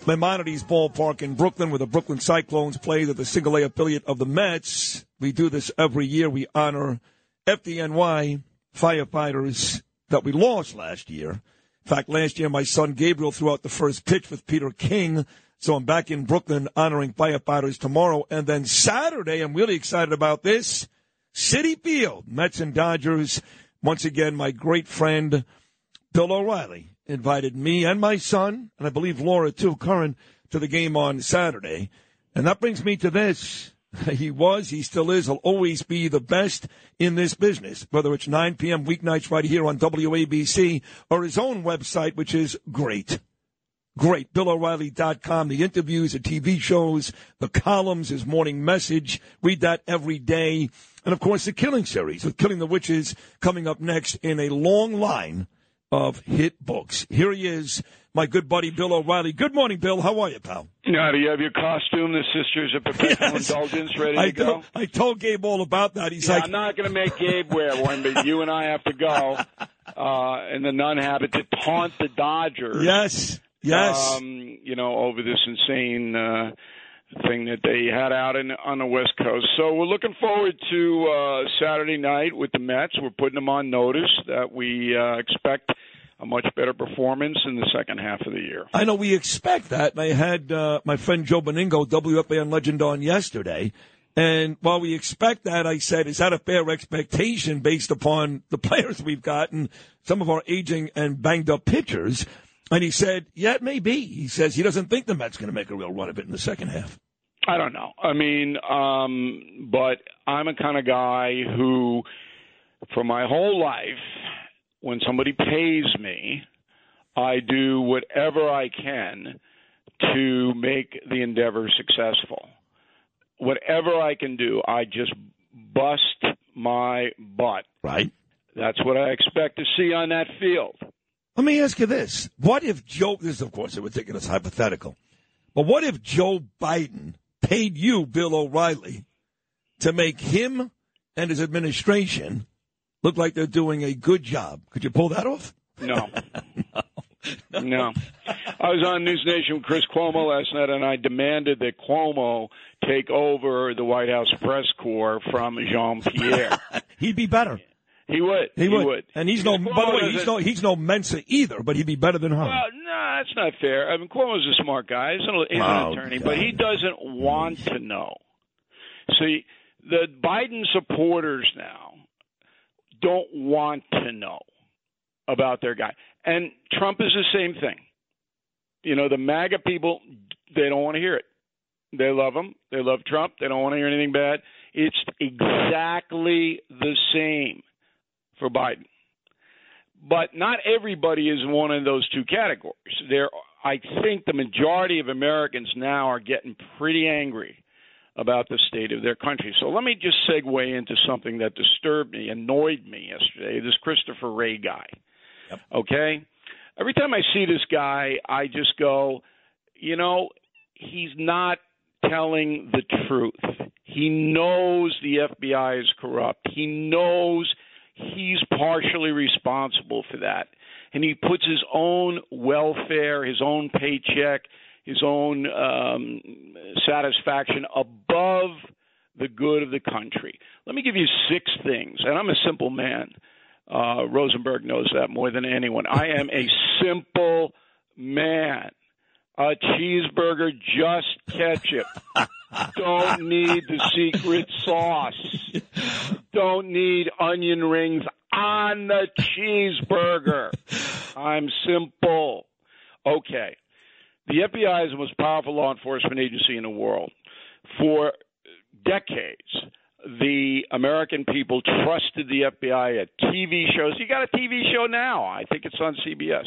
Speaker 12: Maimonides Ballpark in Brooklyn, where the Brooklyn Cyclones play. They're the single A affiliate of the Mets. We do this every year. We honor FDNY firefighters that we lost last year. In fact, last year my son Gabriel threw out the first pitch with Peter King. So I'm back in Brooklyn honoring firefighters tomorrow. And then Saturday, I'm really excited about this. Citi Field, Mets and Dodgers. Once again, my great friend Bill O'Reilly invited me and my son, and I believe Laura too, Curran, to the game on Saturday. And that brings me to this. He was, he still is, he'll always be the best in this business, whether it's 9 p.m. weeknights right here on WABC or his own website, which is great. Great. BillO'Reilly.com. The interviews, the TV shows, the columns, his morning message. Read that every day. And of course, the Killing series with Killing the Witches coming up next in a long line of hit books. Here he is, my good buddy Bill O'Reilly. Good morning, Bill. How are you, pal?
Speaker 33: Now, do you have your costume, the Sisters of Perpetual Indulgence, ready
Speaker 12: I,
Speaker 33: to go?
Speaker 12: told, I told Gabe all about that. He's
Speaker 33: Yeah,
Speaker 12: like,
Speaker 33: I'm not going to make Gabe wear one, but you and I have to go uh, in the nun habit to taunt the Dodgers.
Speaker 12: Yes, yes.
Speaker 33: Um, you know, over this insane uh, thing that they had out in, on the West Coast. So we're looking forward to uh, Saturday night with the Mets. We're putting them on notice that we uh, expect a much better performance in the second half of the year.
Speaker 12: I know we expect that. I had uh, my friend Joe Benigno, WFAN legend, on yesterday. And while we expect that, I said, is that a fair expectation based upon the players we've gotten, some of our aging and banged up pitchers? And he said, yeah, it may be. He says he doesn't think the Mets going to make a real run of it in the second half.
Speaker 33: I don't know. I mean, um, but I'm a kind of guy who, for my whole life, when somebody pays me, I do whatever I can to make the endeavor successful. Whatever I can do, I just bust my butt.
Speaker 12: Right.
Speaker 33: That's what I expect to see on that field.
Speaker 12: Let me ask you this. What if Joe, this is of course a ridiculous hypothetical, but what if Joe Biden paid you, Bill O'Reilly, to make him and his administration look like they're doing a good job? Could you pull that off?
Speaker 33: No. no. I was on News Nation with Chris Cuomo last night, and I demanded that Cuomo take over the White House press corps from Jean Pierre.
Speaker 12: He'd be better.
Speaker 33: He would.
Speaker 12: He, would.
Speaker 33: would.
Speaker 12: And he's no,
Speaker 33: Because
Speaker 12: by the way, he's no, he's no Mensa either, but he'd be better than her.
Speaker 33: Well, no, that's not fair. I mean, Cuomo's a smart guy. He's an, he's an
Speaker 12: Oh,
Speaker 33: attorney,
Speaker 12: God.
Speaker 33: but he doesn't want to know. See, the Biden supporters now don't want to know about their guy. And Trump is the same thing. You know, the MAGA people, they don't want to hear it. They love him. They love Trump. They don't want to hear anything bad. It's exactly the same for Biden. But not everybody is one of those two categories. There, I think the majority of Americans now are getting pretty angry about the state of their country. So let me just segue into something that disturbed me, annoyed me yesterday. This Christopher Wray guy. Okay, every time I see this guy, I just go, you know, he's not telling the truth. He knows the FBI is corrupt. He knows he's partially responsible for that. And he puts his own welfare, his own paycheck, his own um, satisfaction above the good of the country. Let me give you six things. And I'm a simple man. Uh, Rosenberg knows that more than anyone. I am a simple man. A cheeseburger, just ketchup. Don't need the secret sauce. Don't need onion rings on the cheeseburger. I'm simple. Okay. The FBI is the most powerful law enforcement agency in the world. For decades, the American people trusted the FBI at TV shows. You got a TV show now. I think it's on CBS.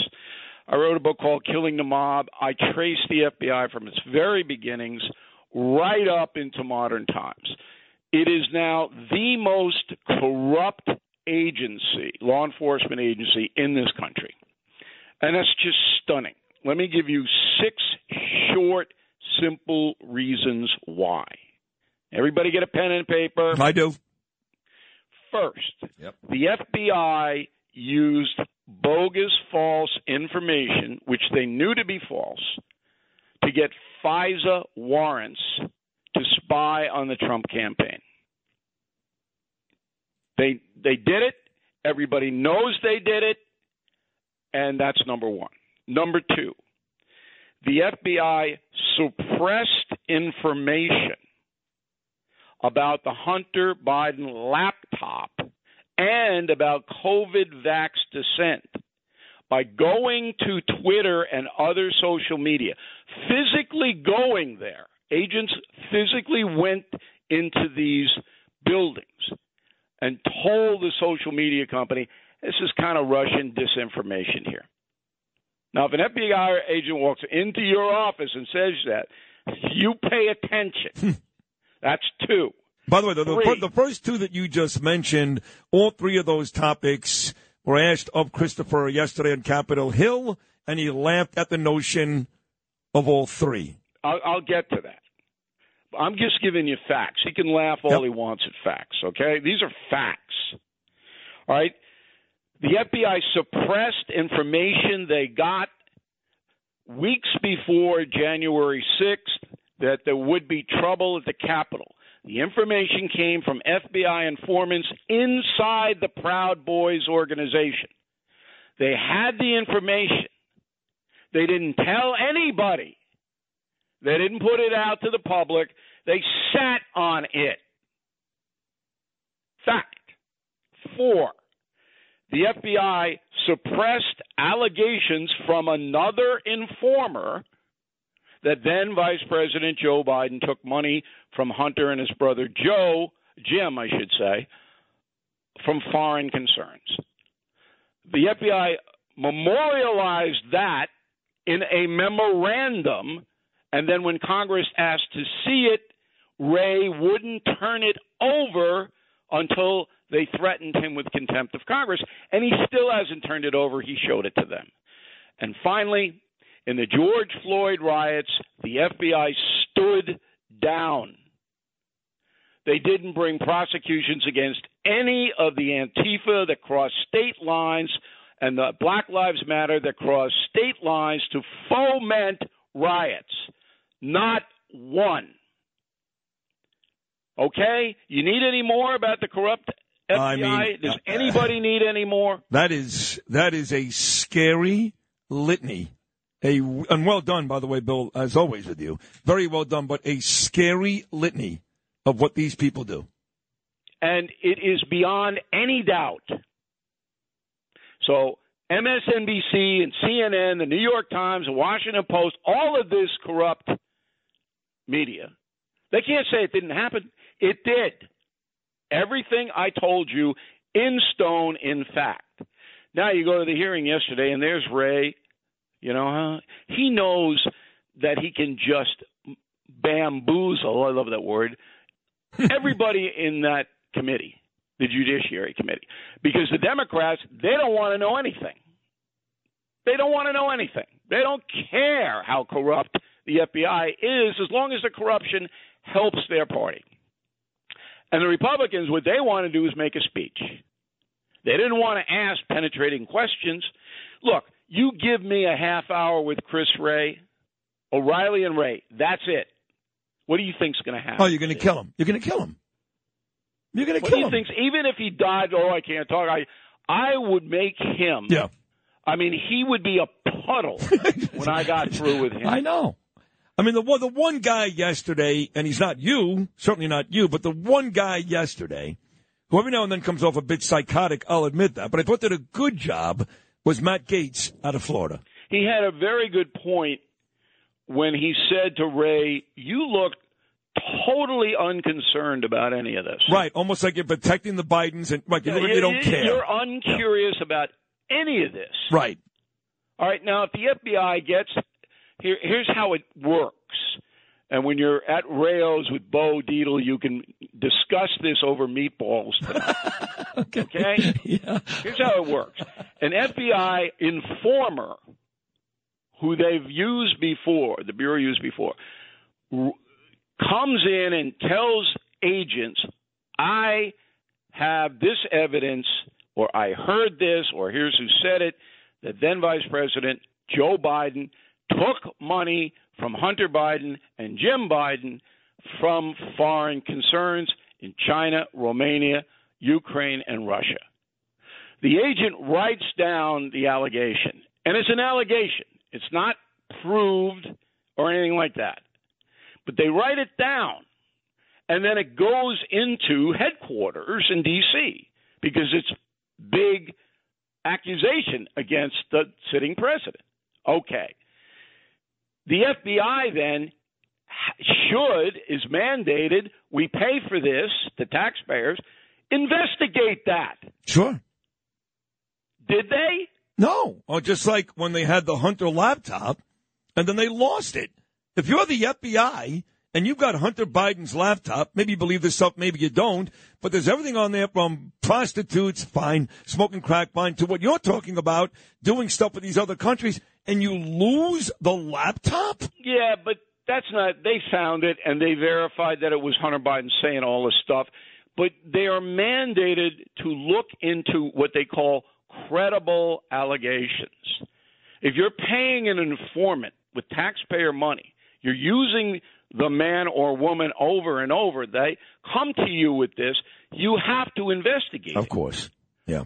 Speaker 33: I wrote a book called Killing the Mob. I traced the FBI from its very beginnings right up into modern times. It is now the most corrupt agency, law enforcement agency in this country. And that's just stunning. Let me give you six short, simple reasons why. Everybody get a pen and paper.
Speaker 12: I do.
Speaker 33: First, the FBI used bogus false information, which they knew to be false, to get FISA warrants to spy on the Trump campaign. They they did it. Everybody knows they did it, and that's number one. Number two, the FBI suppressed information about the Hunter Biden laptop and about COVID vax dissent by going to Twitter and other social media, physically going there. Agents physically went into these buildings and told the social media company, this is kind of Russian disinformation here. Now, if an FBI agent walks into your office and says that, you pay attention. Hmm. That's two.
Speaker 12: By the way, the, the, the first two that you just mentioned, all three of those topics were asked of Christopher yesterday on Capitol Hill, and he laughed at the notion of all three.
Speaker 33: I'll, I'll get to that. I'm just giving you facts. He can laugh all he wants at facts, okay? These are facts. All right? The FBI suppressed information they got weeks before January 6th that there would be trouble at the Capitol. The information came from FBI informants inside the Proud Boys organization. They had the information. They didn't tell anybody. They didn't put it out to the public. They sat on it. Fact. Four. The FBI suppressed allegations from another informer that then Vice President Joe Biden took money from Hunter and his brother Joe, Jim, I should say, from foreign concerns. The FBI memorialized that in a memorandum, and then when Congress asked to see it, Wray wouldn't turn it over until they threatened him with contempt of Congress, and he still hasn't turned it over. He showed it to them. And finally, in the George Floyd riots, the FBI stood down. They didn't bring prosecutions against any of the Antifa that crossed state lines and the Black Lives Matter that crossed state lines to foment riots. Not one. Okay? You need any more about the corrupt FBI?
Speaker 12: I mean,
Speaker 33: Does
Speaker 12: uh,
Speaker 33: anybody need any more?
Speaker 12: That is that is a scary litany. A and well done, by the way, Bill, as always with you. Very well done, but a scary litany of what these people do.
Speaker 33: and it is beyond any doubt. So MSNBC and CNN, the New York Times, the Washington Post, all of this corrupt media, they can't say it didn't happen. It did. Everything I told you in stone, in fact. Now you go to the hearing yesterday, and there's Wray. You know, huh? he knows that he can just bamboozle. I love that word. Everybody in that committee, the Judiciary Committee, because the Democrats they don't want to know anything. They don't want to know anything. They don't care how corrupt the FBI is, as long as the corruption helps their party. And the Republicans, what they want to do is make a speech. They didn't want to ask penetrating questions. Look, you give me a half hour with Chris Wray, O'Reilly and Wray. That's it. What do you think's going to happen?
Speaker 12: Oh, you're going to kill him. You're going to kill him. You're going to
Speaker 33: What
Speaker 12: kill
Speaker 33: do you
Speaker 12: him.
Speaker 33: think? Even if he died, oh, I can't talk. I, I would make him.
Speaker 12: Yeah.
Speaker 33: I mean, he would be a puddle when I got through with him.
Speaker 12: I know. I mean, the one, the one guy yesterday, and he's not you, certainly not you, but the one guy yesterday, who every now and then comes off a bit psychotic, I'll admit that, but I thought did a good job, was Matt Gaetz out of Florida.
Speaker 33: He had a very good point when he said to Wray, "You look totally unconcerned about any of this.
Speaker 12: Right, almost like you're protecting the Bidens, and like you,
Speaker 33: Yeah,
Speaker 12: you don't care.
Speaker 33: You're uncurious about any of this.
Speaker 12: Right.
Speaker 33: All right. Now, if the FBI gets here, here's how it works. And when you're at Rao's with Bo Dietl, you can discuss this over meatballs. okay.
Speaker 12: Yeah.
Speaker 33: Here's how it works: an FBI informer, who they've used before, the bureau used before, r- comes in and tells agents, "I have this evidence, or I heard this, or here's who said it." That then Vice President Joe Biden took money from Hunter Biden and Jim Biden from foreign concerns in China, Romania, Ukraine, and Russia. The agent writes down the allegation, and it's an allegation. It's not proved or anything like that. But they write it down, and then it goes into headquarters in D.C. because it's big accusation against the sitting president. Okay. The FBI then should, is mandated, we pay for this, the taxpayers, investigate that.
Speaker 12: Sure.
Speaker 33: Did they?
Speaker 12: No. Or just like when they had the Hunter laptop and then they lost it. If you're the FBI and you've got Hunter Biden's laptop, maybe you believe this stuff, maybe you don't, but there's everything on there from prostitutes, fine, smoking crack, fine, to what you're talking about, doing stuff with these other countries, and you lose the laptop?
Speaker 33: Yeah, but that's not. They found it and they verified that it was Hunter Biden saying all this stuff. But they are mandated to look into what they call credible allegations. If you're paying an informant with taxpayer money, you're using the man or woman over and over. They come to you with this. You have to investigate.
Speaker 12: Of course. Yeah.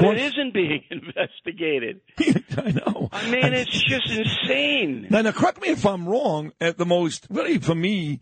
Speaker 33: But it isn't being investigated.
Speaker 12: I know.
Speaker 33: I mean, it's just insane.
Speaker 12: Now, now, correct me if I'm wrong. At the most, really, for me,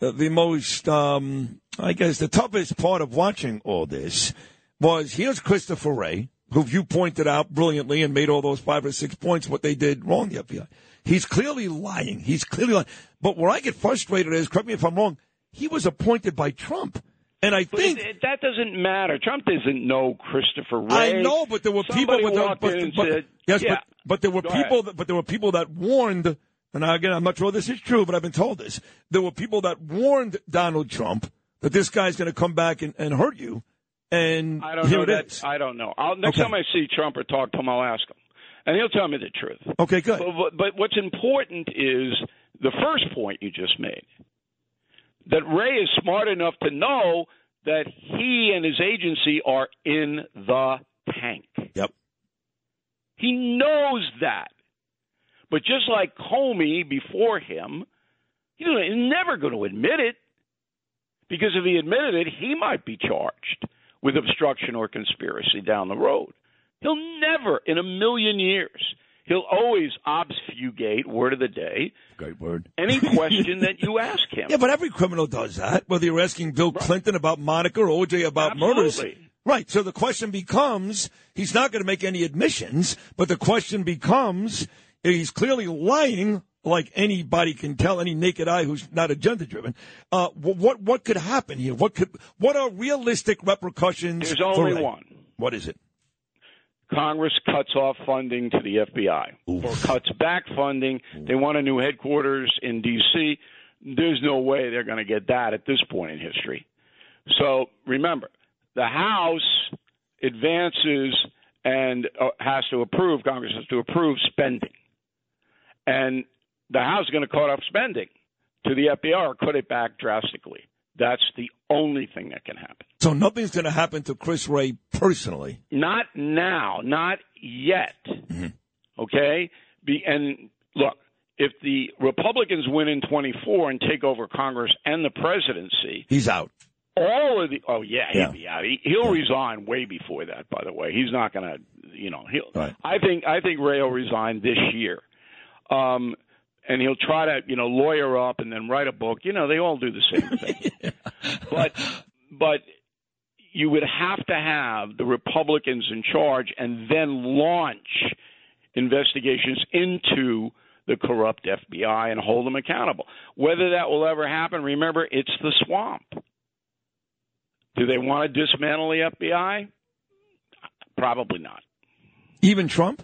Speaker 12: uh, the most, um, I guess, the toughest part of watching all this was here's Christopher Wray, who you pointed out brilliantly and made all those five or six points what they did wrong. The FBI. He's clearly lying. He's clearly lying. But where I get frustrated is, correct me if I'm wrong, he was appointed by Trump. And I
Speaker 33: But
Speaker 12: think
Speaker 33: it, that doesn't matter. Trump doesn't know Christopher Wray.
Speaker 12: I know, but there were people.
Speaker 33: Somebody
Speaker 12: But, there-
Speaker 33: walked
Speaker 12: but, but-
Speaker 33: said,
Speaker 12: yes,
Speaker 33: yeah.
Speaker 12: but, but there were
Speaker 33: Go
Speaker 12: people.
Speaker 33: ahead.
Speaker 12: That, but there were people that warned. And again, I'm not sure this is true, but I've been told this. There were people that warned Donald Trump that this guy's going to come back and, and hurt you. And
Speaker 33: I don't
Speaker 12: here
Speaker 33: know
Speaker 12: it
Speaker 33: that.
Speaker 12: is.
Speaker 33: I don't know. I'll, next
Speaker 12: Okay.
Speaker 33: time I see Trump or talk to him, I'll ask him, and he'll tell me the truth.
Speaker 12: Okay, good.
Speaker 33: But, but what's important is the first point you just made that Wray is smart enough to know that he and his agency are in the tank.
Speaker 12: Yep.
Speaker 33: He knows that. But just like Comey before him, he's never going to admit it because if he admitted it, he might be charged with obstruction or conspiracy down the road. He'll never, in a million years, he'll always obfuscate, word of the day,
Speaker 12: Great word.
Speaker 33: any question that you ask him.
Speaker 12: Yeah, but every criminal does that. Whether you're asking Bill Clinton about Monica or OJ about murders. Right. So the question becomes he's not going to make any admissions, but the question becomes he's clearly lying, like anybody can tell, any naked eye who's not agenda driven. Uh, what what could happen here? What could what are realistic repercussions?
Speaker 33: There's only
Speaker 12: that?
Speaker 33: one.
Speaker 12: What is it?
Speaker 33: Congress cuts off funding to the FBI or cuts back funding. They want a new headquarters in D.C. There's no way they're going to get that at this point in history. So remember, the House advances and uh, has to approve, Congress has to approve spending. And the House is going to cut off spending to the FBI or cut it back drastically. That's the only thing that can happen.
Speaker 12: So nothing's going to happen to Chris Wray personally.
Speaker 33: Not now, not yet. Okay? Be, and look, if the Republicans win in 24 and take over Congress and the presidency,
Speaker 12: He's out.
Speaker 33: all of the oh yeah,
Speaker 12: Yeah.
Speaker 33: he'll be out. He, he'll resign way before that. By the way, he's not going to, you know, he'll.
Speaker 12: Right.
Speaker 33: I think I think Wray will resign this year, um, and he'll try to you know lawyer up and then write a book. You know, they all do the same thing. But but you would have to have the Republicans in charge and then launch investigations into the corrupt FBI and hold them accountable. Whether that will ever happen, remember, it's the swamp. Do they want to dismantle the FBI? Probably not.
Speaker 12: Even Trump?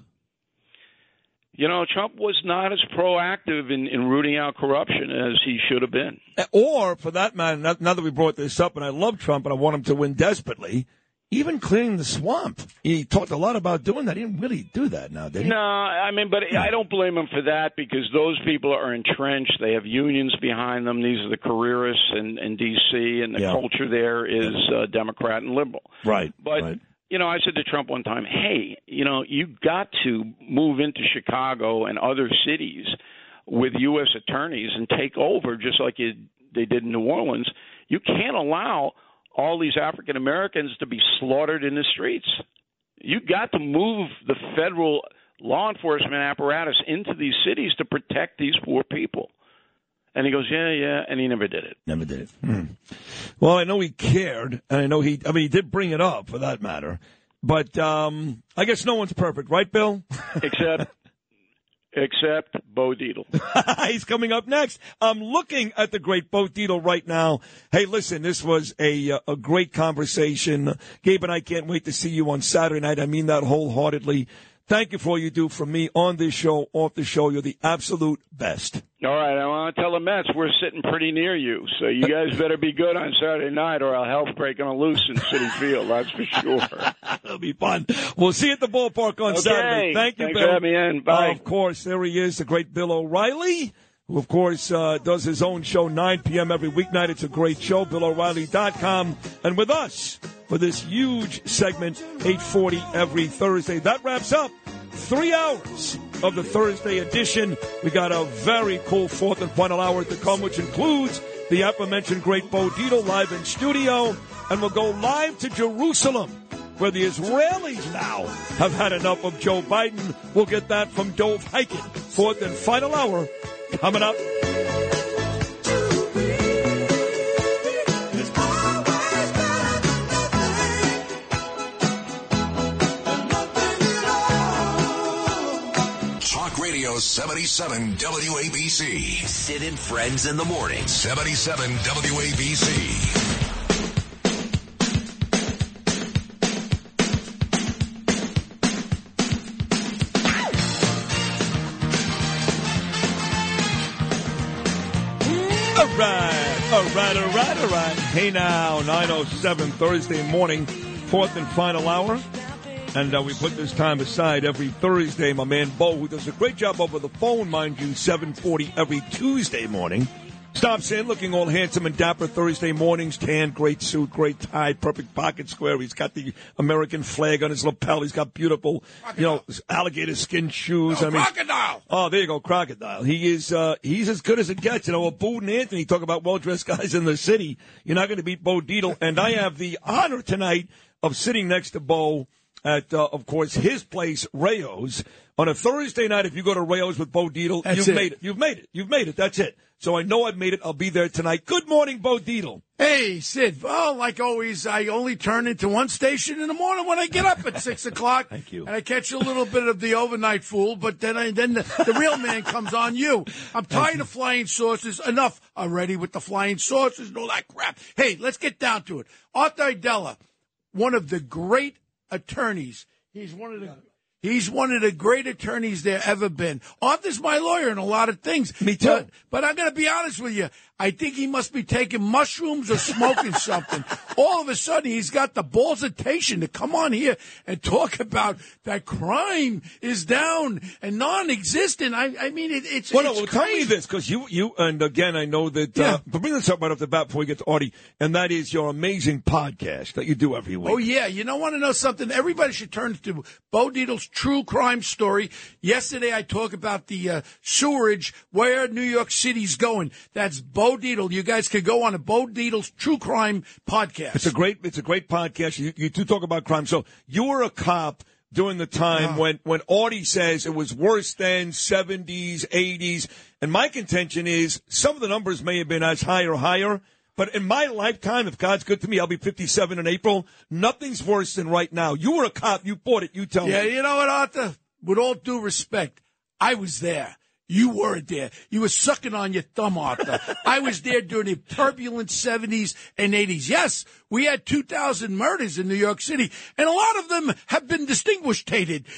Speaker 33: You know, Trump was not as proactive in, in rooting out corruption as he should have been.
Speaker 12: Or, for that matter, now that we brought this up, and I love Trump and I want him to win desperately, even cleaning the swamp. He talked a lot about doing that. He didn't really do that now, did he?
Speaker 33: No, I mean, but I don't blame him for that because those people are entrenched. They have unions behind them. These are the careerists in, in D.C., and the
Speaker 12: Yeah.
Speaker 33: culture there is uh, Democrat and liberal.
Speaker 12: Right.
Speaker 33: But
Speaker 12: right.
Speaker 33: You know, I said to Trump one time, "Hey, you know, you got to move into Chicago and other cities with U.S. attorneys and take over, just like you, they did in New Orleans. You can't allow all these African Americans to be slaughtered in the streets. You got to move the federal law enforcement apparatus into these cities to protect these poor people." And he goes, "Yeah, yeah," and he never did it.
Speaker 12: Never did it. Hmm. Well, I know he cared, and I know he. I mean, he did bring it up for that matter. But um, I guess no one's perfect, right, Bill?
Speaker 33: except except Bo Dietl.
Speaker 12: He's coming up next. I'm looking at the great Bo Dietl right now. Hey, listen, this was a uh, a great conversation. Gabe and I can't wait to see you on Saturday night. I mean that wholeheartedly. Thank you for all you do for me on this show, off the show. You're the absolute best.
Speaker 33: All right, I want to tell the Mets we're sitting pretty near you, so you guys better be good on Saturday night, or I'll help break on loose in Citi Field. That's for sure.
Speaker 12: It'll be fun. We'll see you at the ballpark on
Speaker 33: Okay.
Speaker 12: Saturday. Thank you,
Speaker 33: Thanks
Speaker 12: Bill.
Speaker 33: for having me in. Bye.
Speaker 12: of course, there he is, the great Bill O'Reilly, who, of course, uh, does his own show 9 p.m. every weeknight. It's a great show, BillO'Reilly.com. And with us for this huge segment, 840 every Thursday. That wraps up three hours of the Thursday edition. We got a very cool fourth and final hour to come, which includes the aforementioned great Bo Dietl live in studio. And we'll go live to Jerusalem where the Israelis now have had enough of Joe Biden. We'll get that from Dov Hikind. Fourth and final hour coming up.
Speaker 2: Radio 77 WABC.
Speaker 21: Sid and Friends in the morning.
Speaker 2: 77 WABC.
Speaker 12: All right, all right, all right, all right. Hey now, 907 Thursday morning, fourth and final hour. And uh, we put this time aside every Thursday. My man Bo, who does a great job over the phone, mind you, 740 every Tuesday morning. Stops in looking all handsome and dapper Thursday mornings, tan, great suit, great tie, perfect pocket square. He's got the American flag on his lapel. He's got beautiful, you know, alligator skin shoes. I mean,
Speaker 2: crocodile.
Speaker 12: Oh, there you go, crocodile. He is uh, he's as good as it gets. You know, Bo and Anthony talk about well dressed guys in the city. You're not going to beat Bo Dietl, and I have the honor tonight of sitting next to Bo at, uh, of course, his place, Rao's. On a Thursday night, if you go to Rao's with Bo Dietl,
Speaker 34: That's
Speaker 12: you've
Speaker 34: it.
Speaker 12: made it. You've made it. You've made it. That's it. So I know I've made it. I'll be there tonight. Good morning, Bo Dietl.
Speaker 34: Hey, Sid. Well, like always, I only turn into one station in the morning when I get up at six o'clock. Thank
Speaker 12: you.
Speaker 34: And I catch a little bit of the overnight fool, but then I, then the, the real man comes on you. I'm tired of flying saucers. Enough already with the flying saucers and all that crap. Hey, let's get down to it. Arthur Aidala, one of the great attorneys. He's one of the He's one of the great attorneys there ever been. Arthur's my lawyer in a lot of things. Me too. But, but I'm going to be honest with you. I think he must be taking mushrooms or smoking something. All of a sudden, he's got the ballsitation to come on here and talk about that crime is down and non-existent. I, I mean, it, it's,
Speaker 12: Well, no,
Speaker 34: it's
Speaker 12: well, tell me this, because you, you, and again, I know that, uh, but bring this up right off the bat before we get to Artie, and that is your amazing podcast that you do every week.
Speaker 34: Oh yeah, you don't want to know something? Everybody should turn to Bo Dietl's true crime story. Yesterday, I talked about the uh, sewerage where New York City's going. That's Bo Dietl. You guys can go on a Bo Dietl's true crime podcast.
Speaker 12: It's a great, it's a great podcast. You, you do talk about crime. So you were a cop during the time uh-huh. when, when Audie says it was worse than 70s, 80s. And my contention is some of the numbers may have been as high or higher. But in my lifetime, if God's good to me, I'll be 57 in April. Nothing's worse than right now. You were a cop. You fought it. You tell
Speaker 34: Yeah,
Speaker 12: me.
Speaker 34: Yeah, you know what, Arthur? With all due respect, I was there. You weren't there. You were sucking on your thumb, Arthur. I was there during the turbulent 70s and 80s. Yes, we had 2,000 murders in New York City, and a lot of them have been distinguished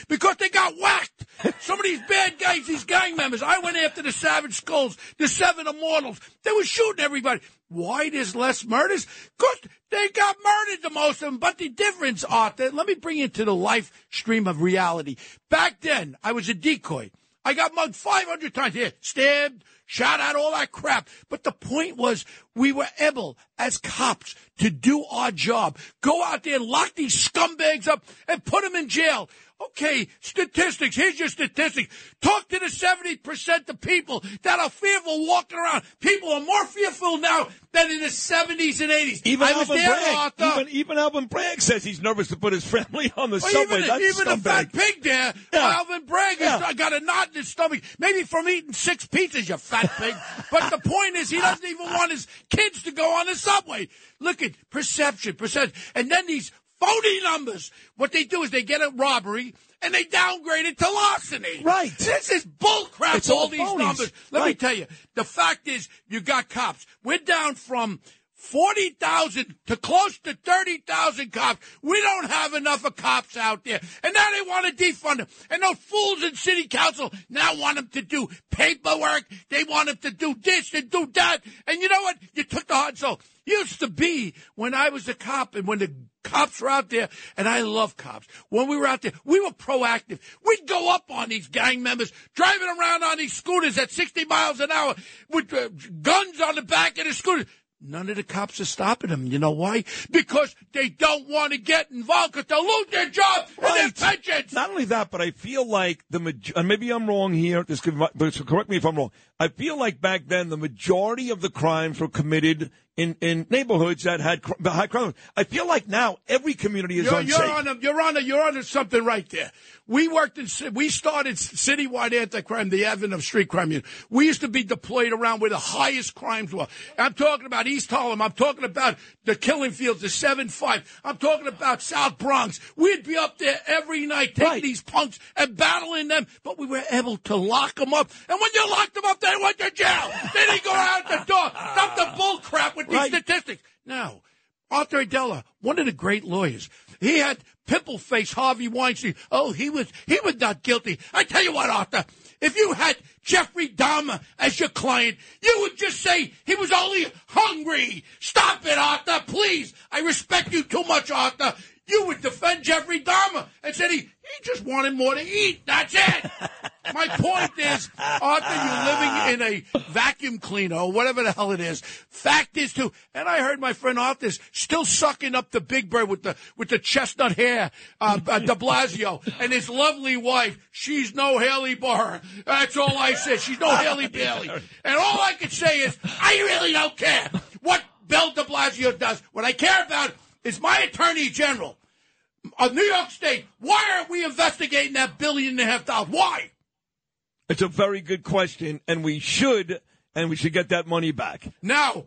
Speaker 34: because they got whacked. Some of these bad guys, these gang members, I went after the Savage Skulls, the Seven Immortals. They were shooting everybody. Why there's less murders? Because they got murdered, the most of them. But the difference, Arthur, let me bring you to the life stream of reality. Back then, I was a decoy. I got mugged 500 times. Yeah, stabbed, shot at, all that crap. But the point was, we were able, as cops, to do our job. Go out there and lock these scumbags up and put them in jail. Okay, statistics. Here's your statistics. Talk to the 70% of people that are fearful walking around. People are more fearful now than in the 70s and 80s.
Speaker 12: Even
Speaker 34: I was
Speaker 12: Alvin
Speaker 34: there,
Speaker 12: Bragg, even, even Alvin Bragg says he's nervous to put his family on the
Speaker 34: Well,
Speaker 12: subway.
Speaker 34: even
Speaker 12: That's
Speaker 34: even a
Speaker 12: scumbag.
Speaker 34: fat pig there, Alvin Bragg has got a knot in his stomach, maybe from eating six pizzas, you fat pig. but the point is, he doesn't even want his kids to go on the subway. Look at perception, perception. And then these phony numbers, what they do is they get a robbery and they downgrade it to larceny.
Speaker 12: Right.
Speaker 34: This is bullcrap, all
Speaker 12: all
Speaker 34: these
Speaker 12: phonies.
Speaker 34: numbers. Let me tell you, the fact is, you got cops. We're down from 40,000 to close to 30,000 cops. We don't have enough of cops out there. And now they want to defund them. And those fools in city council now want them to do paperwork. They want them to do this and do that. And you know what? You took the heart and soul. Used to be when I was a cop and when the cops were out there, and I love cops. When we were out there, we were proactive. We'd go up on these gang members, driving around on these scooters at 60 miles an hour with uh, guns on the back of the scooter. None of the cops are stopping them. You know why? Because they don't want to get involved because they'll lose their job and their pensions.
Speaker 12: Not only that, but I feel like the maj- and maybe I'm wrong here. This could, but correct me if I'm wrong. I feel like back then the majority of the crimes were committed in, in neighborhoods that had cr- high crime. I feel like now every community is
Speaker 34: You're,
Speaker 12: unsafe.
Speaker 34: you're on a, you're on a, you're on to something right there. We worked in, we started citywide anti-crime, the advent of street crime. unit. We used to be deployed around where the highest crimes were. I'm talking about East Harlem. I'm talking about the killing fields, the 7-5. I'm talking about South Bronx. We'd be up there every night taking these punks and battling them, but we were able to lock them up. And when you locked them up, they went to jail. they didn't go out the door. Stop the bull crap with these statistics. Now, Arthur Aidala, one of the great lawyers. He had pimple face Harvey Weinstein. Oh, he was he was not guilty. I tell you what, Arthur, if you had Jeffrey Dahmer as your client, you would just say he was only hungry. Stop it, Arthur, please. I respect you too much, Arthur. You would defend Jeffrey Dahmer and said he, he just wanted more to eat. That's it. My point is, Arthur, you're living in a vacuum cleaner or whatever the hell it is. Fact is, too, and I heard my friend Arthur's still sucking up the Big Bird with the with the chestnut hair, uh, uh, De Blasio, and his lovely wife. She's no Haley Barr. That's all I said. She's no Haley Bailey. And all I can say is, I really don't care what Bill De Blasio does. What I care about is my Attorney General. of New York State, why aren't we investigating that billion and a half dollars? Why?
Speaker 12: It's a very good question, and we should, and we should get that money back.
Speaker 34: Now,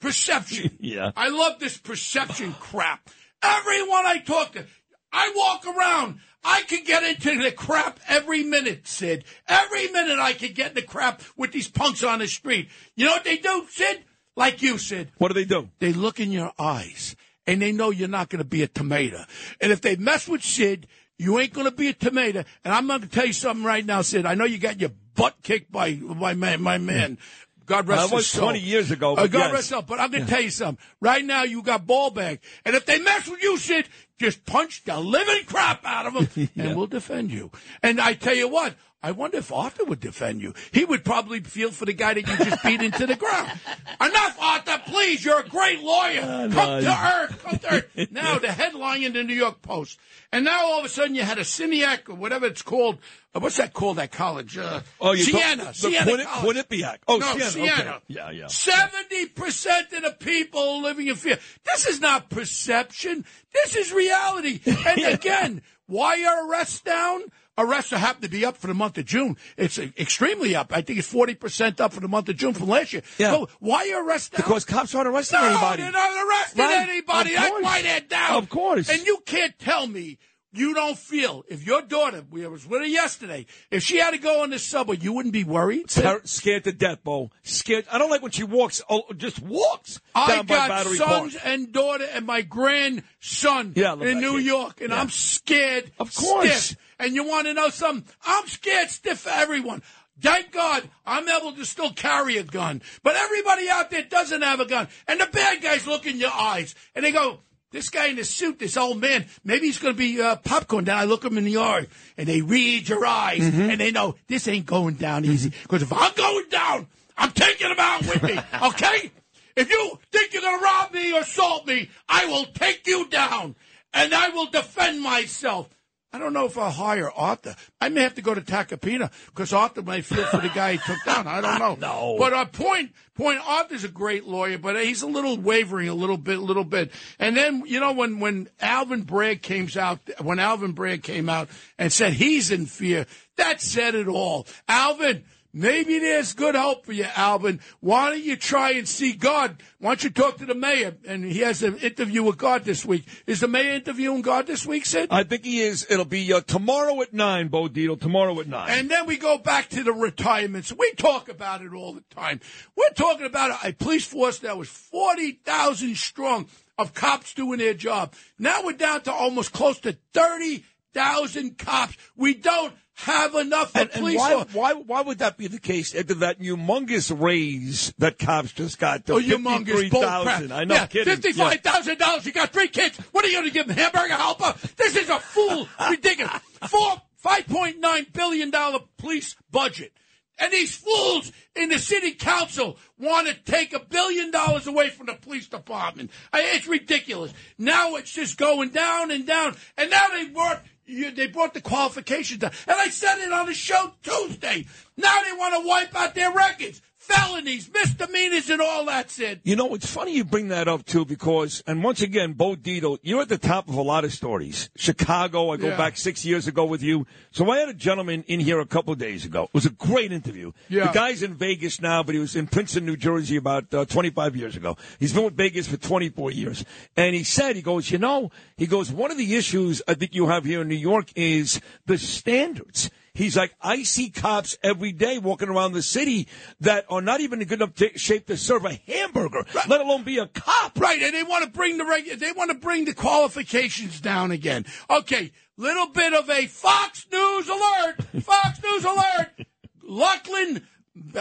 Speaker 34: perception.
Speaker 12: Yeah.
Speaker 34: I love this perception crap. Everyone I talk to, I walk around. I can get into the crap every minute, Sid. Every minute I can get in the crap with these punks on the street. You know what they do, Sid? Like you, Sid.
Speaker 12: What do they do?
Speaker 34: They look in your eyes and they know you're not going to be a tomato. And if they mess with Sid, you ain't going to be a tomato. And I'm going to tell you something right now, Sid. I know you got your butt kicked by my man, my man. God rest
Speaker 12: That was
Speaker 34: soul.
Speaker 12: 20 years ago,
Speaker 34: Uh, God
Speaker 12: yes.
Speaker 34: rest soul. But I'm going to tell you something. Right now, you got ball bag. And if they mess with you, Sid, just punch the living crap out of them, and we'll defend you. And I tell you what, I wonder if Arthur would defend you. He would probably feel for the guy that you just beat into the ground. Enough, Arthur, please. You're a great lawyer. Come
Speaker 12: no.
Speaker 34: to earth. Come to earth. Now, the headline in the New York Post. And now all of a sudden you had a Siniac or whatever it's called. Uh, what's that called, that college? Uh,
Speaker 12: Oh, you
Speaker 34: Siena.
Speaker 12: the
Speaker 34: Siena
Speaker 12: Quinni-
Speaker 34: College.
Speaker 12: Quinnipiac. Oh,
Speaker 34: no,
Speaker 12: Siena,
Speaker 34: Siena.
Speaker 12: okay. Yeah, yeah.
Speaker 34: Seventy percent of the people living in fear. This is not perception. This is reality. And again, why are arrests down? Arrests are happen to be up for the month of June. It's extremely up. I think it's forty percent up for the month of June from last year.
Speaker 12: Yeah.
Speaker 34: So why are arrests down?
Speaker 12: Because cops aren't arresting
Speaker 34: no,
Speaker 12: anybody.
Speaker 34: they're not arresting
Speaker 12: Right.
Speaker 34: anybody.
Speaker 12: Of
Speaker 34: That's why they're down.
Speaker 12: Of course.
Speaker 34: And you can't tell me you don't feel if your daughter, we was with her yesterday, if she had to go on the subway, you wouldn't be worried.
Speaker 12: Ter- scared to death, Bo. Scared. I don't like when she walks. Oh, just walks
Speaker 34: I got sons
Speaker 12: Park.
Speaker 34: and daughter and my grandson
Speaker 12: Yeah,
Speaker 34: in New. York, and
Speaker 12: Yeah.
Speaker 34: I'm scared.
Speaker 12: Of course.
Speaker 34: stiff. And you want to know something? I'm scared stiff for everyone. Thank God I'm able to still carry a gun. But everybody out there doesn't have a gun. And the bad guys look in your eyes and they go, this guy in the suit, this old man, maybe he's going to be uh, popcorn. Then I look him in the eye and they read your eyes
Speaker 12: Mm-hmm.
Speaker 34: and they know this ain't going down easy. Because if I'm going down, I'm taking him out with me. Okay? If you think you're going to rob me or assault me, I will take you down and I will defend myself. I don't know if I'll hire Arthur. I may have to go to Tacopina because Arthur may feel for the guy he took down. I don't know.
Speaker 12: No.
Speaker 34: But uh, point, point. Arthur's a great lawyer, but he's a little wavering, a little bit, a little bit. And then you know when when Alvin Bragg came out, when Alvin Bragg came out and said he's in fear, that said it all. Alvin. Maybe there's good hope for you, Alvin. Why don't you try and see God? Why don't you talk to the mayor? And he has an interview with God this week. Is the mayor interviewing God this week, Sid?
Speaker 12: I think he is. It'll be uh, tomorrow at nine, Bo Dietl. Tomorrow at nine.
Speaker 34: And then we go back to the retirements. We talk about it all the time. We're talking about a police force that was 40,000 strong of cops doing their job. Now we're down to almost close to 30,000 cops. We don't have enough of
Speaker 12: And, and
Speaker 34: police
Speaker 12: why, why, why would that be the case after that humongous raise that cops just got to
Speaker 34: Oh, humongous bull crap.
Speaker 12: 53,000? I know,
Speaker 34: yeah,
Speaker 12: kidding.
Speaker 34: Fifty-five thousand dollars. You got three kids. What are you going to give them? Hamburger helper? This is a fool. Ridiculous. Four, five point nine billion dollar police budget, and these fools in the city council want to take a billion dollars away from the police department. I, it's ridiculous. Now it's just going down and down, and now they brought. You, they brought the qualifications down. And I said it on the show Tuesday. Now they want to wipe out their records. Felonies, misdemeanors, and all that, Sid.
Speaker 12: You know, it's funny you bring that up too, because, and once again, Bo Dietl, you're at the top of a lot of stories. Chicago, I go
Speaker 34: Yeah.
Speaker 12: back six years ago with you. So I had a gentleman in here a couple of days ago. It was a great interview.
Speaker 34: Yeah.
Speaker 12: The guy's in Vegas now, but he was in Princeton, New Jersey about uh, 25 years ago. He's been with Vegas for 24 years. And he said, he goes, you know, he goes, one of the issues I think you have here in New York is the standards. He's like, I see cops every day walking around the city that are not even in good enough t- shape to serve a hamburger, let alone be a cop.
Speaker 34: Right, and they want to bring the regu- they want to bring the qualifications down again. Okay, little bit of a Fox News alert. Fox News alert. Lachlan,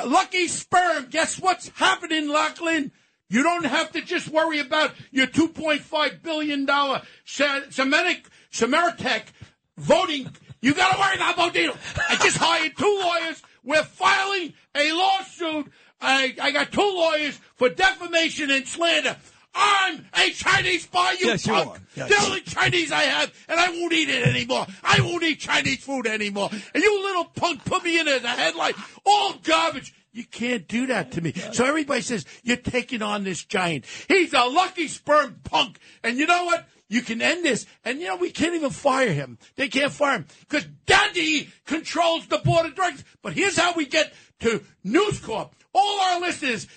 Speaker 34: lucky sperm. Guess what's happening, Lachlan? You don't have to just worry about your two point five billion dollar Smartmatic voting. You got to worry about Bodino. I just hired two lawyers. We're filing a lawsuit. I, I got two lawyers for defamation and slander. I'm a Chinese spy, you
Speaker 12: Yes, you
Speaker 34: punk.
Speaker 12: are. Yes.
Speaker 34: The only Chinese I have, and I won't eat it anymore. I won't eat Chinese food anymore. And you little punk put me in as a headline. All garbage. You can't do that to me. So everybody says, you're taking on this giant. He's a lucky sperm punk. And you know what? You can end this. And, you know, we can't even fire him. They can't fire him because Daddy controls the board of directors. But here's how we get to News Corp. All our listeners,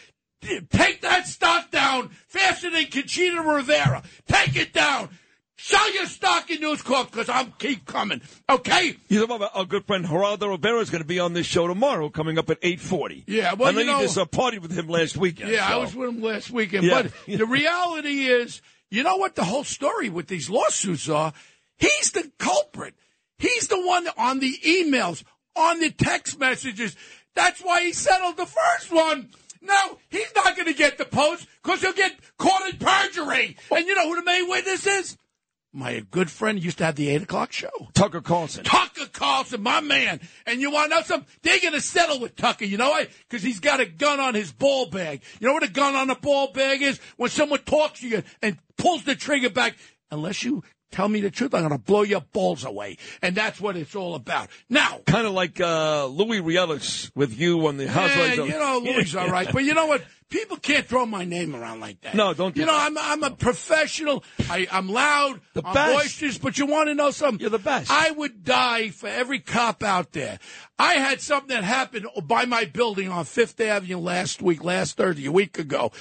Speaker 34: take that stock down faster than Conchita Rivera. Take it down. Sell your stock in News Corp because I'm keep coming. Okay?
Speaker 12: You know, about our good friend Geraldo Rivera is going to be on this show tomorrow, coming up at eight forty.
Speaker 34: Yeah, well,
Speaker 12: I know
Speaker 34: you
Speaker 12: you,
Speaker 34: know-
Speaker 12: just uh, partied with him last weekend.
Speaker 34: Yeah, I was with him last weekend.
Speaker 12: Yeah.
Speaker 34: But the reality is, you know what the whole story with these lawsuits are? He's the culprit. He's the one on the emails, on the text messages. That's why he settled the first one. No, he's not going to get the post because he'll get caught in perjury. And you know who the main witness is? My good friend used to have the 8 o'clock show.
Speaker 12: Tucker Carlson.
Speaker 34: Tucker Carlson, my man. And you want to know something? They're going to settle with Tucker. You know why? Because he's got a gun on his ball bag. You know what a gun on a ball bag is? When someone talks to you and pulls the trigger back, unless you tell me the truth, I'm going to blow your balls away. And that's what it's all about. Now,
Speaker 12: Kind of like uh, Louis Rielis with you on the Housewives.
Speaker 34: yeah, you know, Louis all right. But you know what? People can't throw my name around like that.
Speaker 12: No, don't do
Speaker 34: You know,
Speaker 12: that.
Speaker 34: I'm I'm a professional. I, I'm loud.
Speaker 12: The
Speaker 34: I'm
Speaker 12: best.
Speaker 34: boisterous. But you want to know something?
Speaker 12: You're the best.
Speaker 34: I would die for every cop out there. I had something that happened by my building on Fifth Avenue last week, last Thursday, a week ago.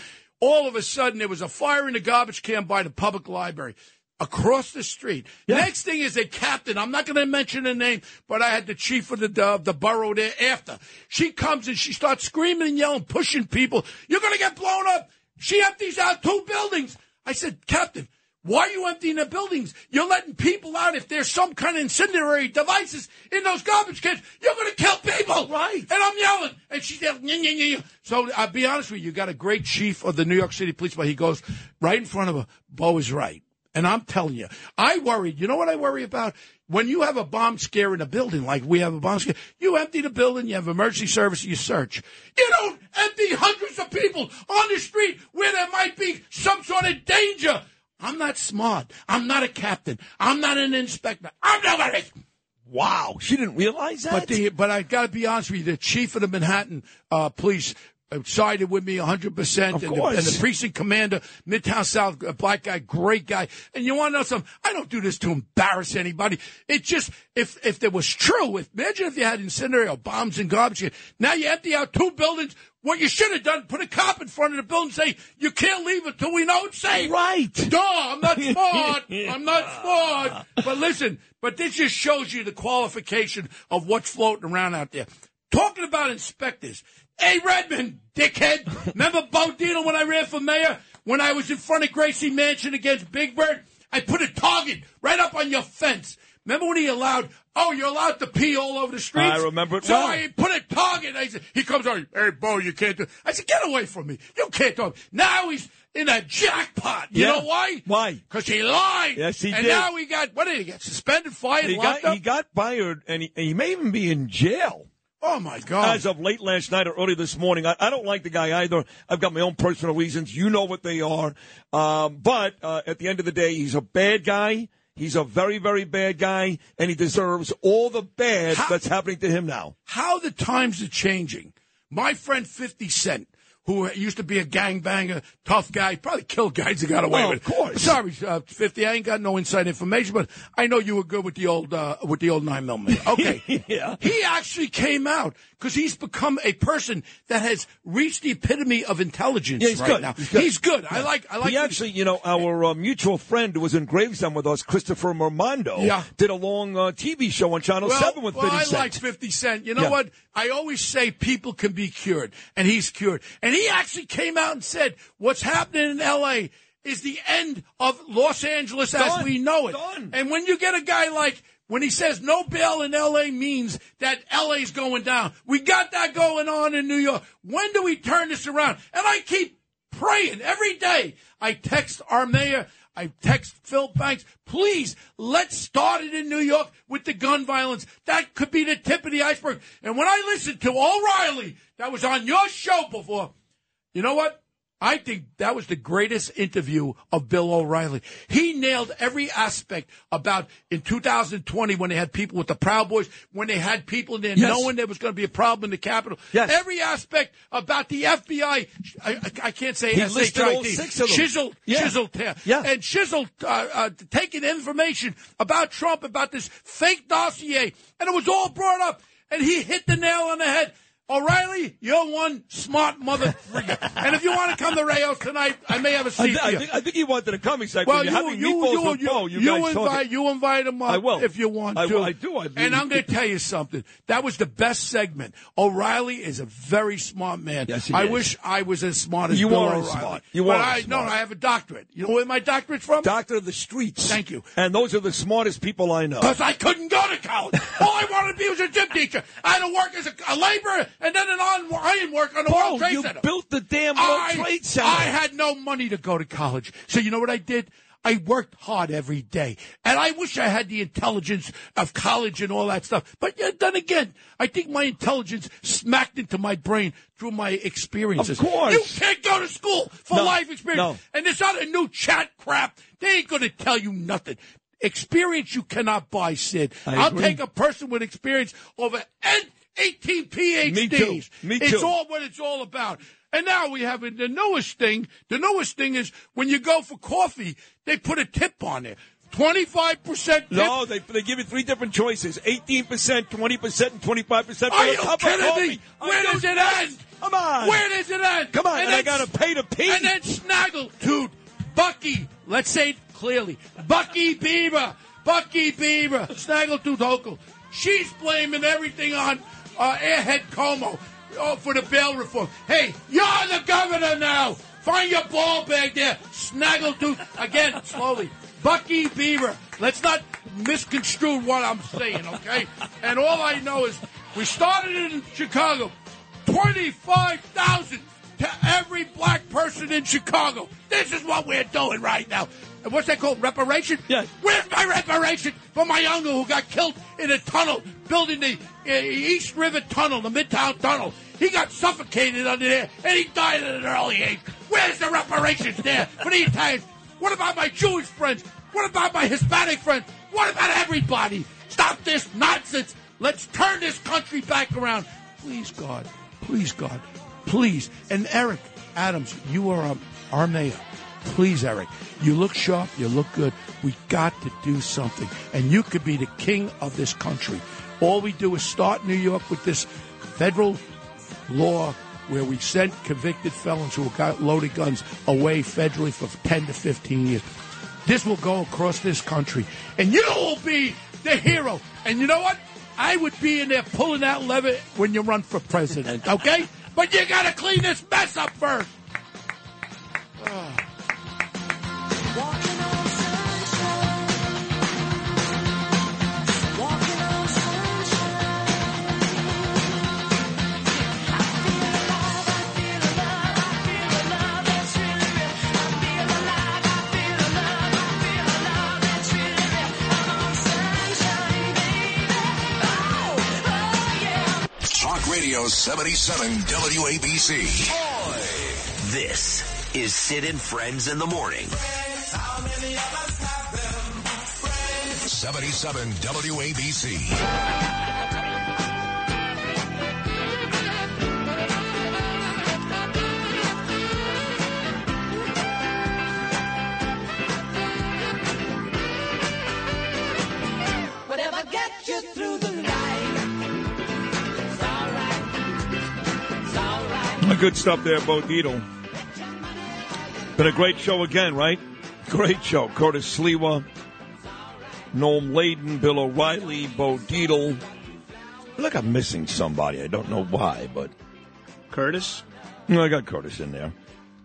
Speaker 34: All of a sudden, there was a fire in the garbage can by the public library. Across the street. Next thing is a captain. I'm not going to mention her name, but I had the chief of the uh, the borough there after. She comes and she starts screaming and yelling, pushing people. You're going to get blown up. She empties out two buildings. I said, Captain, why are you emptying the buildings? You're letting people out. If there's some kind of incendiary devices in those garbage cans, you're going to kill people. Right. And I'm yelling. And she's yelling. So I'll be honest with you. You got a great chief of the New York City Police, but he goes right in front of her. Bo is right. And I'm telling you, I worry. You know what I worry about? When you have a bomb scare in a building, like we have a bomb scare, you empty the building, you have emergency service, you search. You don't empty hundreds of people on the street where there might be some sort of danger. I'm not smart. I'm not a captain. I'm not an inspector. I'm nobody.
Speaker 12: Wow, she didn't realize that.
Speaker 34: But the, but I got to be honest with you, the chief of the Manhattan uh, police Uh, sided with me 100. percent
Speaker 12: Of
Speaker 34: and, the, and the precinct commander, Midtown South, a black guy, great guy. And you want to know something? I don't do this to embarrass anybody. It just if if there was true, if imagine if you had incendiary or bombs and garbage. Now you empty out two buildings. What you should have done, put a cop in front of the building, and say you can't leave until we know it's safe.
Speaker 12: Right.
Speaker 34: No, I'm not smart. I'm not smart. But listen, but this just shows you the qualification of what's floating around out there. Talking about inspectors. Hey, Redmond, dickhead. Remember Bo Dietl when I ran for mayor? When I was in front of Gracie Mansion against Big Bird? I put a target right up on your fence. Remember when he allowed, oh, you're allowed to pee all over the streets?
Speaker 12: I remember it
Speaker 34: So
Speaker 12: well.
Speaker 34: I put a target. I said, he comes on, hey, Bo, you can't do I said, get away from me. You can't do Now he's in a jackpot. You
Speaker 12: Yeah.
Speaker 34: know why?
Speaker 12: Why?
Speaker 34: Because he lied.
Speaker 12: Yes, he
Speaker 34: and
Speaker 12: did.
Speaker 34: And now he got, what did he get? Suspended, fired,
Speaker 12: he
Speaker 34: locked
Speaker 12: got
Speaker 34: up?
Speaker 12: he got fired, and he, and he may even be in jail.
Speaker 34: Oh, my God.
Speaker 12: As of late last night or early this morning, I, I don't like the guy either. I've got my own personal reasons. You know what they are. Um, but uh, at the end of the day, he's a bad guy. He's a very, very bad guy, and he deserves all the bad that's happening to him now.
Speaker 34: how the times are changing. My friend 50 Cent, who used to be a gangbanger, tough guy, probably killed guys that got away
Speaker 12: Well,
Speaker 34: with
Speaker 12: of course.
Speaker 34: Sorry, uh, 50, I ain't got no inside information, but I know you were good with the old, uh, with the old 9 millimeter. Okay.
Speaker 12: Yeah.
Speaker 34: He actually came out because he's become a person that has reached the epitome of intelligence
Speaker 12: Yeah, he's
Speaker 34: right
Speaker 12: good.
Speaker 34: now.
Speaker 12: He's good.
Speaker 34: I like, I like
Speaker 12: he actually, you know, our uh, mutual friend who was in Gravesend with us, Christopher Mormondo,
Speaker 34: Yeah.
Speaker 12: did a long uh, TV show on Channel
Speaker 34: well,
Speaker 12: 7 with
Speaker 34: well,
Speaker 12: 50
Speaker 34: I
Speaker 12: Cent.
Speaker 34: like 50 Cent. You know
Speaker 12: Yeah.
Speaker 34: what? I always say people can be cured, and he's cured. And he actually came out and said, what's happening in L.A. is the end of Los Angeles as we know it.
Speaker 12: Done.
Speaker 34: And when you get a guy like, when he says no bail in L.A. means that L.A.'s going down. We got that going on in New York. When do we turn this around? And I keep praying every day. I text our mayor. I text Phil Banks, please, let's start it in New York with the gun violence. That could be the tip of the iceberg. And when I listened to O'Reilly, that was on your show before, you know what? I think that was the greatest interview of Bill O'Reilly. He nailed every aspect about in 2020 when they had people with the Proud Boys, when they had people in there
Speaker 12: Yes.
Speaker 34: knowing there was going to be a problem in the Capitol.
Speaker 12: Yes.
Speaker 34: Every aspect about the FBI. I, I, can't say
Speaker 12: He listed all six of them.
Speaker 34: Chiseled,
Speaker 12: Yeah.
Speaker 34: chiseled, yeah. And chiseled, uh, uh, taking information about Trump, about this fake dossier, and it was all brought up, and he hit the nail on the head. O'Reilly, you're one smart mother and if you want to come to Rao's tonight, I may have a seat
Speaker 12: thi-
Speaker 34: for
Speaker 12: I think, I think he wanted to come. He's like,
Speaker 34: well,
Speaker 12: well,
Speaker 34: you, you, you, you,
Speaker 12: Bo. You,
Speaker 34: you
Speaker 12: guys talk-
Speaker 34: invite, you invite him up
Speaker 12: I will.
Speaker 34: if you want
Speaker 12: I-
Speaker 34: to.
Speaker 12: I do. I-
Speaker 34: and I'm going to tell you something. That was the best segment. O'Reilly is a very smart man.
Speaker 12: Yes, he
Speaker 34: I
Speaker 12: is.
Speaker 34: wish I was as smart as
Speaker 12: You
Speaker 34: Bill
Speaker 12: are smart. You
Speaker 34: but
Speaker 12: are
Speaker 34: I,
Speaker 12: smart.
Speaker 34: No, I have a doctorate. You know where my doctorate's from?
Speaker 12: Doctor of the streets.
Speaker 34: Thank you.
Speaker 12: And those are the smartest people I know.
Speaker 34: Because I couldn't go to college. All I wanted to be was a gym teacher. I had to work as a, a laborer and then an on iron work on the
Speaker 12: Paul,
Speaker 34: World Trade
Speaker 12: you
Speaker 34: Center.
Speaker 12: built the damn World
Speaker 34: I,
Speaker 12: Trade Center.
Speaker 34: I had no money to go to college. So you know what I did? I worked hard every day. And I wish I had the intelligence of college and all that stuff. But yeah, then again, I think my intelligence smacked into my brain through my experiences.
Speaker 12: Of course.
Speaker 34: You can't go to school for
Speaker 12: No,
Speaker 34: life experience.
Speaker 12: no.
Speaker 34: And this other new chat crap, they ain't going to tell you nothing. Experience you cannot buy, Sid.
Speaker 12: I
Speaker 34: I'll
Speaker 12: agree.
Speaker 34: take a person with experience over 18 PhDs.
Speaker 12: Me too. Me
Speaker 34: It's all what it's all about. And now we have the newest thing. The newest thing is when you go for coffee, they put a tip on it. 25% tip.
Speaker 12: No, they, they give you three different choices 18%, 20%, and 25% for
Speaker 34: Are
Speaker 12: a cup of coffee.
Speaker 34: me? Where does
Speaker 12: do
Speaker 34: it end?
Speaker 12: Come on.
Speaker 34: Where does it end?
Speaker 12: Come on, and I
Speaker 34: then
Speaker 12: gotta pay to pee.
Speaker 34: And then snaggle, dude. Bucky, let's say it clearly. Bucky Beaver. Bucky Beaver. Snaggletooth Hochul. She's blaming everything on uh, Airhead Como oh, for the bail reform. Hey, you're the governor now. Find your ball bag there. Snaggletooth. Again, slowly. Bucky Beaver. Let's not misconstrue what I'm saying, okay? And all I know is we started in Chicago. 25,000 to every black person in Chicago. This is what we're doing right now. And what's that called? Reparation?
Speaker 12: Yeah.
Speaker 34: Where's my reparation for my uncle who got killed in a tunnel building the uh, East River Tunnel, the Midtown Tunnel? He got suffocated under there and he died at an early age. Where's the reparations there for the Italians? What about my Jewish friends? What about my Hispanic friends? What about everybody? Stop this nonsense. Let's turn this country back around. Please, God. Please, God. Please. And Eric Adams, you are um, our mayor. Please, Eric. You look sharp. You look good. We got to do something. And you could be the king of this country. All we do is start New York with this federal law where we sent convicted felons who got loaded guns away federally for 10 to 15 years. This will go across this country, and you will be the hero. And you know what? I would be in there pulling that lever when you run for president, okay? But you got to clean this mess up first. Ah.
Speaker 2: Radio 77 WABC.
Speaker 21: This is Sid and Friends in the Morning.
Speaker 2: 77 WABC.
Speaker 12: Good stuff there, Bo Dietl. Been a great show again, right? Great show. Curtis Sliwa, Noam Laden, Bill O'Reilly, Bo feel like I'm missing somebody. I don't know why, but
Speaker 13: Curtis?
Speaker 12: No, I got Curtis in there.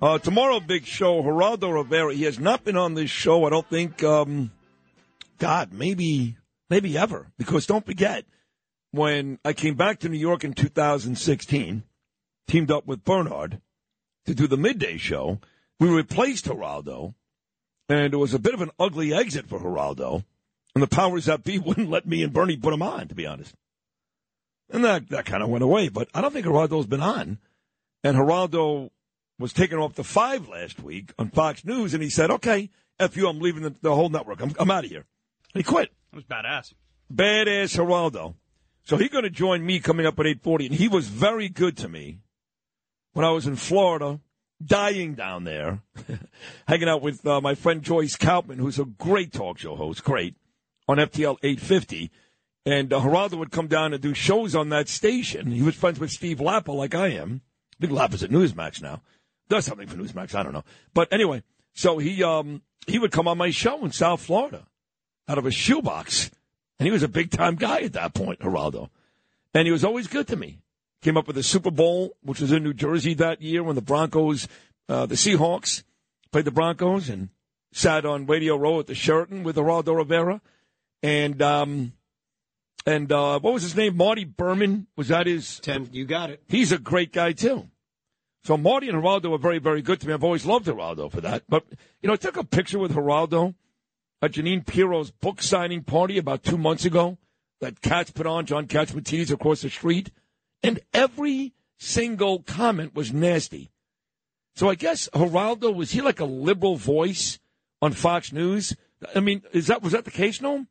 Speaker 12: Uh, tomorrow, big show. Geraldo Rivera. He has not been on this show. I don't think. Um, God, maybe, maybe ever. Because don't forget, when I came back to New York in 2016, teamed up with Bernard to do the midday show, we replaced Geraldo, and it was a bit of an ugly exit for Geraldo, and the powers that be wouldn't let me and Bernie put him on, to be honest. And that, that kind of went away, but I don't think Geraldo's been on. And Geraldo was taken off the five last week on Fox News, and he said, "Okay, f you, I'm leaving the, the whole network. I'm, I'm out of here." He quit.
Speaker 19: That was badass.
Speaker 12: Badass Geraldo. So he's going to join me coming up at 8:40, and he was very good to me when I was in Florida, dying down there, hanging out with uh, my friend Joyce Kaufman, who's a great talk show host, great on FTL 850. And uh, Geraldo would come down and do shows on that station. He was friends with Steve Lappa, like I am. I think Lappa's at Newsmax now. Does something for Newsmax, I don't know. But anyway, so he um he would come on my show in South Florida out of a shoebox. And he was a big time guy at that point, Geraldo. And he was always good to me. Came up with the Super Bowl, which was in New Jersey that year when the Broncos, uh, the Seahawks played the Broncos and sat on Radio Row at the Sheraton with Geraldo Rivera. And, um, and, uh, what was his name? Marty Berman. Was that his?
Speaker 13: Ten, you got it.
Speaker 12: He's a great guy too. So Marty and Geraldo were very, very good to me. I've always loved Geraldo for that. But, you know, I took a picture with Geraldo at Jeanine Pirro's book signing party about two months ago that Katz put on, John Catsimatidis across the street. And every single comment was nasty. So I guess Geraldo, was he like a liberal voice on Fox News? I mean, is that, was that the case, Noam?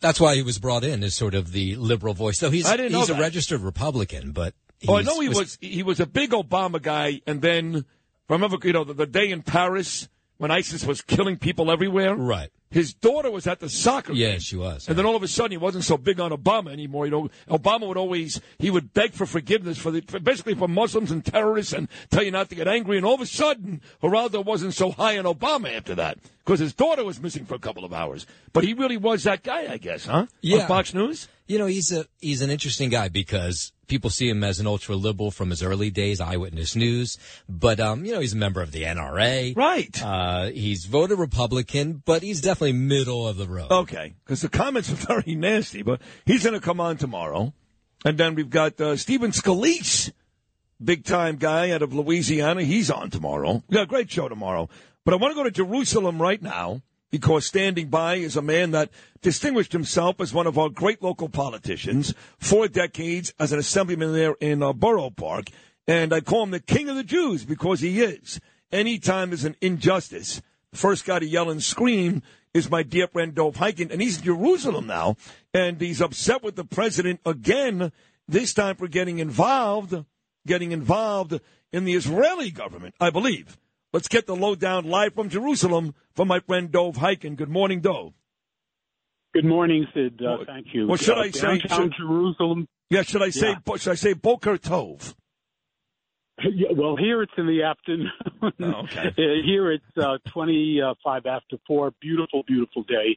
Speaker 14: That's why he was brought in as sort of the liberal voice. So he's
Speaker 12: I didn't know
Speaker 14: he's a registered Republican, but
Speaker 12: Oh, I know he was he was a big Obama guy, and then remember, you know, the, the day in Paris when ISIS was killing people everywhere.
Speaker 14: Right.
Speaker 12: His daughter was at the soccer.
Speaker 14: Yeah,
Speaker 12: game.
Speaker 14: she was.
Speaker 12: And then all of a sudden, he wasn't so big on Obama anymore. You know, Obama would always he would beg for forgiveness for the for basically for Muslims and terrorists and tell you not to get angry. And all of a sudden, Geraldo wasn't so high on Obama after that because his daughter was missing for a couple of hours. But he really was that guy, I guess, huh?
Speaker 14: Yeah.
Speaker 12: On Fox News.
Speaker 14: You know, he's a he's an interesting guy because people see him as an ultra liberal from his early days, Eyewitness News. But um, you know, he's a member of the NRA.
Speaker 12: Right.
Speaker 14: Uh, he's voted Republican, but he's definitely middle of the road.
Speaker 12: Okay, because the comments are very nasty, but he's going to come on tomorrow. And then we've got uh, Stephen Scalise, big time guy out of Louisiana. He's on tomorrow. We got a great show tomorrow. But I want to go to Jerusalem right now because standing by is a man that distinguished himself as one of our great local politicians, four decades as an assemblyman there in uh, Borough Park. And I call him the king of the Jews because he is. Anytime there's an injustice, the first guy to yell and scream is my dear friend Dov Hikind, and he's in Jerusalem now, and he's upset with the president again, this time for getting involved, getting involved in the Israeli government, I believe. Let's get the lowdown live from Jerusalem from my friend Dov Hikind. Good morning, Dov.
Speaker 35: Good morning, Sid. Uh, thank you.
Speaker 12: Well, should
Speaker 35: Uh,
Speaker 12: I say should-
Speaker 35: Jerusalem?
Speaker 12: Yeah, should I say
Speaker 35: Yeah.
Speaker 12: should I say Boker Tov?
Speaker 35: Yeah, well, here it's in the afternoon.
Speaker 12: okay.
Speaker 35: Uh, here it's uh, 25 after 4. Beautiful, beautiful day.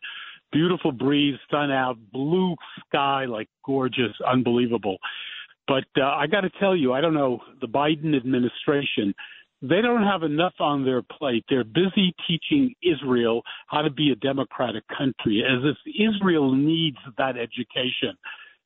Speaker 35: Beautiful breeze, sun out, blue sky, like gorgeous, unbelievable. But uh, I got to tell you, I don't know, the Biden administration, they don't have enough on their plate. They're busy teaching Israel how to be a democratic country, as if Israel needs that education.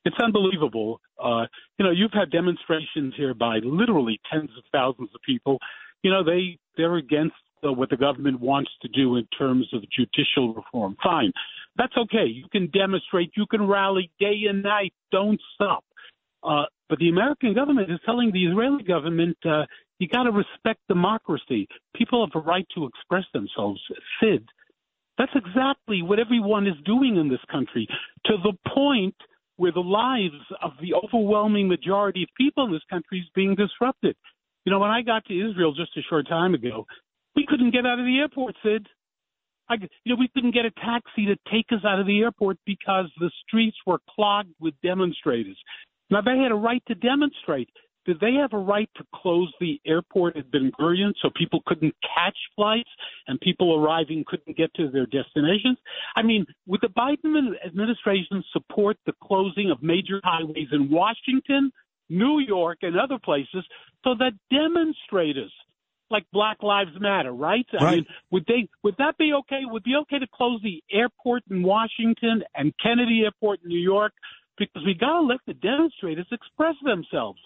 Speaker 35: It's unbelievable. Uh, you know, you've had demonstrations here by literally tens of thousands of people. You know, they they're against uh, what the government wants to do in terms of judicial reform. Fine, that's okay. You can demonstrate. You can rally day and night. Don't stop. Uh, but the American government is telling the Israeli government, uh, you got to respect democracy. People have a right to express themselves. Sid, that's exactly what everyone is doing in this country to the point where the lives of the overwhelming majority of people in this country is being disrupted. You know, when I got to Israel just a short time ago, we couldn't get out of the airport, Sid. I, you know, we couldn't get a taxi to take us out of the airport because the streets were clogged with demonstrators. Now they had a right to demonstrate. Did they have a right to close the airport at Ben Gurion so people couldn't catch flights and people arriving couldn't get to their destinations? I mean, would the Biden administration support the closing of major highways in Washington, New York, and other places so that demonstrators like Black Lives Matter, right? I
Speaker 12: Right.
Speaker 35: mean, would they would that be okay? Would it be okay to close the airport in Washington and Kennedy Airport in New York? Because we gotta let the demonstrators express themselves.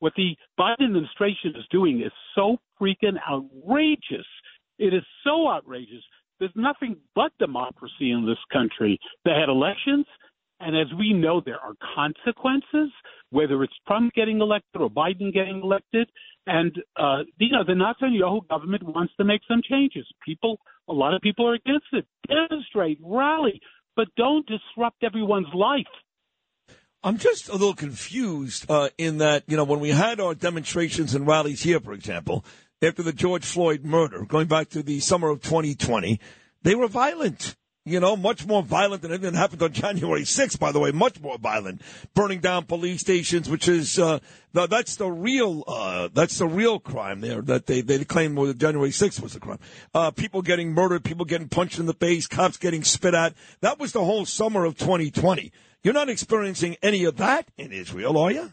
Speaker 35: What the Biden administration is doing is so freaking outrageous. It is so outrageous. There's nothing but democracy in this country. They had elections. And as we know, there are consequences, whether it's Trump getting elected or Biden getting elected. And, uh, you know, the Netanyahu government wants to make some changes. People, a lot of people are against it. Demonstrate, rally, but don't disrupt everyone's life.
Speaker 12: I'm just a little confused uh, in that, you know, when we had our demonstrations and rallies here, for example, after the George Floyd murder, going back to the summer of 2020, they were violent. You know, much more violent than anything that happened on January 6th, by the way, much more violent. Burning down police stations, which is, uh, the, that's the real, uh, that's the real crime there that they, they claim was January 6th was the crime. Uh, people getting murdered, people getting punched in the face, cops getting spit at. That was the whole summer of 2020. You're not experiencing any of that in Israel, are you?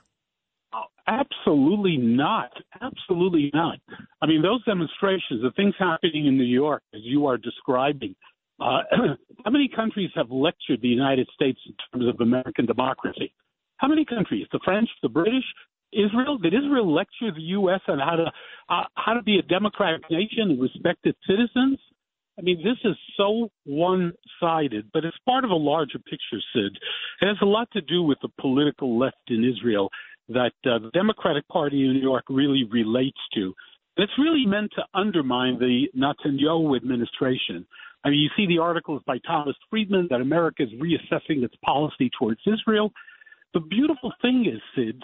Speaker 35: Absolutely not. Absolutely not. I mean, those demonstrations, the things happening in New York, as you are describing, uh, how many countries have lectured the United States in terms of American democracy? How many countries? The French, the British, Israel? Did Israel lecture the U.S. on how to uh, how to be a democratic nation and respect its citizens? I mean, this is so one sided, but it's part of a larger picture, Sid. It has a lot to do with the political left in Israel that uh, the Democratic Party in New York really relates to. And it's really meant to undermine the Netanyahu administration. I mean, you see the articles by Thomas Friedman that America is reassessing its policy towards Israel. The beautiful thing is, Sid,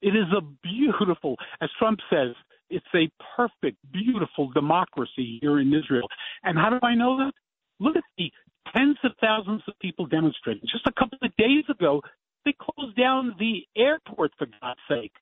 Speaker 35: it is a beautiful, as Trump says, it's a perfect, beautiful democracy here in Israel. And how do I know that? Look at the tens of thousands of people demonstrating. Just a couple of days ago, they closed down the airport, for God's sake.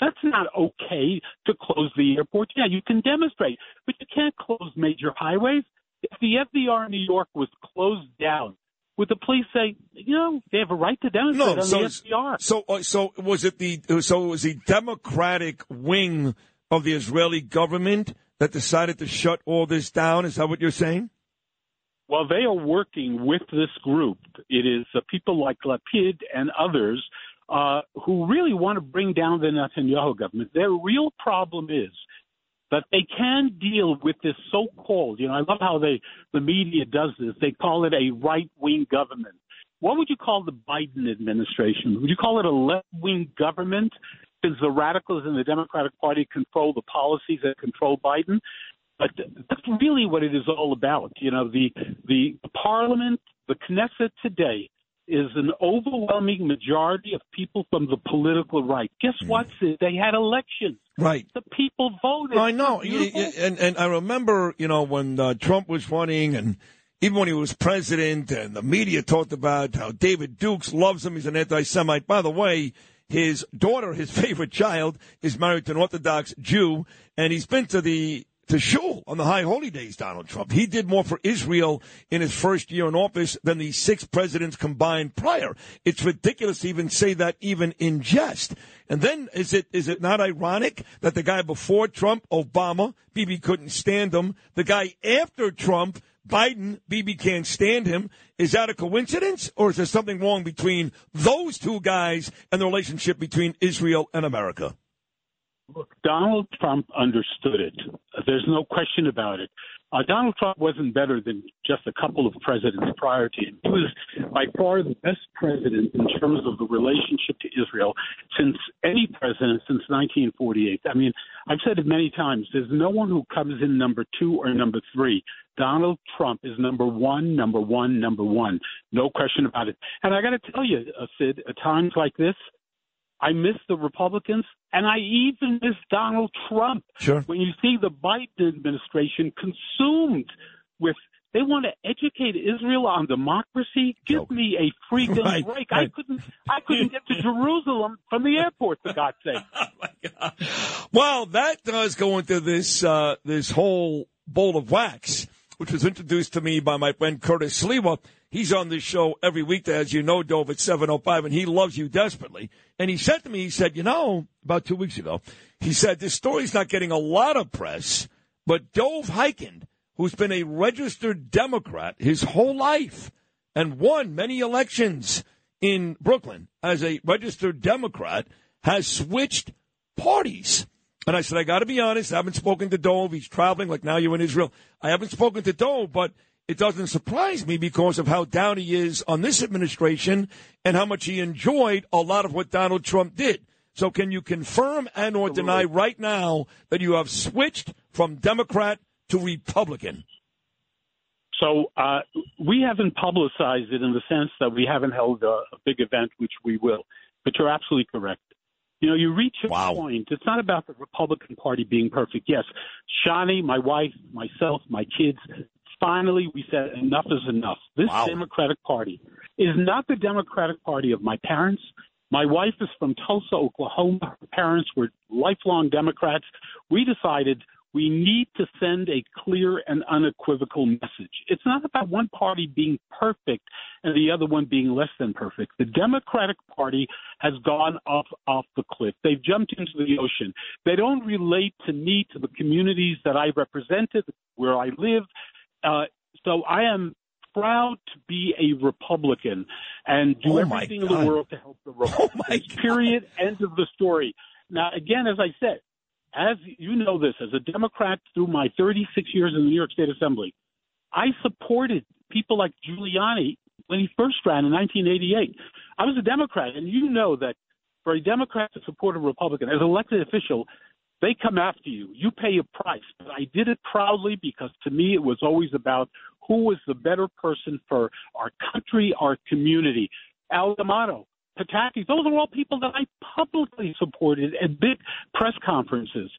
Speaker 35: That's not okay to close the airport. Yeah, you can demonstrate, but you can't close major highways. If the FDR in New York was closed down, would the police say, you know, they have a right to demonstrate
Speaker 12: No,
Speaker 35: on
Speaker 12: so
Speaker 35: the FDR?
Speaker 12: so uh, so was it the so it was the Democratic wing of the Israeli government that decided to shut all this down? Is that what you're saying?
Speaker 35: Well, they are working with this group. It is uh, people like Lapid and others uh, who really want to bring down the Netanyahu government. Their real problem is that they can deal with this so-called. You know, I love how they the media does this. They call it a right-wing government. What would you call the Biden administration? Would you call it a left-wing government? Since the radicals in the Democratic Party control the policies that control Biden, but that's really what it is all about. You know, the the Parliament, the Knesset today is an overwhelming majority of people from the political right. Guess what? Sid? They had elections.
Speaker 12: Right.
Speaker 35: The people voted.
Speaker 12: I know,
Speaker 35: Isn't it beautiful?
Speaker 12: and and I remember, you know, when uh, Trump was running, and even when he was president, and the media talked about how David Dukes loves him. He's an anti-Semite. By the way, his daughter, his favorite child, is married to an Orthodox Jew, and he's been to the to shul on the high holy days, Donald Trump. He did more for Israel in his first year in office than the six presidents combined prior. It's ridiculous to even say that even in jest. And then is it is it not ironic that the guy before Trump, Obama, Bibi couldn't stand him. The guy after Trump, Biden, Bibi can't stand him. Is that a coincidence or is there something wrong between those two guys and the relationship between Israel and America?
Speaker 35: Look, Donald Trump understood it. There's no question about it. Uh, Donald Trump wasn't better than just a couple of presidents prior to him. He was by far the best president in terms of the relationship to Israel since any president since 1948. I mean, I've said it many times. There's no one who comes in number two or number three. Donald Trump is number one, number one, number one. No question about it. And I got to tell you, uh, Sid, at times like this, I miss the Republicans, and I even miss Donald Trump.
Speaker 12: Sure.
Speaker 35: When you see the Biden administration consumed with, they want to educate Israel on democracy. Give me a freaking
Speaker 12: Right,
Speaker 35: break. I couldn't, I couldn't get to Jerusalem from the airport, for God's sake. oh my God.
Speaker 12: Well, that does go into this uh, this whole bowl of wax, which was introduced to me by my friend Curtis Sliwa. He's on this show every weekday, as you know, Dov, at 7.05, and he loves you desperately. And he said to me, he said, you know, about two weeks ago, he said, this story's not getting a lot of press, but Dov Hikind, who's been a registered Democrat his whole life and won many elections in Brooklyn as a registered Democrat, has switched parties. And I said, I got to be honest. I haven't spoken to Dov. He's traveling like now you're in Israel. I haven't spoken to Dov, but it doesn't surprise me because of how down he is on this administration and how much he enjoyed a lot of what Donald Trump did. So can you confirm and or deny right now that you have switched from Democrat to Republican?
Speaker 35: So uh, we haven't publicized it in the sense that we haven't held a, a big event, which we will. But you're absolutely correct. You know, you reach a point. It's not about the Republican Party being perfect. Yes, Shawnee, my wife, myself, my kids. Finally, we said enough is enough. This Democratic Party is not the Democratic Party of my parents. My wife is from Tulsa, Oklahoma. Her parents were lifelong Democrats. We decided we need to send a clear and unequivocal message. It's not about one party being perfect and the other one being less than perfect. The Democratic Party has gone off off the cliff. They've jumped into the ocean. They don't relate to me, to the communities that I represented, where I live. Uh, so I am proud to be a Republican and do
Speaker 12: Oh,
Speaker 35: everything in the world to help the Republicans. Period. End of the story. Now, again, as I said, as you know this, as a Democrat through my 36 years in the New York State Assembly, I supported people like Giuliani when he first ran in 1988. I was a Democrat, and you know that for a Democrat to support a Republican as an elected official, they come after you. You pay a price. But I did it proudly because to me it was always about who was the better person for our country, our community. Al D'Amato, Pataki, those are all people that I publicly supported at big press conferences.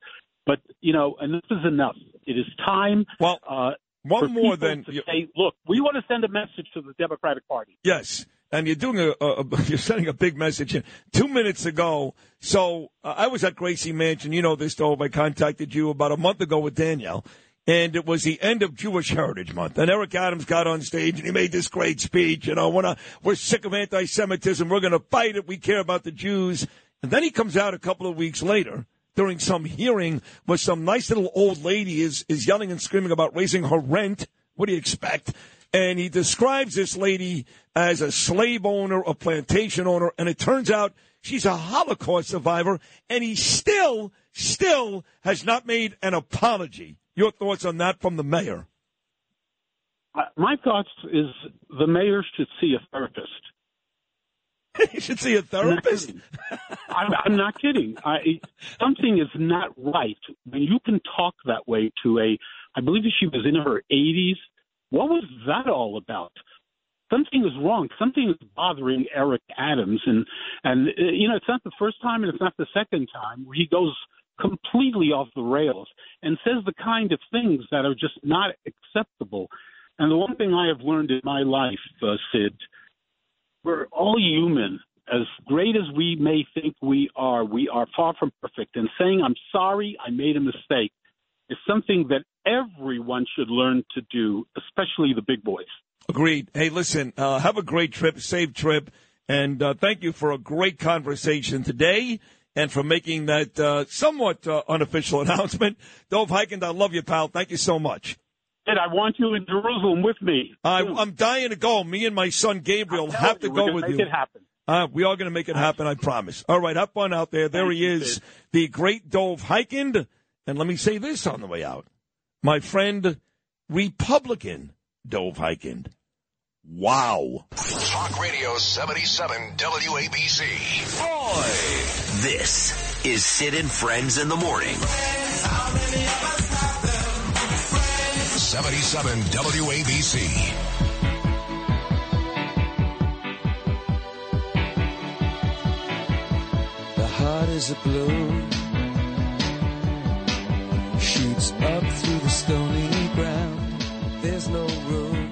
Speaker 35: But, you know, enough is enough. It is time.
Speaker 12: Well,
Speaker 35: uh,
Speaker 12: one more than
Speaker 35: to say, look, we want to send a message to the Democratic Party.
Speaker 12: Yes, and you're doing a, a, a you're sending a big message. in. Two minutes ago, so uh, I was at Gracie Mansion. You know this, though. I contacted you about a month ago with Danielle, and it was the end of Jewish Heritage Month. And Eric Adams got on stage and he made this great speech. You know, we're not, we're sick of anti-Semitism. We're going to fight it. We care about the Jews. And then he comes out a couple of weeks later during some hearing where some nice little old lady is is yelling and screaming about raising her rent. What do you expect? And he describes this lady as a slave owner, a plantation owner, and it turns out she's a Holocaust survivor, and he still, still has not made an apology. Your thoughts on that from the mayor?
Speaker 35: My thoughts is the mayor should see a therapist.
Speaker 12: you should see a therapist.
Speaker 35: I'm, I'm not kidding. I, something is not right when you can talk that way to a. I believe she was in her 80s. What was that all about? Something is wrong. Something is bothering Eric Adams, and and uh, you know it's not the first time and it's not the second time where he goes completely off the rails and says the kind of things that are just not acceptable. And the one thing I have learned in my life, uh, Sid, we're all human. As great as we may think we are, we are far from perfect. And saying, I'm sorry, I made a mistake, is something that everyone should learn to do, especially the big boys.
Speaker 12: Agreed. Hey, listen, uh, have a great trip, safe trip, and uh, thank you for a great conversation today and for making that uh, somewhat uh, unofficial announcement. Dov Hikind, I love you, pal. Thank you so much.
Speaker 35: And I want you in Jerusalem with me.
Speaker 12: I, I'm dying to go. Me and my son Gabriel have to
Speaker 35: you, we're
Speaker 12: go with
Speaker 35: make
Speaker 12: you.
Speaker 35: it happen.
Speaker 12: Uh, we are going to make it happen, I promise. All right, have fun out there. There he is, the great Dov Hikind. And let me say this on the way out. My friend, Republican Dov Hikind. Wow.
Speaker 2: Talk Radio 77 WABC.
Speaker 21: Boy. This is Sid and Friends in the Morning.
Speaker 2: 77 WABC.
Speaker 4: The heart is a balloon, shoots up through the stony ground. There's no room,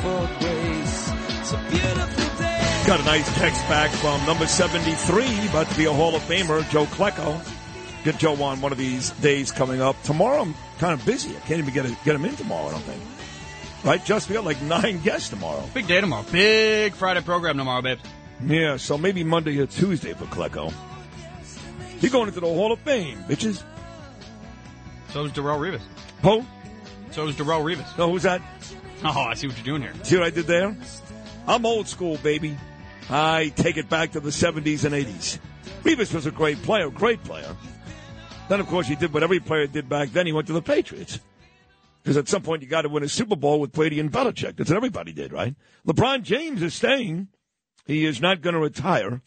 Speaker 4: for grace. It's a beautiful day.
Speaker 12: Got a nice text back from number 73, about to be a Hall of Famer, Joe Klecko. Get Joe on one of these days coming up. Tomorrow I'm kind of busy. I can't even get a, get him in tomorrow. I don't think. Right? Just we got like nine guests tomorrow.
Speaker 19: Big day tomorrow. Big Friday program tomorrow, babes.
Speaker 12: Yeah, so maybe Monday or Tuesday for Klecko. You're going into the Hall of Fame, bitches.
Speaker 19: So is Darrelle Revis.
Speaker 12: Who?
Speaker 19: So is Darrelle Revis.
Speaker 12: No, who's that?
Speaker 19: Oh, I see what you're doing here.
Speaker 12: See what I did there? I'm old school, baby. I take it back to the 70s and 80s. Revis was a great player, great player. Then, of course, he did what every player did back then. He went to the Patriots. Because at some point, you got to win a Super Bowl with Brady and Belichick. That's what everybody did, right? LeBron James is staying. He is not going to retire.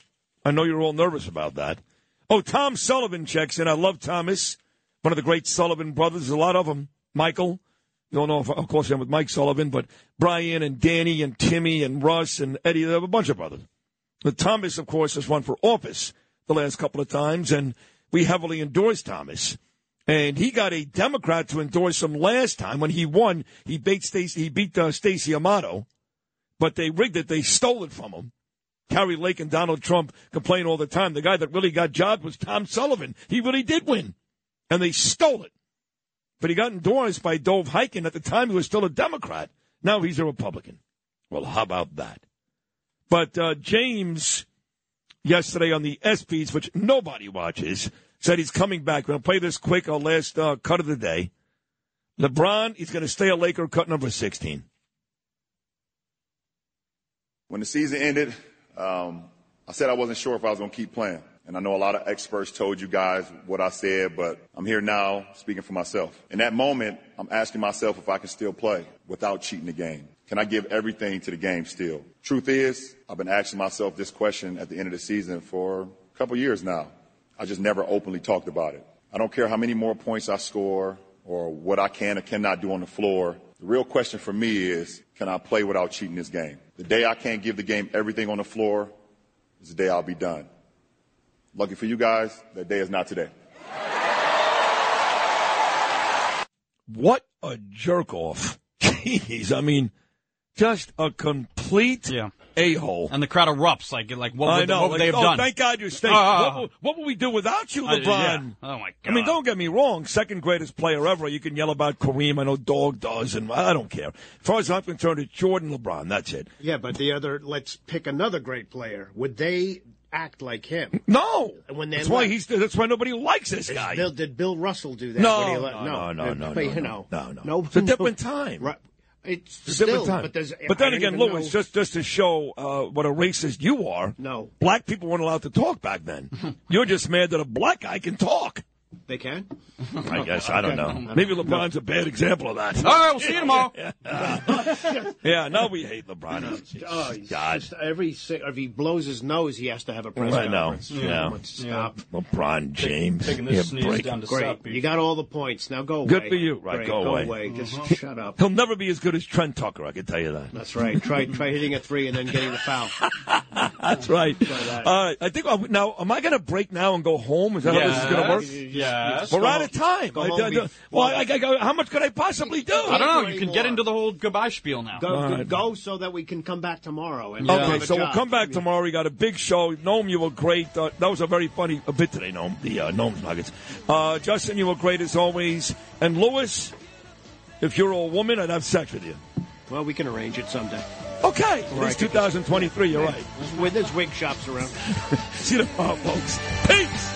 Speaker 12: I know you're all nervous about that. Oh, Tom Sullivan checks in. I love Thomas, one of the great Sullivan brothers. There's a lot of them. Michael. Don't know, if, of course, I'm with Mike Sullivan, but Brian and Danny and Timmy and Russ and Eddie. They have a bunch of brothers. But Thomas, of course, has run for office the last couple of times, and we heavily endorse Thomas. And he got a Democrat to endorse him last time when he won. He beat Stacey. He beat uh, Stacey Amato, but they rigged it. They stole it from him. Kari Lake and Donald Trump complain all the time. The guy that really got jobs was Tom Sullivan. He really did win, and they stole it. But he got endorsed by Dov Hikind. At the time, he was still a Democrat. Now he's a Republican. Well, how about that? But uh, James, yesterday on the ESPYs, which nobody watches, said he's coming back. We're going to play this quick, our last uh, cut of the day. LeBron, he's going to stay a Laker, cut number 16.
Speaker 36: When the season ended, um, I said I wasn't sure if I was going to keep playing. And I know a lot of experts told you guys what I said, but I'm here now speaking for myself. In that moment, I'm asking myself if I can still play without cheating the game. Can I give everything to the game still? Truth is, I've been asking myself this question at the end of the season for a couple years now. I just never openly talked about it. I don't care how many more points I score or what I can or cannot do on the floor. The real question for me is, can I play without cheating this game? The day I can't give the game everything on the floor is the day I'll be done. Lucky for you guys, that day is not today.
Speaker 12: What a jerk off. Jeez, I mean, just a complete a hole.
Speaker 19: And the crowd erupts like like what
Speaker 12: I
Speaker 19: would,
Speaker 12: know.
Speaker 19: what would
Speaker 12: like,
Speaker 19: they have
Speaker 12: oh,
Speaker 19: done?
Speaker 12: Thank God you're staying.
Speaker 19: Ah.
Speaker 12: what, will, what will we do without you,
Speaker 19: I-
Speaker 12: LeBron?
Speaker 19: yeah. Oh my God!
Speaker 12: I mean, don't get me wrong. Second greatest player ever. You can yell about Kareem. I know Dog does, and I don't care. As far as I'm concerned, it's Jordan, LeBron. That's it.
Speaker 13: Yeah, but the other, let's pick another great player. Would they act like him?
Speaker 12: No.
Speaker 13: When
Speaker 12: That's why
Speaker 13: left.
Speaker 12: he's. That's why nobody likes this guy.
Speaker 13: Bill, did Bill Russell do that?
Speaker 12: No,
Speaker 13: when he left?
Speaker 12: no, no, no, no,
Speaker 13: But,
Speaker 12: no,
Speaker 13: you know,
Speaker 12: no, no.
Speaker 13: no,
Speaker 12: It's a different time.
Speaker 13: Right. It's,
Speaker 12: It's a different time.
Speaker 13: but.
Speaker 12: But then again,
Speaker 13: know-
Speaker 12: just just to show uh, what a racist you are.
Speaker 13: No.
Speaker 12: Black people weren't allowed to talk back then. You're just mad that a black guy can talk.
Speaker 13: They can.
Speaker 12: I guess I don't know. Maybe LeBron's a bad example of that.
Speaker 19: All right, we'll see you tomorrow.
Speaker 12: yeah, no, we hate LeBron. He's-
Speaker 13: Oh, he's
Speaker 12: God.
Speaker 13: just every if he blows his nose, he has to have a press
Speaker 12: I know.
Speaker 13: conference.
Speaker 12: Yeah.
Speaker 13: Let's Stop.
Speaker 12: LeBron James.
Speaker 13: taking
Speaker 12: Yeah,
Speaker 13: this sneeze
Speaker 12: break.
Speaker 13: down to Great. You got all the points. Now go away.
Speaker 12: Good for you. Right,
Speaker 13: Great.
Speaker 12: go away.
Speaker 13: Just uh-huh. shut up.
Speaker 12: He'll never be as good as Trent Tucker, I can tell you that.
Speaker 13: That's right. Try try hitting a three and then getting the foul.
Speaker 12: That's right. All right. I think I'll, now, am I going to break now and go home? Is that how this is going to work?
Speaker 19: Yes.
Speaker 12: We're out of time.
Speaker 19: Go
Speaker 12: I-
Speaker 19: home
Speaker 12: I- well, I, I, I- how much could I possibly do?
Speaker 19: I don't know. You can get into the whole goodbye spiel now.
Speaker 13: Go,
Speaker 12: All right.
Speaker 13: go so that we can come back tomorrow. And do
Speaker 12: Okay,
Speaker 13: the
Speaker 12: so we'll come back tomorrow. We got a big show. Noam, you were great. Uh, that was a very funny a bit today, Noam. The uh, Noam's Nuggets. Uh, Justin, you were great as always. And Lewis, if you're a woman, I'd have sex with you.
Speaker 13: Well, we can arrange it someday.
Speaker 12: Okay, it
Speaker 13: Right.
Speaker 12: is 2023. You're right.
Speaker 13: With there's wig shops around.
Speaker 12: See you tomorrow, folks. Peace.